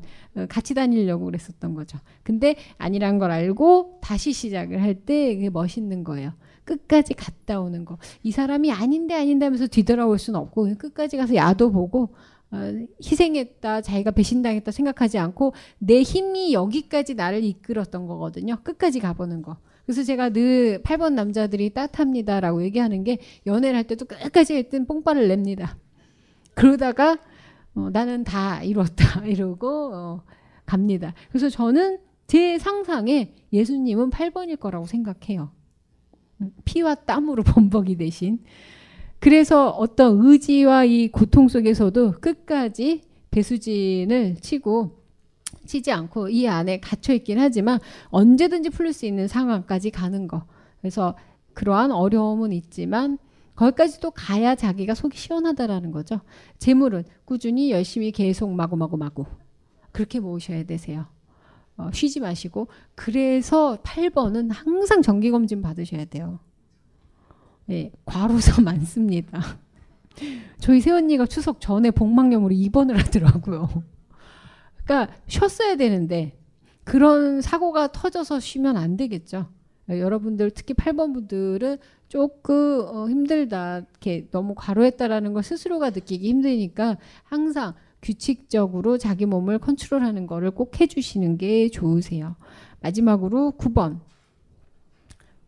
같이 다니려고 그랬었던 거죠. 근데 아니란 걸 알고 다시 시작을 할 때 그게 멋있는 거예요. 끝까지 갔다 오는 거. 이 사람이 아닌데 아닌데 하면서 뒤돌아올 수는 없고 끝까지 가서 야도 보고 어, 희생했다, 자기가 배신당했다 생각하지 않고 내 힘이 여기까지 나를 이끌었던 거거든요. 끝까지 가보는 거. 그래서 제가 늘 8번 남자들이 따뜻합니다라고 얘기하는 게 연애를 할 때도 끝까지 일단 뽕빠를 냅니다. 그러다가 어, 나는 다 이뤘다 이러고 어, 갑니다. 그래서 저는 제 상상에 예수님은 8번일 거라고 생각해요. 음, 피와 땀으로 범벅이 되신. 그래서 어떤 의지와 이 고통 속에서도 끝까지 배수진을 치고 치지 않고 이 안에 갇혀 있긴 하지만 언제든지 풀릴 수 있는 상황까지 가는 거. 그래서 그러한 어려움은 있지만 거기까지도 가야 자기가 속이 시원하다라는 거죠. 재물은 꾸준히 열심히 계속 마구마구 마구 그렇게 모으셔야 되세요. 어, 쉬지 마시고 그래서 8번은 항상 정기 검진 받으셔야 돼요. 예, 과로사 많습니다. 저희 새언니가 추석 전에 복막염으로 입원을 하더라고요. 그러니까 쉬었어야 되는데 그런 사고가 터져서 쉬면 안 되겠죠. 여러분들 특히 8번 분들은 조금 어, 힘들다, 이렇게 너무 과로했다라는 걸 스스로가 느끼기 힘드니까 항상 규칙적으로 자기 몸을 컨트롤하는 거를 꼭 해주시는 게 좋으세요. 마지막으로 9번.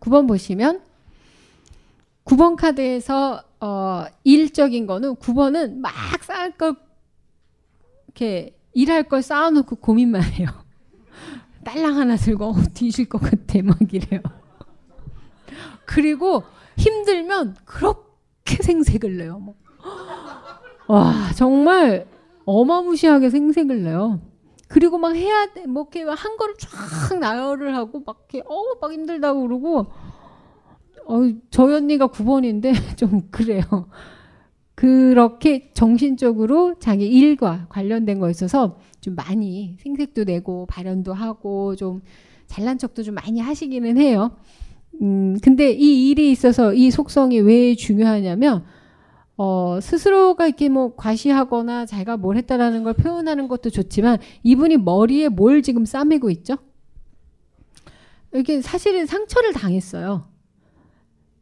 9번 보시면 9번 카드에서 어, 일적인 거는 9번은 막 쌓을 걸 이렇게 일할 걸 쌓아놓고 고민만 해요. 딸랑 하나 들고 어, 뒤질 것 같아 막 이래요. 그리고 힘들면 그렇게 생색을 내요. 뭐. 와 정말 어마무시하게 생색을 내요. 그리고 막 해야 돼, 뭐 이렇게 한 거를 쫙 나열을 하고 막 이렇게 어막 힘들다고 그러고 어 저희 언니가 9번인데 좀 그래요. 그렇게 정신적으로 자기 일과 관련된 거 있어서 좀 많이 생색도 내고 발현도 하고 좀 잘난 척도 좀 많이 하시기는 해요. 음, 근데 이 일이 있어서 이 속성이 왜 중요하냐면, 어, 스스로가 이렇게 뭐 과시하거나 자기가 뭘 했다라는 걸 표현하는 것도 좋지만, 이분이 머리에 뭘 지금 싸매고 있죠? 이게 사실은 상처를 당했어요.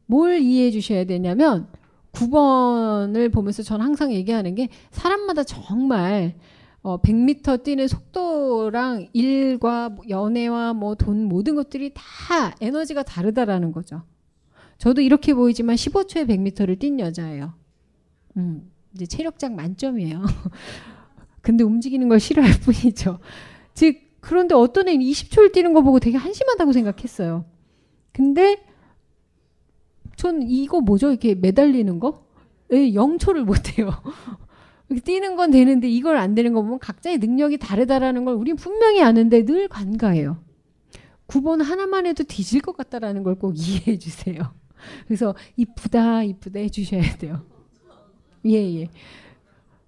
뭘 이해해 주셔야 되냐면, 9번을 보면서 저는 항상 얘기하는 게 사람마다 정말 어, 100m 뛰는 속도랑 일과 연애와 뭐 돈 모든 것들이 다 에너지가 다르다라는 거죠. 저도 이렇게 보이지만 15초에 100m를 뛴 여자예요. 음, 이제 체력장 만점이에요. 근데 움직이는 걸 싫어할 뿐이죠. 즉, 그런데 어떤 애는 20초를 뛰는 거 보고 되게 한심하다고 생각했어요. 근데 전 이거 뭐죠? 이렇게 매달리는 거? 예, 0초를 못해요. 뛰는 건 되는데 이걸 안 되는 거 보면 각자의 능력이 다르다라는 걸 우린 분명히 아는데 늘 간과해요. 9번 하나만 해도 뒤질 것 같다라는 걸 꼭 이해해 주세요. 그래서 이쁘다 이쁘다 해주셔야 돼요. 예 예.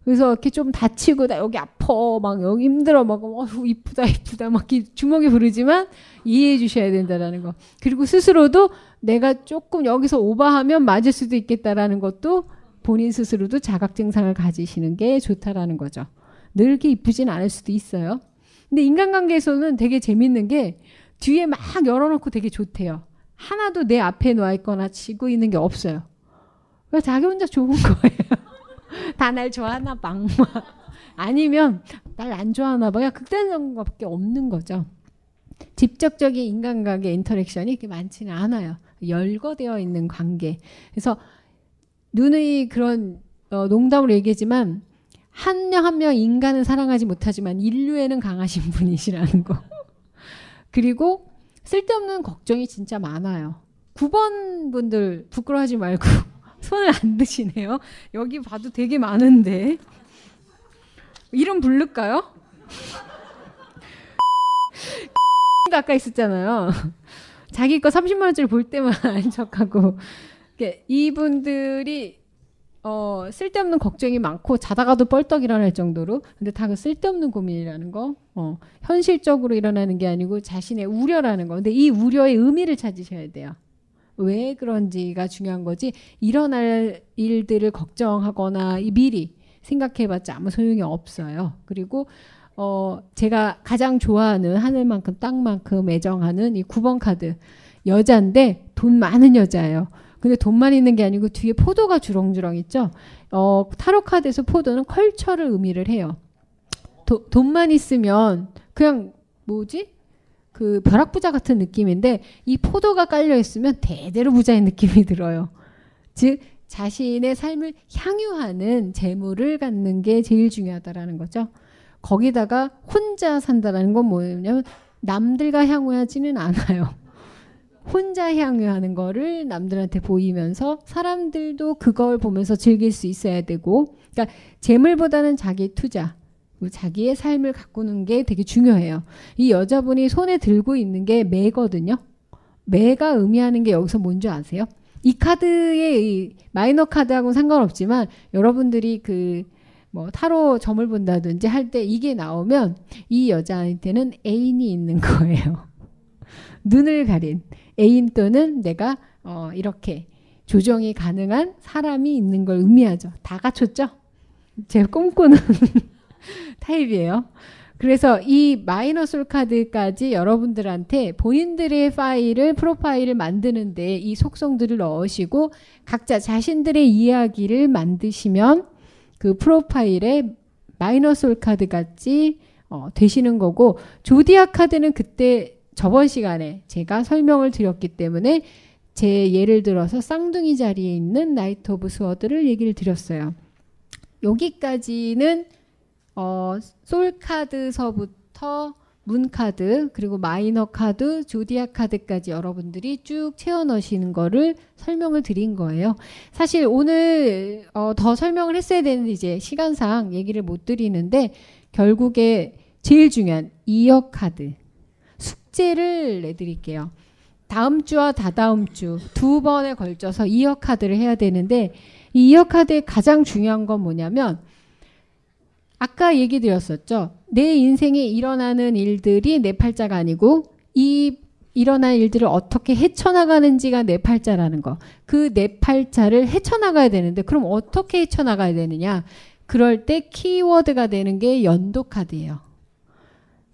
그래서 이렇게 좀 다치고 나 여기 아파 막 여기 힘들어 막 어휴 이쁘다 이쁘다 막 주먹이 부르지만 이해해 주셔야 된다라는 거. 그리고 스스로도 내가 조금 여기서 오버하면 맞을 수도 있겠다라는 것도 본인 스스로도 자각 증상을 가지시는 게 좋다라는 거죠. 늘 이렇게 이쁘진 않을 수도 있어요. 근데 인간관계에서는 되게 재밌는 게 뒤에 막 열어놓고 되게 좋대요. 하나도 내 앞에 놔 있거나 치고 있는 게 없어요. 왜 자기 혼자 좋은 거예요? 다 날 좋아하나 봐. 아니면 날 안 좋아하나 봐요. 극단적인 것밖에 없는 거죠. 직접적인 인간관계 인터랙션이 그렇게 많지는 않아요. 열거되어 있는 관계. 그래서 눈의 그런 어, 농담으로 얘기하지만 한 명 한 명 인간은 사랑하지 못하지만 인류에는 강하신 분이시라는 거. 그리고 쓸데없는 걱정이 진짜 많아요. 9번 분들 부끄러워하지 말고 손을 안 드시네요. 여기 봐도 되게 많은데. 이름 부를까요? 아까 있었잖아요. 자기 거 30만 원짜리 볼 때만 안 척하고 이분들이 어, 쓸데없는 걱정이 많고 자다가도 뻘떡 일어날 정도로 근데 다 그 쓸데없는 고민이라는 거 어, 현실적으로 일어나는 게 아니고 자신의 우려라는 거 근데 이 우려의 의미를 찾으셔야 돼요 왜 그런지가 중요한 거지 일어날 일들을 걱정하거나 미리 생각해봤자 아무 소용이 없어요 그리고 어, 제가 가장 좋아하는 하늘만큼 땅만큼 애정하는 이 9번 카드 여자인데 돈 많은 여자예요. 근데 돈만 있는 게 아니고 뒤에 포도가 주렁주렁 있죠. 어, 타로 카드에서 포도는 컬처를 의미를 해요. 도, 돈만 있으면 그냥 뭐지? 그 벼락부자 같은 느낌인데 이 포도가 깔려 있으면 대대로 부자인 느낌이 들어요. 즉 자신의 삶을 향유하는 재물을 갖는 게 제일 중요하다라는 거죠. 거기다가 혼자 산다라는 건 뭐냐면 남들과 향유하지는 않아요. 혼자 향유하는 거를 남들한테 보이면서 사람들도 그걸 보면서 즐길 수 있어야 되고, 그러니까 재물보다는 자기 투자, 자기의 삶을 가꾸는 게 되게 중요해요. 이 여자분이 손에 들고 있는 게 매거든요. 매가 의미하는 게 여기서 뭔지 아세요? 이 카드의 마이너 카드하고는 상관없지만 여러분들이 그 뭐 타로 점을 본다든지 할 때 이게 나오면 이 여자한테는 애인이 있는 거예요. 눈을 가린 애인 또는 내가 어 이렇게 조정이 가능한 사람이 있는 걸 의미하죠. 다 갖췄죠? 제가 꿈꾸는 타입이에요. 그래서 이 마이너 솔 카드까지 여러분들한테 본인들의 파일을 프로파일을 만드는데 이 속성들을 넣으시고 각자 자신들의 이야기를 만드시면 그 프로파일에 minor soul 카드 같이 어, 되시는 거고 zodiac 카드는 그때 저번 시간에 제가 설명을 드렸기 때문에 제 예를 들어서 쌍둥이 자리에 있는 Knight of Sword를 얘기를 드렸어요. 여기까지는 어, 솔 카드서부터 moon 카드 그리고 마이너 카드, zodiac 카드까지 여러분들이 쭉 채워 넣으시는 거를 설명을 드린 거예요. 사실 오늘 어, 더 설명을 했어야 되는데 이제 시간상 얘기를 못 드리는데 결국에 제일 중요한 이어 카드 숙제를 내드릴게요. 다음 주와 다다음 주 두 번에 걸쳐서 이어 카드를 해야 되는데 이 이어 카드의 가장 중요한 건 뭐냐면 아까 얘기 드렸었죠. 내 인생에 일어나는 일들이 내 팔자가 아니고 이 일어난 일들을 어떻게 헤쳐나가는지가 내 팔자라는 거. 그 내 팔자를 헤쳐나가야 되는데 그럼 어떻게 헤쳐나가야 되느냐? 그럴 때 키워드가 되는 게 연도 카드예요.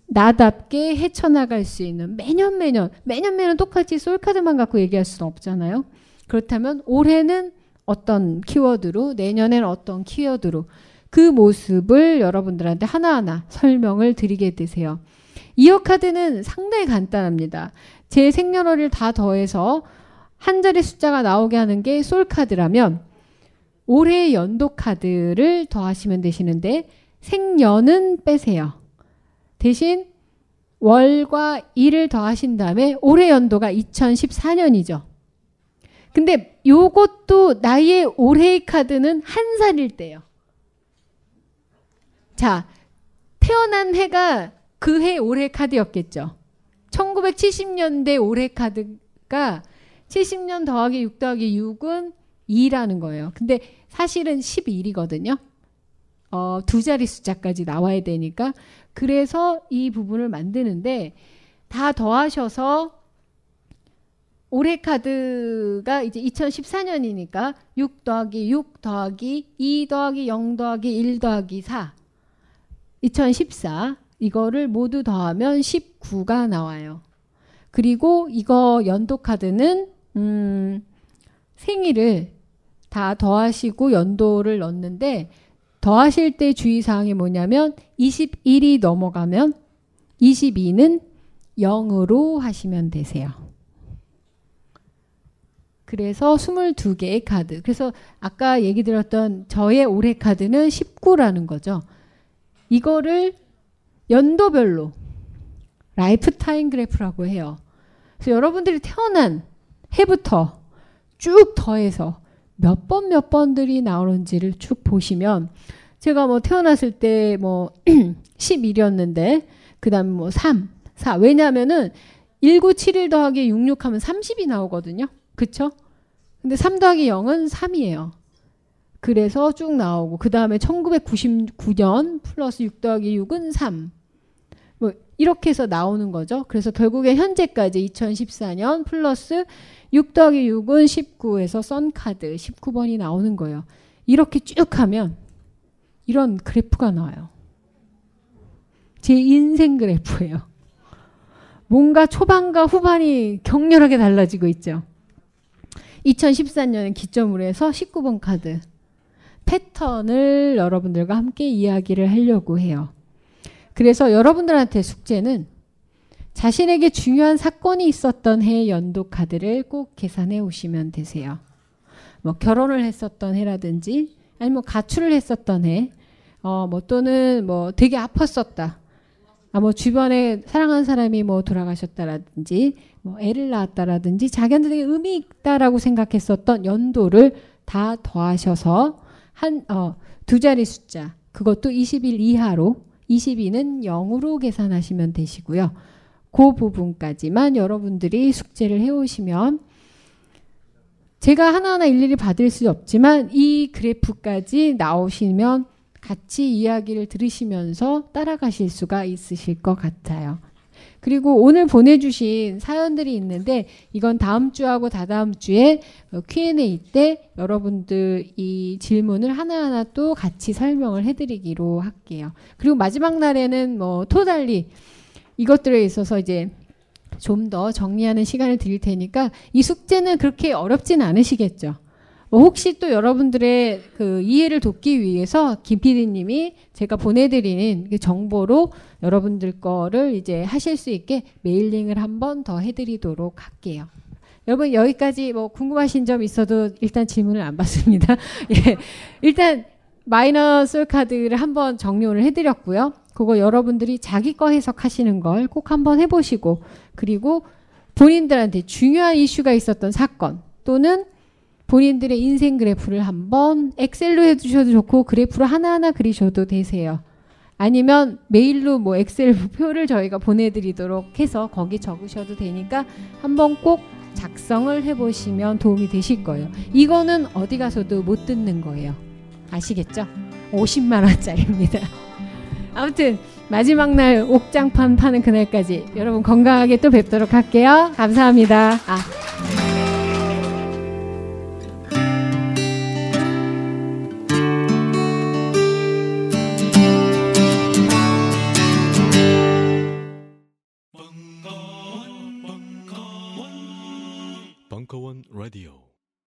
나답게 헤쳐나갈 수 있는 매년 매년 매년 매년 똑같이 솔카드만 갖고 얘기할 수는 없잖아요. 그렇다면 올해는 어떤 키워드로 내년에는 어떤 키워드로 그 모습을 여러분들한테 하나하나 설명을 드리게 되세요. 이어 카드는 상당히 간단합니다. 제 생년월일 다 더해서 한 자리 숫자가 나오게 하는 게 솔 카드라면 올해 연도 카드를 더하시면 되시는데 생년은 빼세요. 대신 월과 일을 더하신 다음에 올해 연도가 2014년이죠. 근데 요것도 나의 올해의 카드는 한 살일 때요. 자, 태어난 해가 그 해 올해 카드였겠죠. 1970년대 올해 카드가 70년 더하기 6 더하기 6은 2라는 거예요. 근데 사실은 11이거든요. 어, 두 자리 숫자까지 나와야 되니까. 그래서 이 부분을 만드는데 다 더하셔서 올해 카드가 이제 2014년이니까 6 더하기 6 더하기 2 더하기 0 더하기 1 더하기 4 2014 이거를 모두 더하면 19가 나와요. 그리고 이거 연도 카드는 음, 생일을 다 더하시고 연도를 넣는데 더하실 때 주의사항이 뭐냐면 21이 넘어가면 22는 0으로 하시면 되세요. 그래서 22개의 카드. 그래서 아까 얘기 드렸던 저의 올해 카드는 19라는 거죠. 이거를 연도별로 lifetime 그래프라고 해요. 그래서 여러분들이 태어난 해부터 쭉 더해서 몇 번 몇 번들이 나오는지를 쭉 보시면 제가 뭐 태어났을 때 뭐 11이었는데 그다음에 뭐 3, 4 왜냐하면은 1971 더하기 66 하면 30이 나오거든요. 그쵸? 근데 3 더하기 0은 3이에요. 그래서 쭉 나오고 그 다음에 1999년 플러스 6 더하기 6은 3. 뭐 이렇게 해서 나오는 거죠. 그래서 결국에 현재까지 2014년 플러스 6 더하기 6은 19에서 썬카드 19번이 나오는 거예요. 이렇게 쭉 하면 이런 그래프가 나와요. 제 인생 그래프예요. 뭔가 초반과 후반이 격렬하게 달라지고 있죠. 2014년에 기점으로 해서 19번 카드 패턴을 여러분들과 함께 이야기를 하려고 해요. 그래서 여러분들한테 숙제는 자신에게 중요한 사건이 있었던 해 연도 카드를 꼭 계산해 오시면 되세요. 뭐 결혼을 했었던 해라든지 아니면 뭐 가출을 했었던 해, 어, 뭐 또는 뭐 되게 아팠었다. 아, 뭐 주변에 사랑하는 사람이 뭐 돌아가셨다라든지 뭐 애를 낳았다라든지 자기한테 되게 의미 있다라고 생각했었던 연도를 다 더하셔서 한, 어, 두 자리 숫자. 그것도 20일 이하로 22는 0으로 계산하시면 되시고요. 그 부분까지만 여러분들이 숙제를 해오시면 제가 하나하나 일일이 받을 수 없지만 이 그래프까지 나오시면 같이 이야기를 들으시면서 따라가실 수가 있으실 것 같아요. 그리고 오늘 보내주신 사연들이 있는데 이건 다음 주하고 다다음 주에 Q&A 때 여러분들 이 질문을 하나하나 또 같이 설명을 해드리기로 할게요. 그리고 마지막 날에는 뭐 토달리 이것들에 있어서 이제 좀 더 정리하는 시간을 드릴 테니까 이 숙제는 그렇게 어렵진 않으시겠죠. 뭐 혹시 또 여러분들의 그 이해를 돕기 위해서 김 PD님이 제가 보내드리는 그 정보로 여러분들 거를 이제 하실 수 있게 메일링을 한 번 더 해드리도록 할게요. 여러분 여기까지 뭐 궁금하신 점 있어도 일단 질문을 안 받습니다. 예, 일단 마이너스 카드를 한번 정리를 해드렸고요. 그거 여러분들이 자기 거 해석하시는 걸 꼭 한번 해보시고 그리고 본인들한테 중요한 이슈가 있었던 사건 또는 본인들의 인생 그래프를 한번 엑셀로 해주셔도 좋고 그래프로 하나하나 그리셔도 되세요. 아니면 메일로 뭐 엑셀 표를 저희가 보내드리도록 해서 거기 적으셔도 되니까 한번 꼭 작성을 해보시면 도움이 되실 거예요. 이거는 어디 가서도 못 듣는 거예요. 아시겠죠? 50만 원짜리입니다. 아무튼 마지막 날 옥장판 파는 그날까지 여러분 건강하게 또 뵙도록 할게요. 감사합니다. 아.